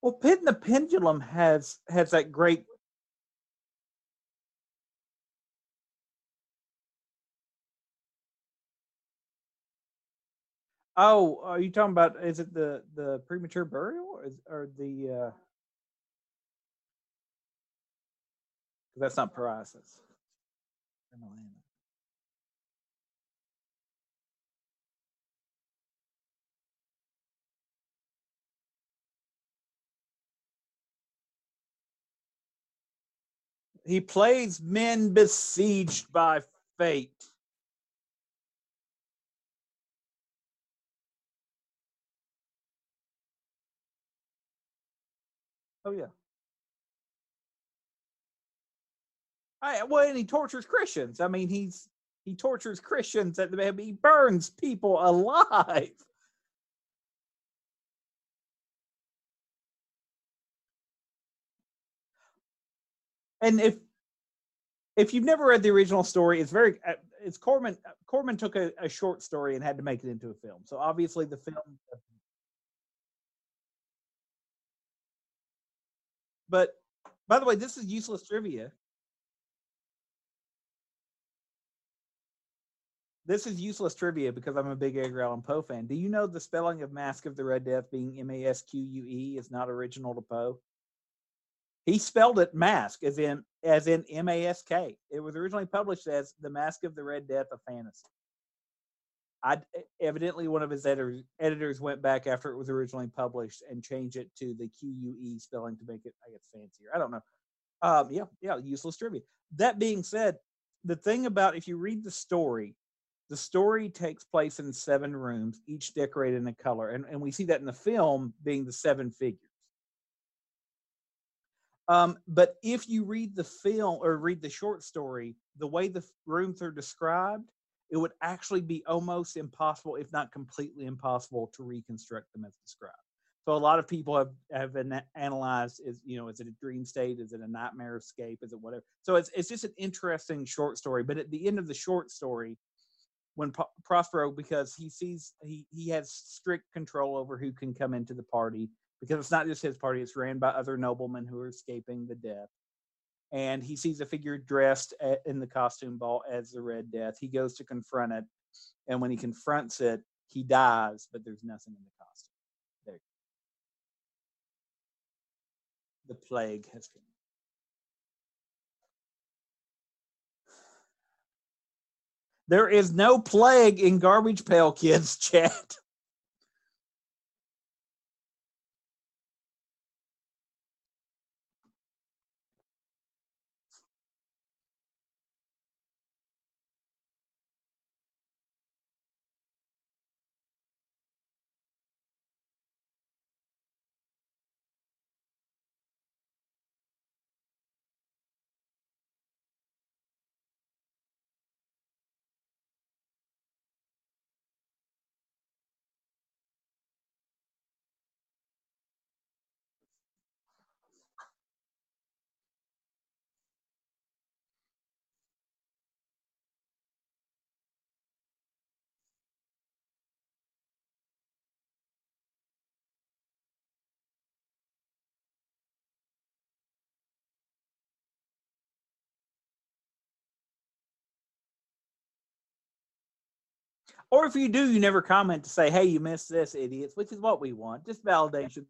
Well, Pit and the Pendulum has has that great. Oh, are you talking about? Is it the the premature burial or, is, or the? uh that's not psoriasis. He plays men besieged by fate. Oh yeah. I, well, and he tortures Christians. I mean, he's he tortures Christians. At the he burns people alive. And if if you've never read the original story, it's very uh, it's Corman. Corman took a, a short story and had to make it into a film. So obviously the film. But by the way, this is useless trivia. This is useless trivia because I'm a big Edgar Allan Poe fan. Do you know the spelling of Mask of the Red Death being M A S Q U E is not original to Poe? He spelled it mask as in as in M A S K. It was originally published as The Mask of the Red Death of Fantasy. I evidently one of his editors, editors went back after it was originally published and changed it to the Q U E spelling to make it I guess fancier. I don't know. Um, yeah, yeah, useless trivia. That being said, the thing about if you read the story, the story takes place in seven rooms, each decorated in a color, and, and we see that in the film being the seven figures. Um, but if you read the film or read the short story, the way the rooms are described, it would actually be almost impossible, if not completely impossible, to reconstruct them as described. So a lot of people have have been a- analyzed is you know is it a dream state, is it a nightmare escape, is it whatever. So it's it's just an interesting short story. But at the end of the short story, when Pro- Prospero because he sees he he has strict control over who can come into the party because it's not just his party; it's ran by other noblemen who are escaping the death. And he sees a figure dressed in the costume ball as the Red Death. He goes to confront it, and when he confronts it, he dies, but there's nothing in the costume. There, the plague has come. There is no plague in Garbage Pail Kids chat. Or if you do, you never comment to say, "Hey, you missed this, idiots," which is what we want. Just validation.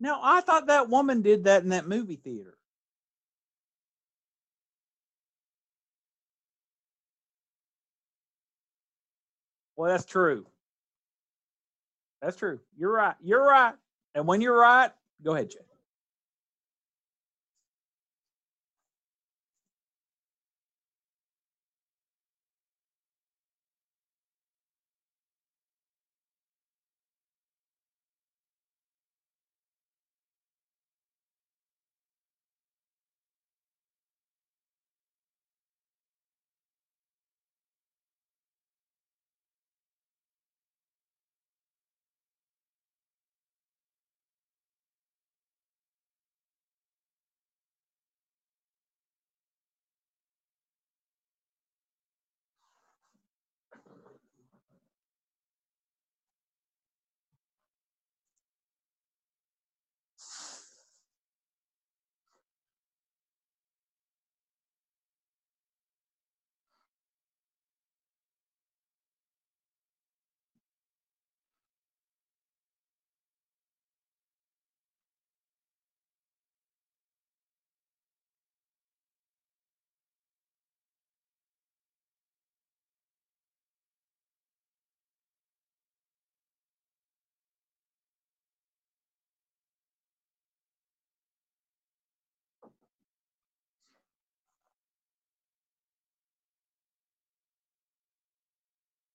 Now, I thought that woman did that in that movie theater. Well, that's true. That's true. You're right. You're right. And when you're right, go ahead, Jay.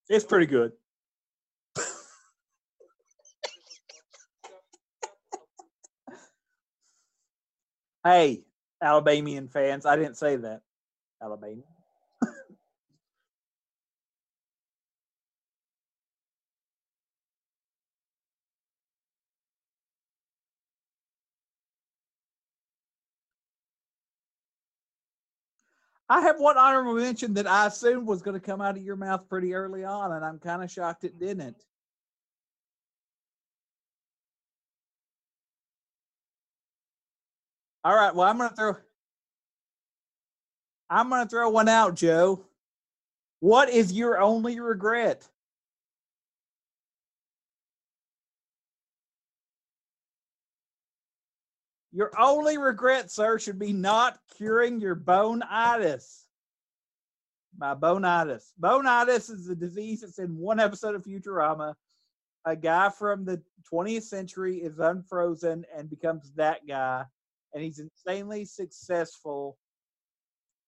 It's pretty good. hey, Alabamian fans, I didn't say that. Alabama. I have one honorable mention that I assumed was going to come out of your mouth pretty early on, and I'm kind of shocked it didn't. All right, well, I'm going to throw. I'm going to throw one out, Joe. What is your only regret? Your only regret, sir, should be not curing your bone-itis. My bone-itis. Bone-itis is a disease that's in one episode of Futurama. A guy from the 20th century is unfrozen and becomes that guy, and he's insanely successful.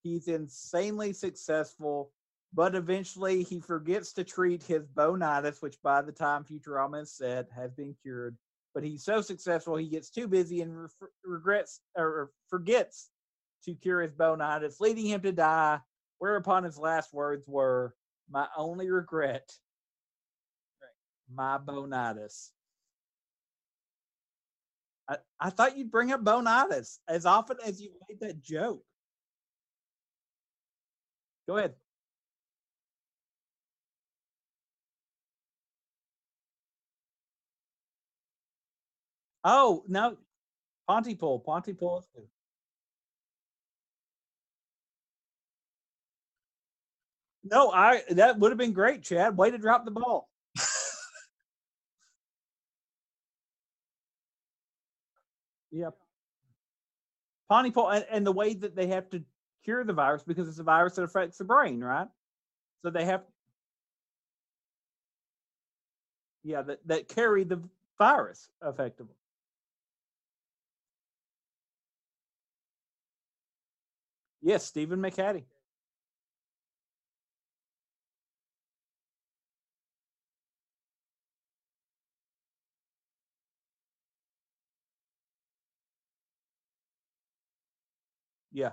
He's insanely successful, but eventually he forgets to treat his bone-itis, which by the time Futurama is set has been cured but he's so successful he gets too busy and re- regrets or forgets to cure his bone-itis, leading him to die. Whereupon his last words were, "My only regret, my bone-itis." I, I thought you'd bring up bone-itis as often as you made that joke. Go ahead. Oh no, Pontypool, Pontypool. No, I that would have been great, Chad. Way to drop the ball. yep. Pontypool and, and the way that they have to cure the virus because it's a virus that affects the brain, right? So they have yeah, that, that carry the virus effectively. Yes, Stephen McHattie. Yeah.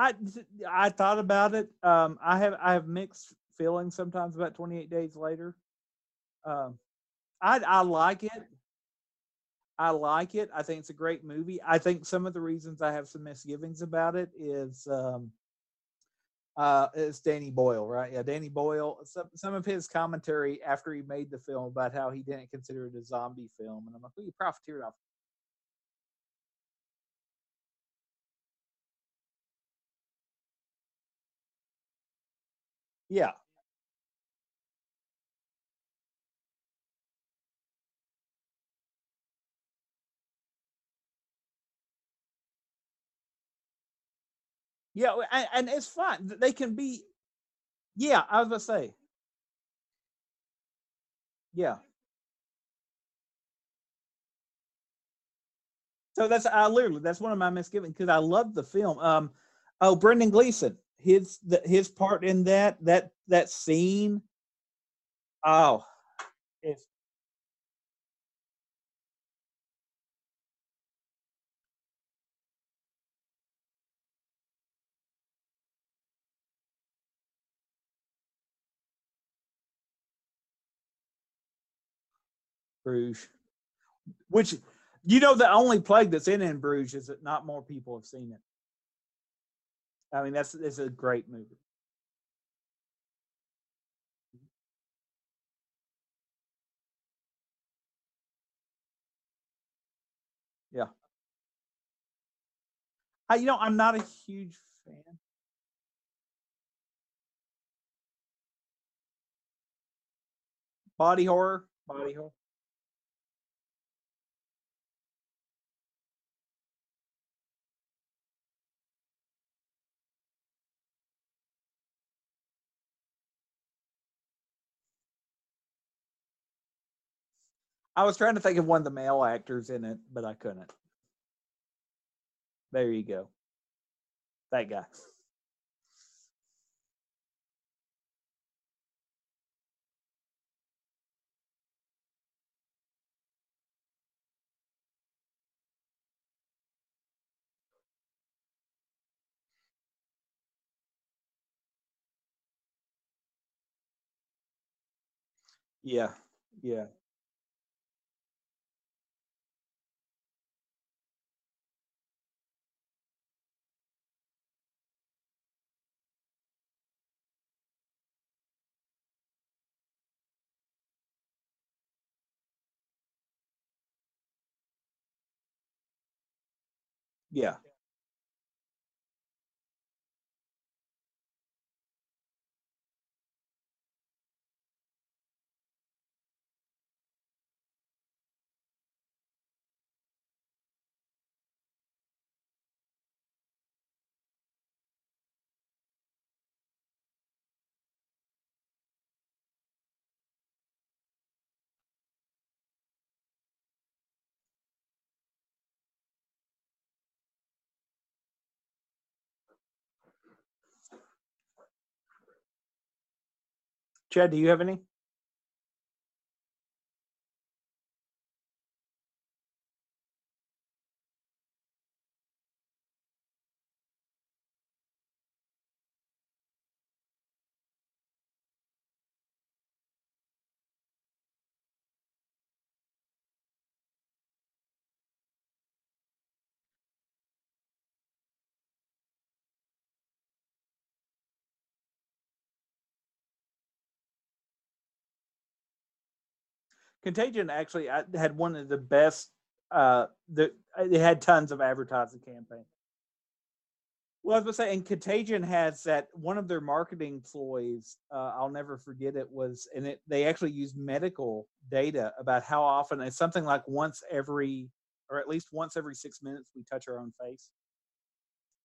I I thought about it. Um, I have I have mixed feelings sometimes about 28 Days Later. Um, I I like it. I like it. I think it's a great movie. I think some of the reasons I have some misgivings about it is um, uh, it's Danny Boyle, right? Yeah, Danny Boyle. Some some of his commentary after he made the film about how he didn't consider it a zombie film, and I'm like, well, you profiteered off Yeah. Yeah, and, and it's fine. They can be. Yeah, as I say. Yeah. So that's I literally that's one of my misgivings because I love the film. Um, oh, Brendan Gleeson, his the, his part in that that that scene. Oh, it's Bruges, which you know the only plague that's in in Bruges is that not more people have seen it. I mean that's it's a great movie. Mm-hmm. Yeah. I, you know, I'm not a huge fan. Body horror, body horror. I was trying to think of one of the male actors in it, but I couldn't. There you go. That guy. Yeah, yeah. Yeah. Chad, do you have any? Contagion actually had one of the best. Uh, the it had tons of advertising campaigns. Well, I was gonna say, and Contagion has that one of their marketing ploys. Uh, I'll never forget it was, and it they actually used medical data about how often it's something like once every, or at least once every six minutes, we touch our own face.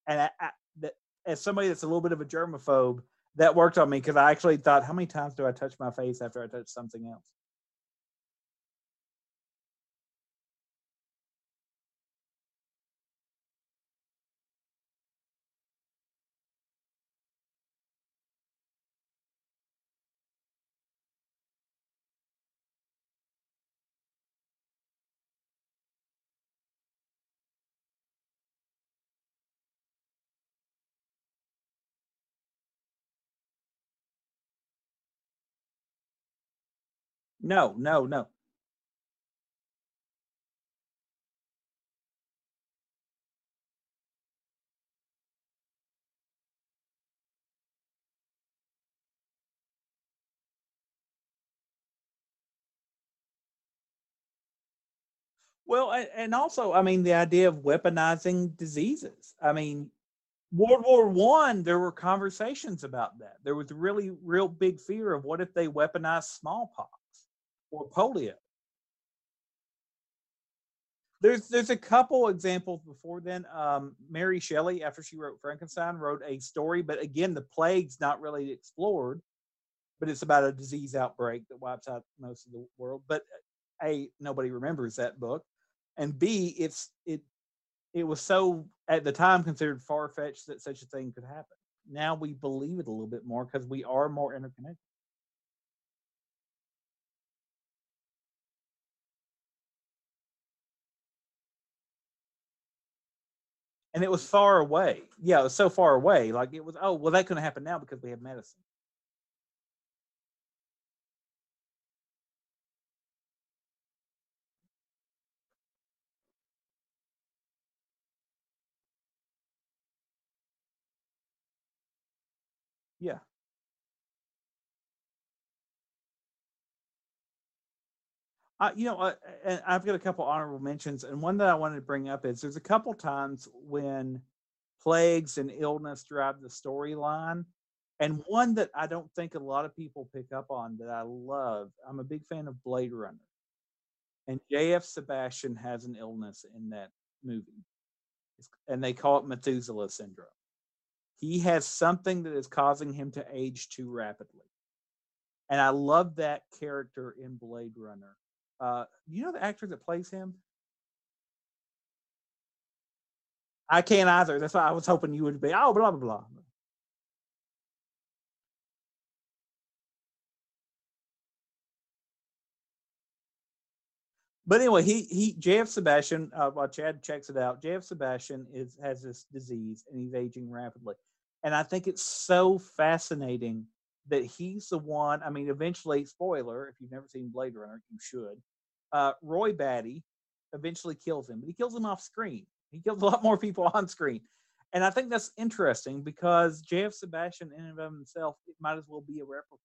And I, I, that, as somebody that's a little bit of a germaphobe, that worked on me because I actually thought, how many times do I touch my face after I touch something else? No, no, no. Well, and also, I mean, the idea of weaponizing diseases. I mean, World War One, there were conversations about that. There was really real big fear of what if they weaponized smallpox or polio. There's there's a couple examples before then. Um, Mary Shelley, after she wrote Frankenstein, wrote a story, but again, the plague's not really explored. But it's about a disease outbreak that wipes out most of the world. But a nobody remembers that book, and b it's it it was so at the time considered far fetched that such a thing could happen. Now we believe it a little bit more because we are more interconnected. And it was far away. Yeah, it was so far away. Like it was, oh, well, that couldn't happen now because we have medicine. Yeah. You know, uh, and I've got a couple honorable mentions, and one that I wanted to bring up is there's a couple times when plagues and illness drive the storyline, and one that I don't think a lot of people pick up on that I love. I'm a big fan of Blade Runner, and J.F. Sebastian has an illness in that movie, and they call it Methuselah syndrome. He has something that is causing him to age too rapidly, and I love that character in Blade Runner Uh, you know the actor that plays him? I can't either. That's why I was hoping you would be. Oh, blah blah blah. But anyway, he he JF Sebastian. Uh, while Chad checks it out, JF Sebastian is has this disease and he's aging rapidly, and I think it's so fascinating that he's the one. I mean, eventually, spoiler: if you've never seen Blade Runner, you should. Uh, Roy Batty eventually kills him, but he kills him off screen. He kills a lot more people on screen. And I think that's interesting because JF Sebastian, in and of himself, might as well be a replicant.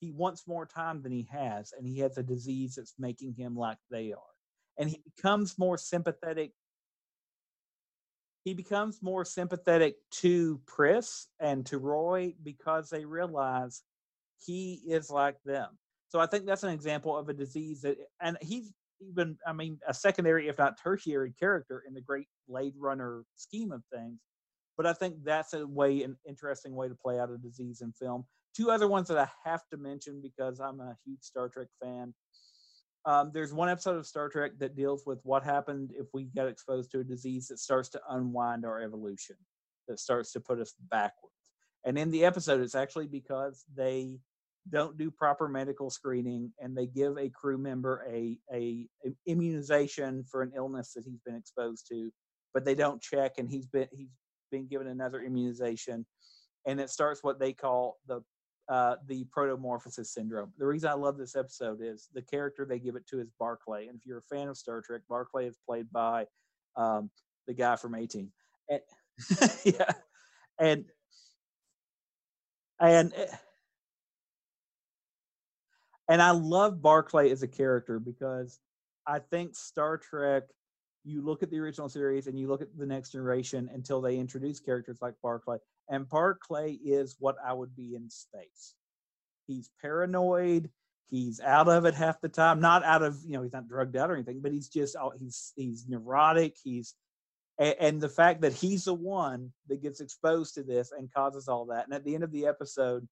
He wants more time than he has, and he has a disease that's making him like they are. And he becomes more sympathetic. He becomes more sympathetic to Pris and to Roy because they realize he is like them. So I think that's an example of a disease that, and he's even, I mean, a secondary, if not tertiary character in the great Blade Runner scheme of things. But I think that's a way, an interesting way to play out a disease in film. Two other ones that I have to mention because I'm a huge Star Trek fan. Um, there's one episode of Star Trek that deals with what happened if we get exposed to a disease that starts to unwind our evolution, that starts to put us backwards. And in the episode, it's actually because they don't do proper medical screening and they give a crew member a, a, a immunization for an illness that he's been exposed to but they don't check and he's been he's been given another immunization and it starts what they call the uh, the protomorphosis syndrome. The reason I love this episode is the character they give it to is Barclay. And if you're a fan of Star Trek, Barclay is played by um, the guy from A-Team. And, yeah. And and eh, and I love Barclay as a character because I think Star Trek, you look at the original series and you look at the next generation until they introduce characters like Barclay. And Barclay is what I would be in space. He's paranoid. He's out of it half the time. Not out of, you know, he's not drugged out or anything, but he's just, he's, he's neurotic. He's, and the fact that he's the one that gets exposed to this and causes all that. And at the end of the episode,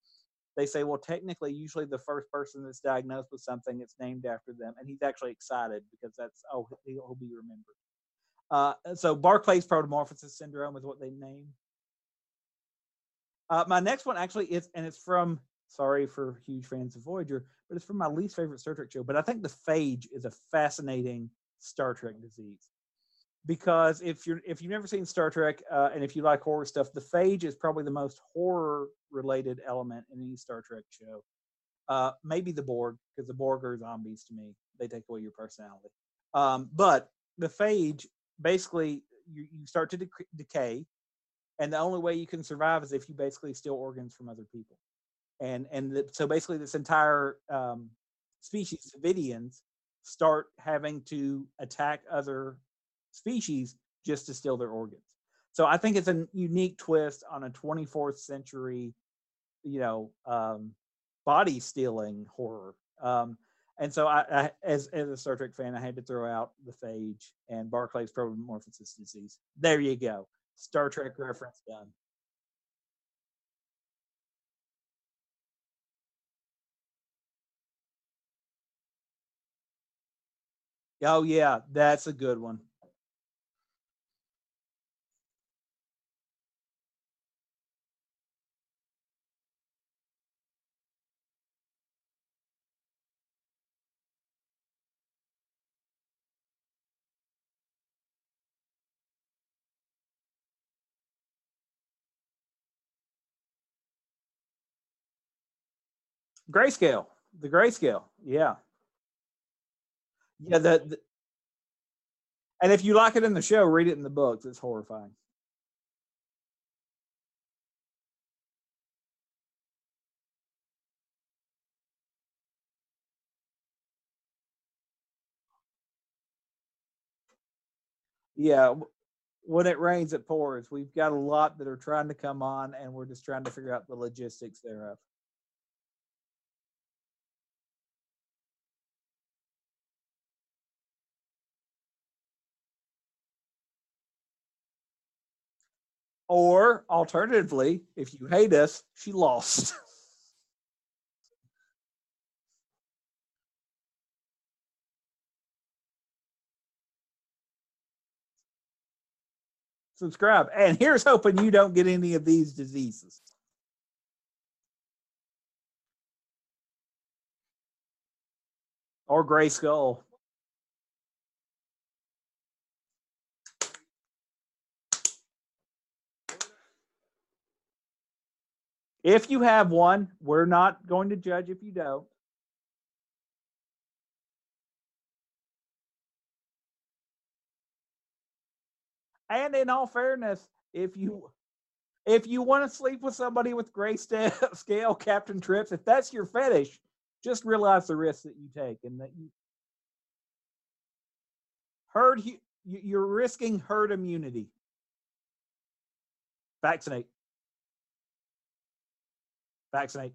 they say, well, technically, usually the first person that's diagnosed with something, it's named after them, and he's actually excited because that's oh, he'll, be remembered. Uh, so Barclay's protomorphosis syndrome is what they name. Uh, my next one actually is, and it's from. Sorry for huge fans of Voyager, but it's from my least favorite Star Trek show. But I think the phage is a fascinating Star Trek disease because if you're if you've never seen Star Trek uh, and if you like horror stuff, the phage is probably the most horror related element in any Star Trek show. Uh, maybe the Borg because the Borg are zombies to me; they take away your personality. Um, but the phage basically you, you start to dec- decay, and the only way you can survive is if you basically steal organs from other people. And and the, so basically, this entire um, species, of Vidians, start having to attack other species just to steal their organs. So I think it's a unique twist on a 24th century, you know, um, body stealing horror. Um, and so I, I, as as a Star Trek fan, I had to throw out the phage and Barclay's protomorphosis disease. There you go, Star Trek reference done. Oh yeah, that's a good one. Grayscale, the grayscale, yeah, yeah. The, the and if you like it in the show, read it in the books. It's horrifying. Yeah, when it rains, it pours. We've got a lot that are trying to come on, and we're just trying to figure out the logistics thereof. Or alternatively, if you hate us, she lost. Subscribe. And here's hoping you don't get any of these diseases. Or gray skull. If you have one, we're not going to judge if you don't. And in all fairness, if you if you want to sleep with somebody with gray scale Captain Trips, if that's your fetish, just realize the risks that you take and that you herd you're risking herd immunity. Vaccinate. Vaccinate.